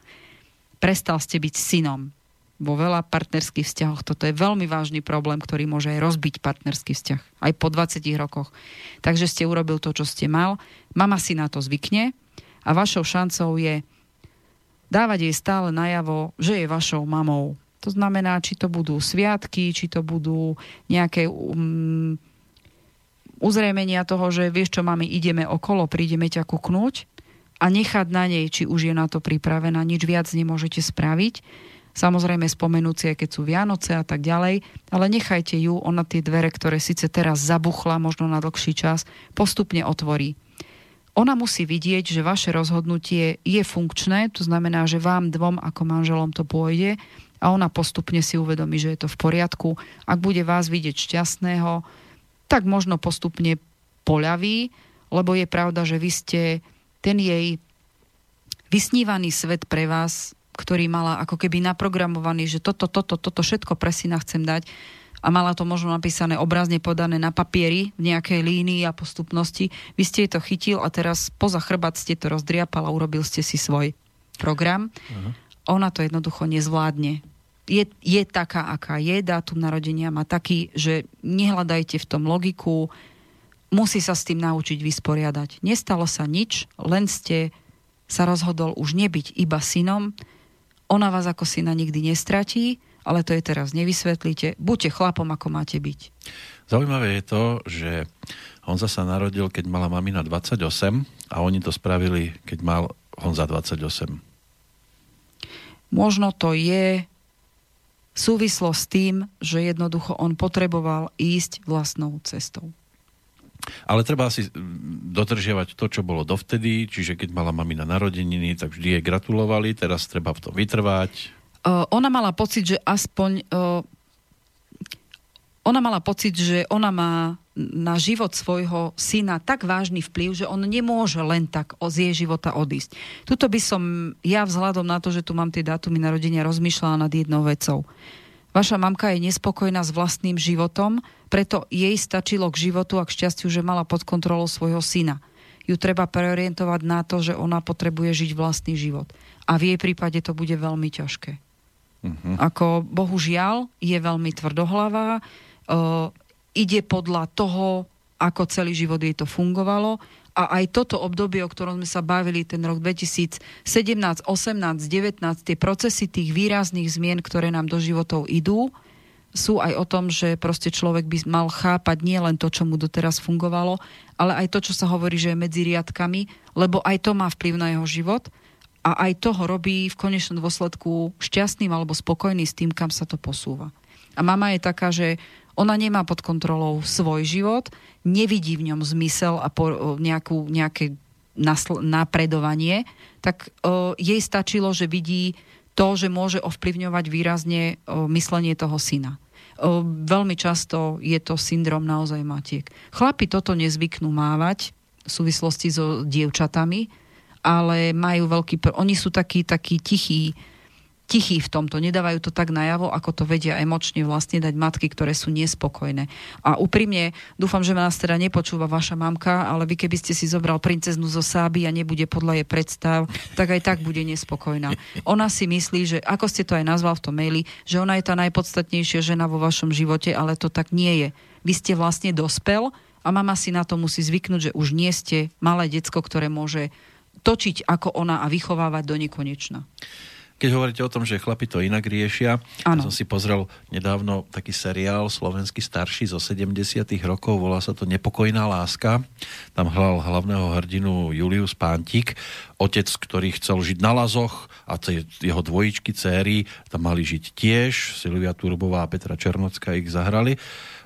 Prestal ste byť synom. vo veľa partnerských vzťahoch. Toto je veľmi vážny problém, ktorý môže aj rozbiť partnerský vzťah. Aj po 20 rokoch. Takže ste urobil to, čo ste mal. Mama si na to zvykne a vašou šancou je dávať jej stále najavo, že je vašou mamou. To znamená, či to budú sviatky, či to budú nejaké um, uzrejmenia toho, že vieš čo, mami, ideme okolo, prídeme ťa kuknúť a nechať na nej, či už je na to pripravená, nič viac nemôžete spraviť. Samozrejme spomenúť si, keď sú Vianoce a tak ďalej, ale nechajte ju, ona tie dvere, ktoré síce teraz zabuchla, možno na dlhší čas, postupne otvorí. Ona musí vidieť, že vaše rozhodnutie je funkčné, to znamená, že vám dvom ako manželom to pôjde a ona postupne si uvedomí, že je to v poriadku. Ak bude vás vidieť šťastného, tak možno postupne poľaví, lebo je pravda, že vy ste ten jej vysnívaný svet pre vás, ktorý mala ako keby naprogramovaný, že toto, toto, toto všetko pre syna chcem dať a mala to možno napísané obrazne podané na papieri v nejakej línii a postupnosti. Vy ste jej to chytil a teraz poza chrbát ste to rozdriapal a urobil ste si svoj program. Uh-huh. Ona to jednoducho nezvládne. Je, je taká, aká je, dátum narodenia má taký, že nehľadajte v tom logiku, musí sa s tým naučiť vysporiadať. Nestalo sa nič, len ste sa rozhodol už nebyť iba synom, ona vás ako syna nikdy nestratí, ale to je teraz nevysvetlíte. Buďte chlapom, ako máte byť. Zaujímavé je to, že Honza sa narodil, keď mala mamina 28 a oni to spravili, keď mal Honza 28. Možno to je súvislo s tým, že jednoducho on potreboval ísť vlastnou cestou. Ale treba si mm, dodržiavať to, čo bolo dovtedy, čiže keď mala mamina narodeniny, tak vždy jej gratulovali, teraz treba v tom vytrvať. Uh, ona mala pocit, že aspoň... Uh, ona mala pocit, že ona má na život svojho syna tak vážny vplyv, že on nemôže len tak z jej života odísť. Tuto by som ja vzhľadom na to, že tu mám tie dátumy narodenia, rozmýšľala nad jednou vecou. Vaša mamka je nespokojná s vlastným životom, preto jej stačilo k životu a k šťastiu, že mala pod kontrolou svojho syna. Ju treba preorientovať na to, že ona potrebuje žiť vlastný život. A v jej prípade to bude veľmi ťažké. Uh-huh. Ako bohužiaľ je veľmi tvrdohlavá, uh, ide podľa toho, ako celý život jej to fungovalo a aj toto obdobie, o ktorom sme sa bavili, ten rok 2017, 18, 19, tie procesy tých výrazných zmien, ktoré nám do životov idú, sú aj o tom, že proste človek by mal chápať nie len to, čo mu doteraz fungovalo, ale aj to, čo sa hovorí, že je medzi riadkami, lebo aj to má vplyv na jeho život a aj to ho robí v konečnom dôsledku šťastným alebo spokojný s tým, kam sa to posúva. A mama je taká, že ona nemá pod kontrolou svoj život, nevidí v ňom zmysel a po, nejakú, nejaké nasl- napredovanie, tak o, jej stačilo, že vidí to, že môže ovplyvňovať výrazne o, myslenie toho syna. O, veľmi často je to syndrom naozaj matiek. Chlapi toto nezvyknú mávať v súvislosti so dievčatami, ale majú veľký... Pr- oni sú takí, takí tichí, tichí v tomto, nedávajú to tak najavo, ako to vedia emočne vlastne dať matky, ktoré sú nespokojné. A úprimne dúfam, že ma nás teda nepočúva vaša mamka, ale vy keby ste si zobral princeznu zo sáby a nebude podľa jej predstav, tak aj tak bude nespokojná. Ona si myslí, že ako ste to aj nazval v tom maili, že ona je tá najpodstatnejšia žena vo vašom živote, ale to tak nie je. Vy ste vlastne dospel a mama si na to musí zvyknúť, že už nie ste malé decko, ktoré môže točiť ako ona a vychovávať do nekonečna. Keď hovoríte o tom, že chlapi to inak riešia, ja som si pozrel nedávno taký seriál slovenský starší zo 70 rokov, volá sa to Nepokojná láska. Tam hral hlavného hrdinu Julius Pántik, otec, ktorý chcel žiť na Lazoch a tie jeho dvojičky, céry, tam mali žiť tiež. Silvia Turbová a Petra Černocká ich zahrali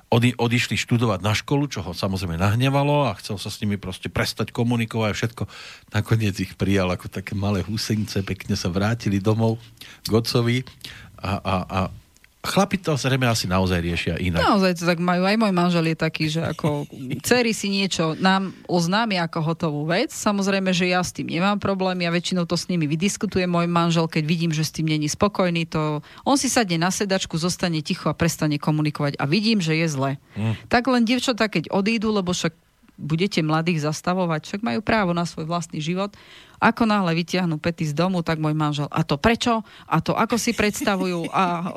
odi, odišli študovať na školu, čo ho samozrejme nahnevalo a chcel sa s nimi proste prestať komunikovať a všetko. Nakoniec ich prijal ako také malé husenice, pekne sa vrátili domov k otcovi a, a, a chlapi to zrejme asi naozaj riešia inak. Naozaj to tak majú. Aj môj manžel je taký, že ako *laughs* dcery si niečo nám oznámia ako hotovú vec. Samozrejme, že ja s tým nemám problém. Ja väčšinou to s nimi vydiskutujem. Môj manžel, keď vidím, že s tým není spokojný, to on si sadne na sedačku, zostane ticho a prestane komunikovať. A vidím, že je zle. Mm. Tak len dievčatá, keď odídu, lebo však budete mladých zastavovať, však majú právo na svoj vlastný život. Ako náhle vytiahnu pety z domu, tak môj manžel, a to prečo? A to ako si predstavujú? A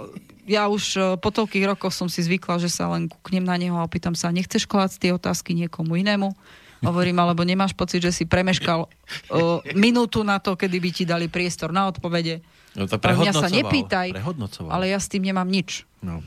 ja už e, po toľkých rokoch som si zvykla, že sa len kúknem na neho a opýtam sa, nechceš klásť tie otázky niekomu inému? Hovorím, alebo nemáš pocit, že si premeškal uh, minútu na to, kedy by ti dali priestor na odpovede. No to mňa sa nepýtaj, Prehodnocoval. ale ja s tým nemám nič. No.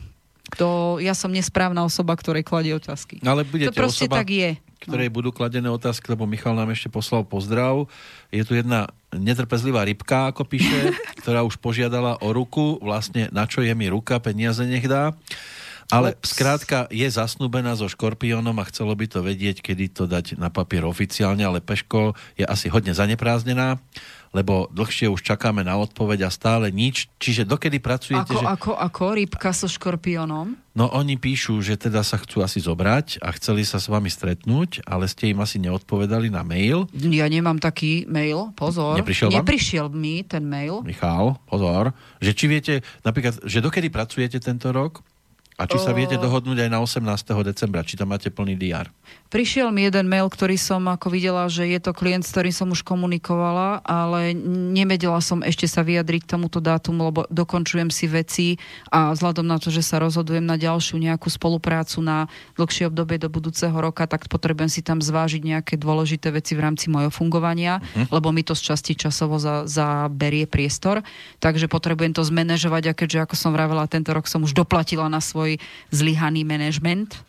To, ja som nesprávna osoba, ktorej kladie otázky. No, Ale budete to proste osoba, tak je. ktorej budú kladené otázky, lebo Michal nám ešte poslal pozdrav. Je tu jedna netrpezlivá rybka, ako píše, *laughs* ktorá už požiadala o ruku, vlastne na čo je mi ruka, peniaze nech dá. Ale skrátka je zasnúbená so škorpiónom a chcelo by to vedieť, kedy to dať na papier oficiálne, ale Peško je asi hodne zaneprázdnená, lebo dlhšie už čakáme na odpoveď a stále nič. Čiže dokedy pracujete, Ako, že... ako, ako rybka so škorpiónom? No oni píšu, že teda sa chcú asi zobrať a chceli sa s vami stretnúť, ale ste im asi neodpovedali na mail. Ja nemám taký mail, pozor. Neprišiel vám? Neprišiel mi ten mail. Michal, pozor, že či viete, napríklad, že dokedy pracujete tento rok a či sa viete dohodnúť aj na 18. decembra, či tam máte plný diár. Prišiel mi jeden mail, ktorý som ako videla, že je to klient, s ktorým som už komunikovala, ale nevedela som ešte sa vyjadriť k tomuto dátumu, lebo dokončujem si veci a vzhľadom na to, že sa rozhodujem na ďalšiu nejakú spoluprácu na dlhšie obdobie do budúceho roka, tak potrebujem si tam zvážiť nejaké dôležité veci v rámci mojho fungovania, lebo mi to z časti časovo za, zaberie priestor. Takže potrebujem to zmanéžovať a keďže, ako som vravela, tento rok som už doplatila na svoj zlyhaný manažment,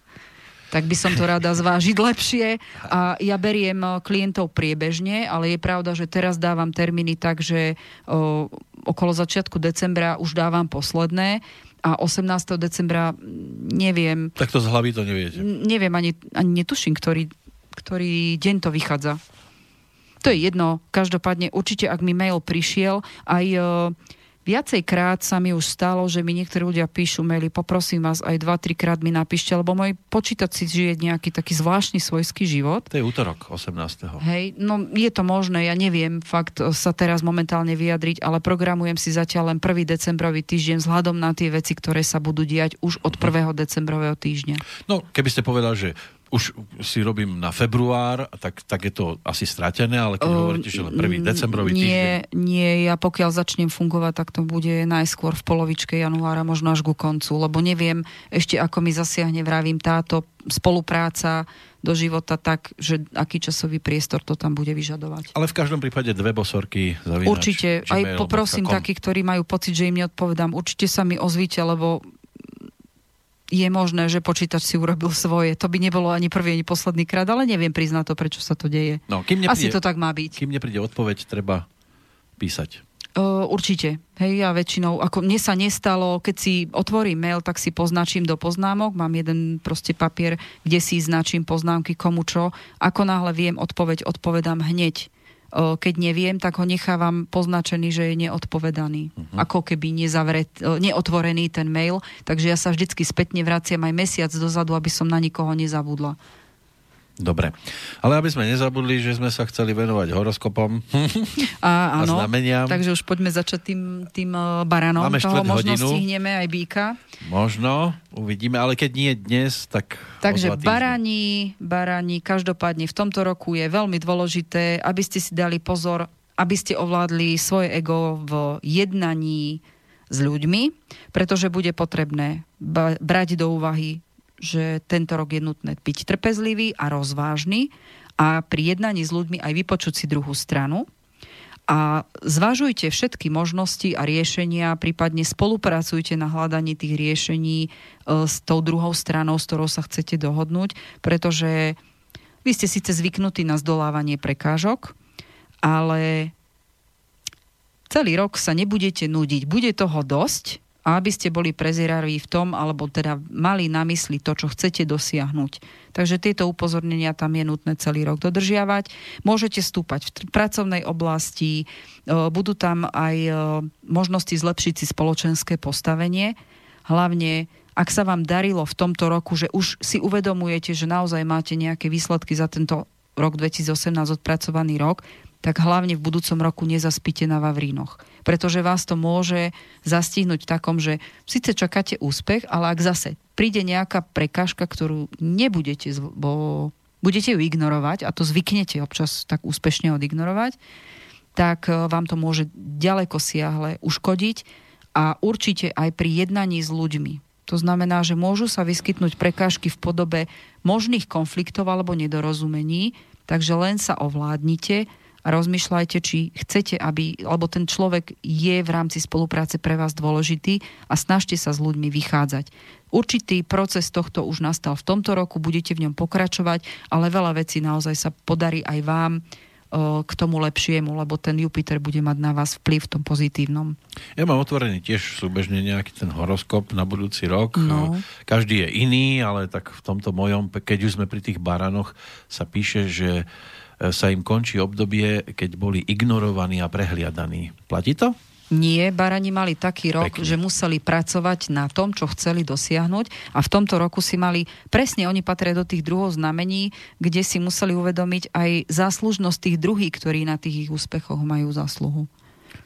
tak by som to rada zvážiť lepšie. A ja beriem eh, klientov priebežne, ale je pravda, že teraz dávam termíny tak, že o, okolo začiatku decembra už dávam posledné a 18. decembra mm, neviem, Tak to z hlavy to neviete. neviem ani, ani netuším, ktorý, ktorý deň to vychádza. To je jedno, každopádne určite, ak mi mail prišiel, aj e, viacejkrát sa mi už stalo, že mi niektorí ľudia píšu maily, poprosím vás aj dva, trikrát mi napíšte, lebo môj počítač si žije nejaký taký zvláštny svojský život. To je útorok 18. Hej, no je to možné, ja neviem fakt e, sa teraz momentálne vyjadriť, ale programujem si zatiaľ len 1. decembrový týždeň vzhľadom na tie veci, ktoré sa budú diať už od 1. decembrového týždňa. No, keby ste povedal, že už si robím na február, tak, tak je to asi stratené, ale keď O, hovoríte, že len 1. decembrový nie, týždeň. Nie, ja pokiaľ začnem fungovať, tak to bude najskôr v polovičke januára, možno až ku koncu, lebo neviem ešte, ako mi zasiahne, vravím, táto spolupráca do života tak, že aký časový priestor to tam bude vyžadovať. Ale v každom prípade dve bosorky zavinač. Určite, aj poprosím takých, ktorí majú pocit, že im neodpovedám, určite sa mi ozvíte, lebo je možné, že počítač si urobil svoje. To by nebolo ani prvý, ani posledný krát, ale neviem priznať to, prečo sa to deje. No, kým Asi nepríde, to tak má byť. kým nepríde odpoveď, treba písať. Uh, určite. Hej, ja väčšinou, ako mne sa nestalo, keď si otvorím mail, tak si poznačím do poznámok, mám jeden proste papier, kde si značím poznámky komu čo. Ako náhle viem odpoveď, odpovedám hneď. Keď neviem, tak ho nechávam poznačený, že je neodpovedaný. Uh-huh. Ako keby nezavret, neotvorený ten mail, takže ja sa vždycky spätne vraciam aj mesiac dozadu, aby som na nikoho nezabudla. Dobre. Ale aby sme nezabudli, že sme sa chceli venovať horoskopom. *laughs* A, A áno, znameniam. takže už poďme začať tým, tým uh, baranom. Máme Toho možno hodinu. stihneme aj býka. Možno, uvidíme, ale keď nie dnes, tak Takže barani, barani, každopádne v tomto roku je veľmi dôležité, aby ste si dali pozor, aby ste ovládli svoje ego v jednaní s ľuďmi, pretože bude potrebné brať do úvahy, že tento rok je nutné byť trpezlivý a rozvážny a pri jednaní s ľuďmi aj vypočuť si druhú stranu a zvažujte všetky možnosti a riešenia, prípadne spolupracujte na hľadaní tých riešení e, s tou druhou stranou, s ktorou sa chcete dohodnúť, pretože vy ste síce zvyknutí na zdolávanie prekážok, ale celý rok sa nebudete nudiť. Bude toho dosť a aby ste boli prezieraví v tom, alebo teda mali na mysli to, čo chcete dosiahnuť. Takže tieto upozornenia tam je nutné celý rok dodržiavať. Môžete stúpať v tr- pracovnej oblasti, e, budú tam aj e, možnosti zlepšiť si spoločenské postavenie. Hlavne, ak sa vám darilo v tomto roku, že už si uvedomujete, že naozaj máte nejaké výsledky za tento rok 2018 odpracovaný rok, tak hlavne v budúcom roku nezaspíte na Vavrínoch. Pretože vás to môže zastihnúť takom, že síce čakáte úspech, ale ak zase príde nejaká prekážka, ktorú nebudete, bo budete ju ignorovať, a to zvyknete občas tak úspešne odignorovať, tak e, vám to môže ďaleko siahle uškodiť a určite aj pri jednaní s ľuďmi. To znamená, že môžu sa vyskytnúť prekážky v podobe možných konfliktov alebo nedorozumení, takže len sa ovládnite rozmýšľajte, či chcete, aby, alebo ten človek je v rámci spolupráce pre vás dôležitý a snažte sa s ľuďmi vychádzať. Určitý proces tohto už nastal v tomto roku, budete v ňom pokračovať, ale veľa vecí naozaj sa podarí aj vám o, k tomu lepšiemu, lebo ten Jupiter bude mať na vás vplyv v tom pozitívnom. Ja mám otvorený tiež súbežne nejaký ten horoskop na budúci rok. No. Každý je iný, ale tak v tomto mojom, keď už sme pri tých baranoch, sa píše, že e, sa im končí obdobie, keď boli ignorovaní a prehliadaní. Platí to? Nie, barani mali taký rok, Pekne. že museli pracovať na tom, čo chceli dosiahnuť a v tomto roku si mali, presne oni patria do tých druhov znamení, kde si museli uvedomiť aj záslužnosť tých druhých, ktorí na tých ich úspechoch majú zásluhu.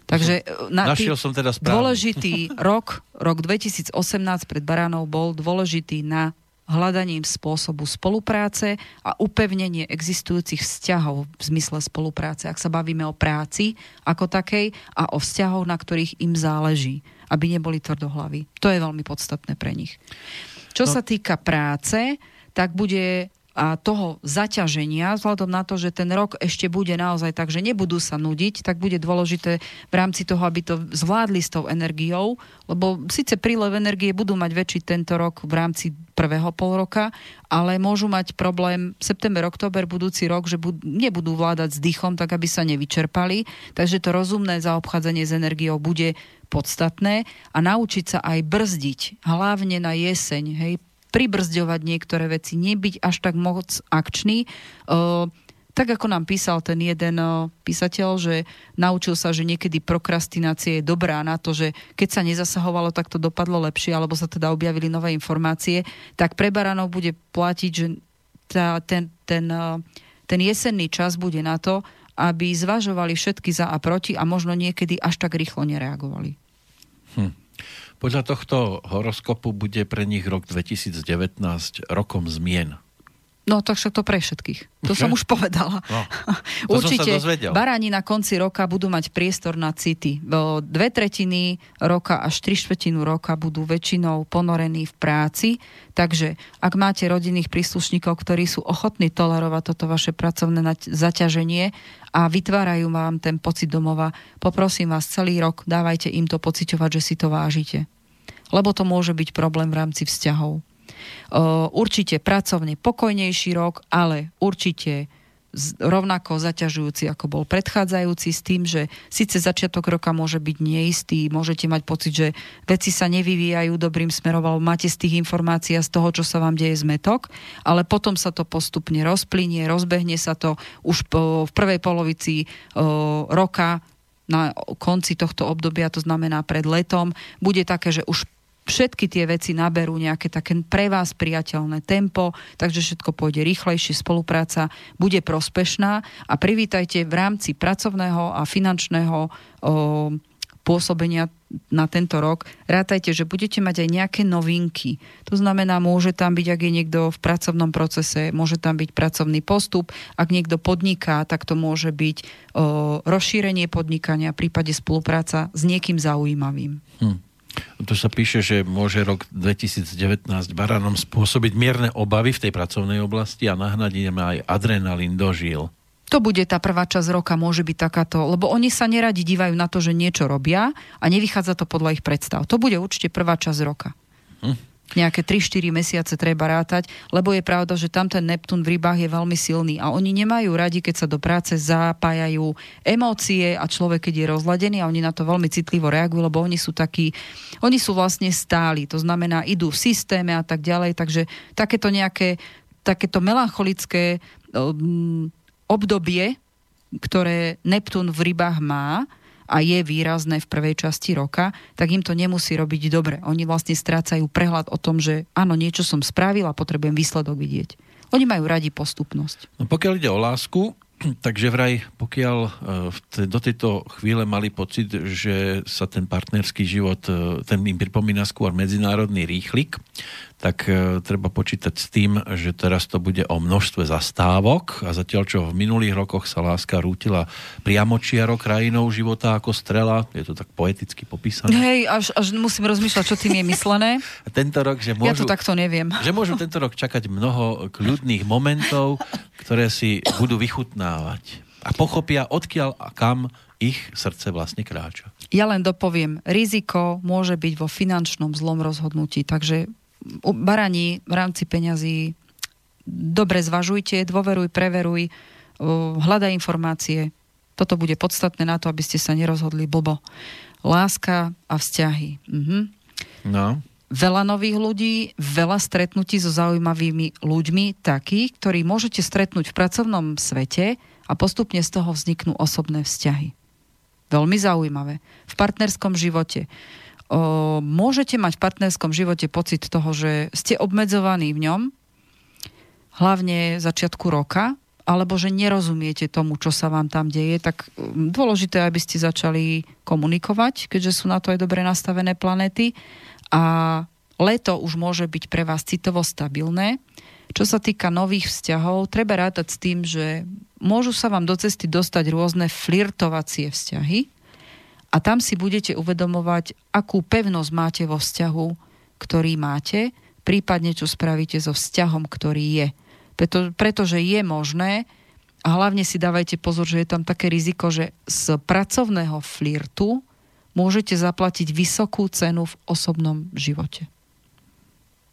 Takže e, na Našiel som teda správne. dôležitý *laughs* rok, rok 2018 pred Baranov bol dôležitý na hľadaním spôsobu spolupráce a upevnenie existujúcich vzťahov v zmysle spolupráce. Ak sa bavíme o práci ako takej a o vzťahoch, na ktorých im záleží, aby neboli tvrdohlaví. To je veľmi podstatné pre nich. Čo No. sa týka práce, tak bude a toho zaťaženia, vzhľadom na to, že ten rok ešte bude naozaj tak, že nebudú sa nudiť, tak bude dôležité v rámci toho, aby to zvládli s tou energiou, lebo síce prílev energie budú mať väčší tento rok v rámci prvého pol roka, ale môžu mať problém september, október, budúci rok, že bud- nebudú vládať s dýchom, tak aby sa nevyčerpali. Takže to rozumné zaobchádzanie s energiou bude podstatné a naučiť sa aj brzdiť, hlavne na jeseň, hej, pribrzďovať niektoré veci, nebyť až tak moc akčný. Uh, tak ako nám písal ten jeden písateľ, že naučil sa, že niekedy prokrastinácia je dobrá na to, že keď sa nezasahovalo, tak to dopadlo lepšie, alebo sa teda objavili nové informácie, tak pre baranov bude platiť, že tá, ten, ten, ten jesenný čas bude na to, aby zvažovali všetky za a proti a možno niekedy až tak rýchlo nereagovali. Podľa tohto horoskopu bude pre nich rok 2019 rokom zmien. No tak však to pre všetkých. To som už povedala. No, to Určite baráni na konci roka budú mať priestor na city. Dve tretiny roka až tri štvrtinu roka budú väčšinou ponorení v práci, takže ak máte rodinných príslušníkov, ktorí sú ochotní tolerovať toto vaše pracovné zaťaženie a vytvárajú vám ten pocit domova, poprosím vás celý rok, dávajte im to pociťovať, že si to vážite. Lebo to môže byť problém v rámci vzťahov. Určite pracovne pokojnejší rok, ale určite rovnako zaťažujúci, ako bol predchádzajúci, s tým, že síce začiatok roka môže byť neistý, môžete mať pocit, že veci sa nevyvíjajú dobrým smerom, alebo máte z tých informácií a z toho, čo sa vám deje zmetok, ale potom sa to postupne rozplynie, rozbehne sa to už po, v prvej polovici o, roka na konci tohto obdobia, to znamená pred letom, bude také, že už všetky tie veci naberú nejaké také pre vás priateľné tempo, takže všetko pôjde rýchlejšie, spolupráca bude prospešná a privítajte v rámci pracovného a finančného o, pôsobenia na tento rok, rátajte, že budete mať aj nejaké novinky. To znamená, môže tam byť, ak je niekto v pracovnom procese, môže tam byť pracovný postup, ak niekto podniká, tak to môže byť o, rozšírenie podnikania, prípade spolupráca s niekým zaujímavým. Hm. Tu sa píše, že môže rok 2019 baranom spôsobiť mierne obavy v tej pracovnej oblasti a nahnať aj adrenalín do žil. To bude tá prvá časť roka, môže byť takáto, lebo oni sa neradi dívajú na to, že niečo robia a nevychádza to podľa ich predstav. To bude určite prvá časť roka. Hm. Nejaké 3-4 mesiace treba rátať, lebo je pravda, že tam ten Neptún v rybách je veľmi silný a oni nemajú radi, keď sa do práce zapájajú emócie a človek, keď je rozladený a oni na to veľmi citlivo reagujú, lebo oni sú takí, oni sú vlastne stáli, to znamená, idú v systéme a tak ďalej, takže takéto nejaké, takéto melancholické um, obdobie, ktoré Neptún v rybách má a je výrazné v prvej časti roka, tak im to nemusí robiť dobre. Oni vlastne strácajú prehľad o tom, že áno, niečo som spravil a potrebujem výsledok vidieť. Oni majú radi postupnosť. No pokiaľ ide o lásku, *clears throat* Takže vraj, pokiaľ e, do tejto chvíle mali pocit, že sa ten partnerský život, e, ten im pripomína skôr medzinárodný rýchlik, tak e, treba počítať s tým, že teraz to bude o množstve zastávok a zatiaľ, čo v minulých rokoch sa láska rútila priamočiaro krajinou života ako strela, je to tak poeticky popísané. Hej, až, až musím rozmýšľať, čo tým je myslené. *laughs* Tento rok, že Ja môžu... to takto neviem. že môžu tento rok čakať mnoho kľudných momentov, ktoré si budú vychutnávať a pochopia, odkiaľ a kam ich srdce vlastne kráča. Ja len dopoviem, riziko môže byť vo finančnom zlom rozhodnutí, takže u baraní v rámci peňazí dobre zvažujte, dôveruj, preveruj, uh, hľadaj informácie. Toto bude podstatné na to, aby ste sa nerozhodli blbo. Láska a vzťahy. Mhm. No, veľa nových ľudí, veľa stretnutí so zaujímavými ľuďmi, takých, ktorí môžete stretnúť v pracovnom svete a postupne z toho vzniknú osobné vzťahy. Veľmi zaujímavé. V partnerskom živote. Môžete mať v partnerskom živote pocit toho, že ste obmedzovaní v ňom, hlavne začiatku roka, alebo že nerozumiete tomu, čo sa vám tam deje, tak mm, dôležité, aby ste začali komunikovať, keďže sú na to aj dobre nastavené planéty. A leto už môže byť pre vás citovo stabilné. Čo sa týka nových vzťahov, treba rátať s tým, že môžu sa vám do cesty dostať rôzne flirtovacie vzťahy a tam si budete uvedomovať, akú pevnosť máte vo vzťahu, ktorý máte, prípadne čo spravíte so vzťahom, ktorý je. Preto, pretože je možné, a hlavne si dávajte pozor, že je tam také riziko, že z pracovného flirtu môžete zaplatiť vysokú cenu v osobnom živote.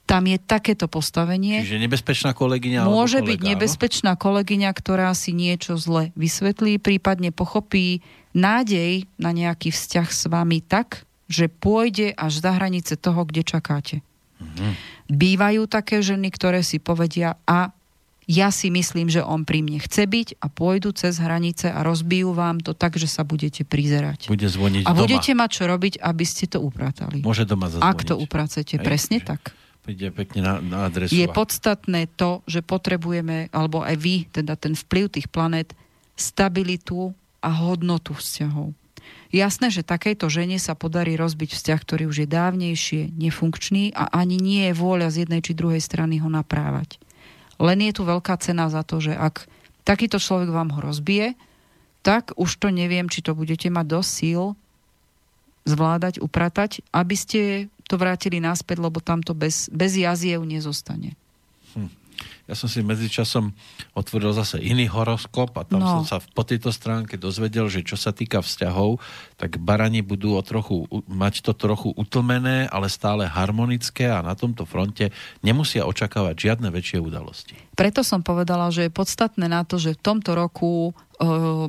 Tam je takéto postavenie. čiže nebezpečná kolegyňa Môže kolega, byť nebezpečná kolegyňa, ktorá si niečo zle vysvetlí, prípadne pochopí nádej na nejaký vzťah s vami tak, že pôjde až za hranice toho, kde čakáte. Mhm. Bývajú také ženy, ktoré si povedia a ja si myslím, že on pri mne chce byť a pôjdu cez hranice a rozbijú vám to tak, že sa budete prizerať. Bude zvoniť A doma. budete mať čo robiť, aby ste to upratali. Môže doma zazvoniť. Ak to upracete, Hej, presne že- tak. Príde pekne na, na adresu. Je podstatné to, že potrebujeme, alebo aj vy, teda ten vplyv tých planét, stabilitu a hodnotu vzťahov. Jasné, že takejto žene sa podarí rozbiť vzťah, ktorý už je dávnejšie nefunkčný a ani nie je vôľa z jednej či druhej strany ho naprávať. Len je tu veľká cena za to, že ak takýto človek vám ho rozbije, tak už to neviem, či to budete mať dosť síl zvládať, upratať, aby ste to vrátili naspäť, lebo tam to bez, bez jaziev nezostane. Ja som si medzičasom otvoril zase iný horoskop a tam No. som sa po tejto stránke dozvedel, že čo sa týka vzťahov, tak barani budú o trochu, mať to trochu utlmené, ale stále harmonické a na tomto fronte nemusia očakávať žiadne väčšie udalosti. Preto som povedala, že je podstatné na to, že v tomto roku uh,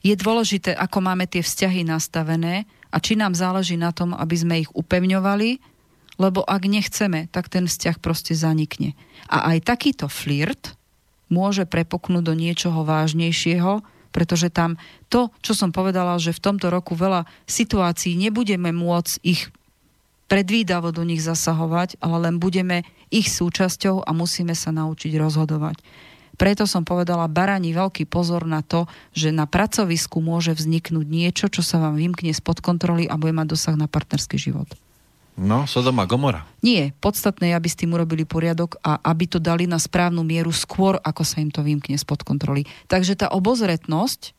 je dôležité, ako máme tie vzťahy nastavené a či nám záleží na tom, aby sme ich upevňovali, lebo ak nechceme, tak ten vzťah proste zanikne. A aj takýto flirt môže prepoknúť do niečoho vážnejšieho, pretože tam to, čo som povedala, že v tomto roku veľa situácií nebudeme môcť ich predvídavo do nich zasahovať, ale len budeme ich súčasťou a musíme sa naučiť rozhodovať. Preto som povedala barani veľký pozor na to, že na pracovisku môže vzniknúť niečo, čo sa vám vymkne spod kontroly a bude mať dosah na partnerský život. No, Sodoma Gomora. Nie, podstatné je, aby s tým urobili poriadok a aby to dali na správnu mieru skôr, ako sa im to vymkne spod kontroly. Takže tá obozretnosť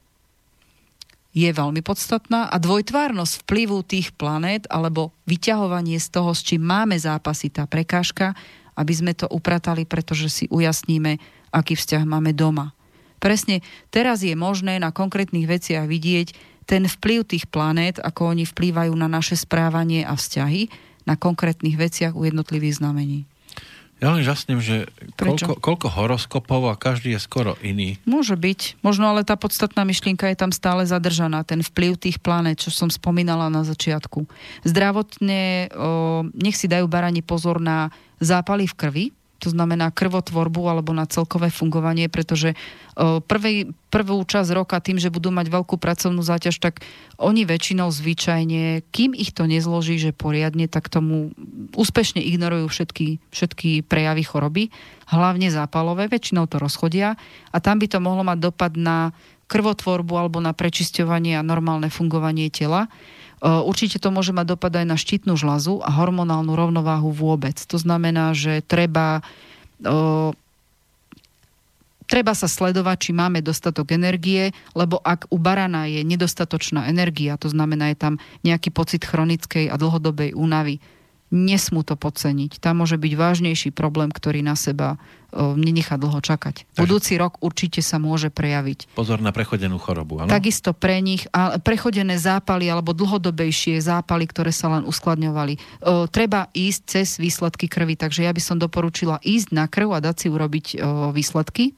je veľmi podstatná a dvojtvárnosť vplyvu tých planét alebo vyťahovanie z toho, s čím máme zápasy, tá prekážka, aby sme to upratali, pretože si ujasníme, aký vzťah máme doma. Presne teraz je možné na konkrétnych veciach vidieť ten vplyv tých planét, ako oni vplývajú na naše správanie a vzťahy na konkrétnych veciach u jednotlivých znamení. Ja len žasnem, že Prečo? koľko, koľko horoskopov a každý je skoro iný. Môže byť. Možno ale tá podstatná myšlienka je tam stále zadržaná. Ten vplyv tých planét, čo som spomínala na začiatku. Zdravotne, o, nech si dajú barani pozor na zápaly v krvi, to znamená krvotvorbu alebo na celkové fungovanie, pretože o, prvej, prvú časť roka tým, že budú mať veľkú pracovnú záťaž, tak oni väčšinou zvyčajne, kým ich to nezloží, že poriadne, tak tomu úspešne ignorujú všetky, všetky prejavy choroby, hlavne zápalové, väčšinou to rozchodia a tam by to mohlo mať dopad na krvotvorbu alebo na prečisťovanie a normálne fungovanie tela. Určite to môže mať dopad aj na štítnu žľazu a hormonálnu rovnováhu vôbec. To znamená, že treba o, treba sa sledovať, či máme dostatok energie, lebo ak u barana je nedostatočná energia, to znamená, je tam nejaký pocit chronickej a dlhodobej únavy, nesmú to podceniť. Tam môže byť vážnejší problém, ktorý na seba nenechá dlho čakať. Takže- Budúci rok určite sa môže prejaviť. Pozor na prechodenú chorobu, áno? Takisto pre nich a prechodené zápaly alebo dlhodobejšie zápaly, ktoré sa len uskladňovali. O, treba ísť cez výsledky krvi, takže ja by som doporučila ísť na krv a dať si urobiť o, výsledky.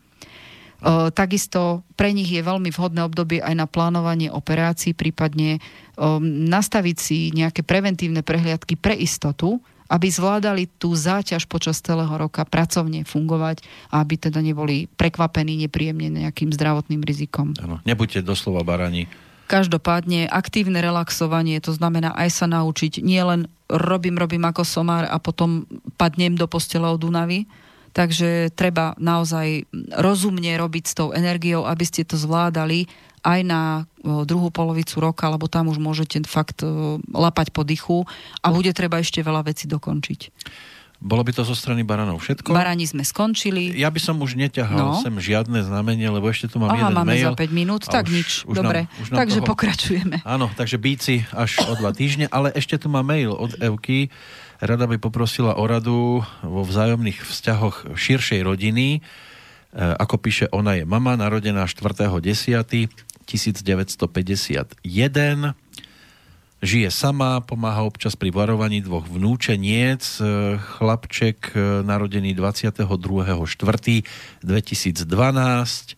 O, takisto pre nich je veľmi vhodné obdobie aj na plánovanie operácií, prípadne o, nastaviť si nejaké preventívne prehliadky pre istotu, aby zvládali tú záťaž počas celého roka pracovne fungovať a aby teda neboli prekvapení nepríjemne nejakým zdravotným rizikom. Áno, nebuďte doslova barani. Každopádne aktívne relaxovanie, to znamená aj sa naučiť, nie len robím, robím ako somár a potom padnem do postele od únavy, takže treba naozaj rozumne robiť s tou energiou, aby ste to zvládali aj na druhú polovicu roka, lebo tam už môžete fakt lapať po dychu a bude treba ešte veľa vecí dokončiť. Bolo by to zo strany baranov všetko? Barani sme skončili. Ja by som už neťahal No. sem žiadne znamenie, lebo ešte tu mám Aha, jeden máme mail. za 5 minút, tak už- nič. už nám- Dobre, už nám takže toho- pokračujeme. Áno, takže bíci až o dva týždne, ale ešte tu má mail od Evky. Rada by poprosila o radu vo vzájomných vzťahoch širšej rodiny. E, ako píše, ona je mama, narodená 4.10. 1951. Žije sama, pomáha občas pri varovaní dvoch vnúčeniec. E, Chlapček e, narodený 22.4.2012.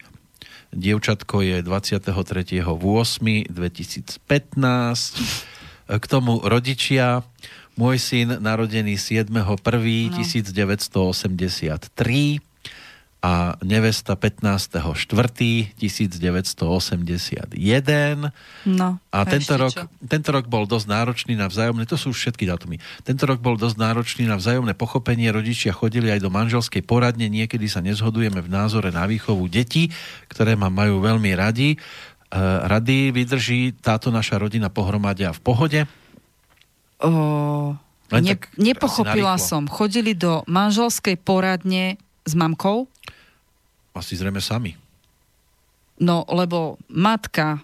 Dievčatko je 23.8.2015. K tomu rodičia. Môj syn narodený 7.1.1983 a nevesta 15.4.1981. No, A tento rok, čo? tento rok bol dosť náročný na vzájomné, to sú všetky dátumy, tento rok bol dosť náročný na vzájomné pochopenie, rodičia chodili aj do manželskej poradne, niekedy sa nezhodujeme v názore na výchovu detí, ktoré ma majú veľmi radi. E, Rady vydrží táto naša rodina pohromade a v pohode? O, Len ne, tak nepochopila som. Chodili do manželskej poradne s mamkou, Asi zrejme sami. no lebo matka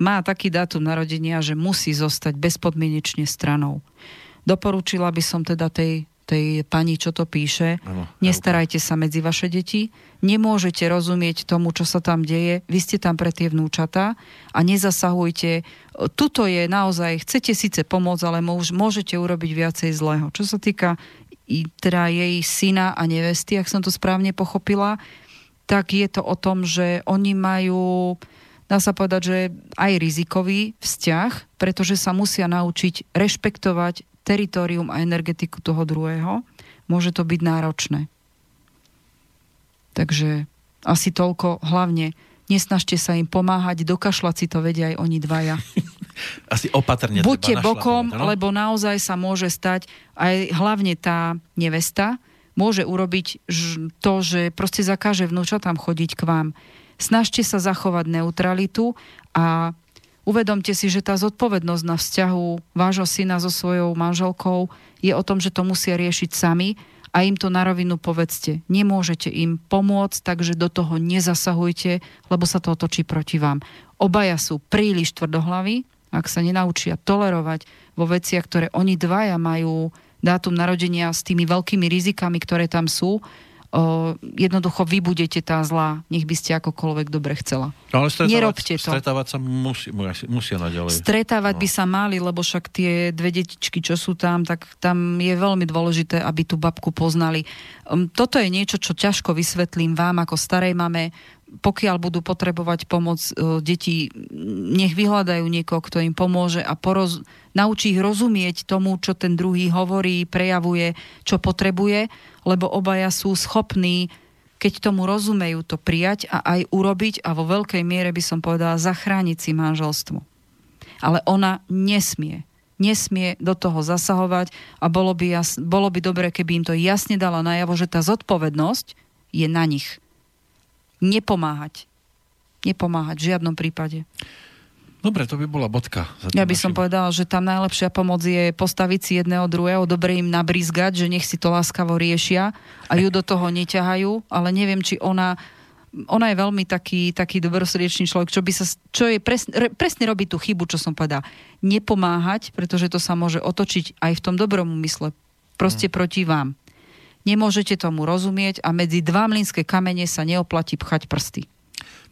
má taký dátum narodenia, že musí zostať bezpodmienečne stranou. Doporučila by som teda tej, tej pani, čo to píše, Áno, nestarajte sa medzi vaše deti, nemôžete rozumieť tomu, čo sa tam deje, vy ste tam pre tie vnúčatá a nezasahujte. Tuto je naozaj, chcete síce pomôcť, ale môž, môžete urobiť viacej zlého. Čo sa týka teda jej syna a nevesty, ak som to správne pochopila, tak je to o tom, že oni majú, dá sa povedať, že aj rizikový vzťah, pretože sa musia naučiť rešpektovať teritorium a energetiku toho druhého. Môže to byť náročné. Takže asi toľko. Hlavne nesnažte sa im pomáhať, dokašľať si to vedia aj oni dvaja. *laughs* Asi opatrne Buďte bokom, áno? lebo naozaj sa môže stať, aj hlavne tá nevesta, môže urobiť to, že proste zakáže vnúčatám chodiť k vám. Snažte sa zachovať neutralitu a uvedomte si, že tá zodpovednosť na vzťahu vášho syna so svojou manželkou je o tom, že to musia riešiť sami a im to na rovinu povedzte. Nemôžete im pomôcť, takže do toho nezasahujte, lebo sa to otočí proti vám. Obaja sú príliš tvrdohlaví, ak sa nenaučia tolerovať vo veciach, ktoré oni dvaja majú dátum narodenia s tými veľkými rizikami, ktoré tam sú, jednoducho vy budete tá zlá, nech by ste akokoľvek dobre chcela. No, ale stretávať, Nerobte to. Stretávať sa musí, musia, musia naďalej. Stretávať by sa mali, lebo však tie dve detičky, čo sú tam, tak tam je veľmi dôležité, aby tú babku poznali. Um, Toto je niečo, čo ťažko vysvetlím vám ako starej mame. Pokiaľ budú potrebovať pomoc e, deti, nech vyhľadajú niekoho, kto im pomôže a poroz, naučí ich rozumieť tomu, čo ten druhý hovorí, prejavuje, čo potrebuje, lebo obaja sú schopní keď tomu rozumejú, to prijať a aj urobiť a vo veľkej miere by som povedala zachrániť si manželstvo. Ale ona nesmie nesmie do toho zasahovať a bolo by, jas, bolo by dobre, keby im to jasne dala najavo, že tá zodpovednosť je na nich. Nepomáhať. Nepomáhať v žiadnom prípade. Dobre, to by bola bodka. Za Ja by som našim- povedala, že tam najlepšia pomoc je postaviť si jedného druhého, dobre im nabrizgať, že nech si to láskavo riešia a ju do toho neťahajú, ale neviem, či ona ona je veľmi taký, taký dobrosrdečný človek, čo, by sa, čo je presne, re, presne robí tú chybu, čo som povedala. Nepomáhať, pretože to sa môže otočiť aj v tom dobrom úmysle. Proste proti vám. Nemôžete tomu rozumieť a medzi dva mlynské kamene sa neoplatí pchať prsty.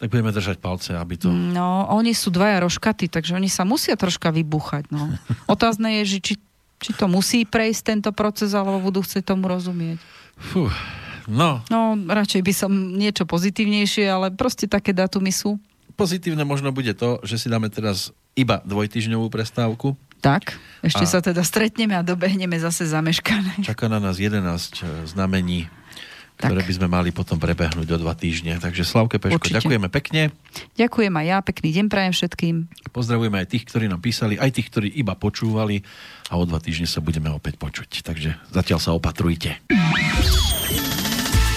Tak budeme držať palce, aby to... No, oni sú dvaja rožkaty, takže oni sa musia troška vybuchať. No. *laughs* Otázne je, že či, či to musí prejsť tento proces, alebo budú chcieť tomu rozumieť. Fú, no, No, radšej by som niečo pozitívnejšie, ale proste také datumy sú. pozitívne možno bude to, že si dáme teraz iba dvojtyžňovú prestávku. Tak, ešte A- sa teda stretneme a dobehneme zase zameškané. Čaká na nás 11 znamení, ktoré Tak. by sme mali potom prebehnúť do dva týždne. Takže Slavke Peško, Určite. ďakujeme pekne. Ďakujem aj ja, pekný deň prajem všetkým. Pozdravujeme aj tých, ktorí nám písali, aj tých, ktorí iba počúvali a o dva týždne sa budeme opäť počuť. Takže zatiaľ sa opatrujte.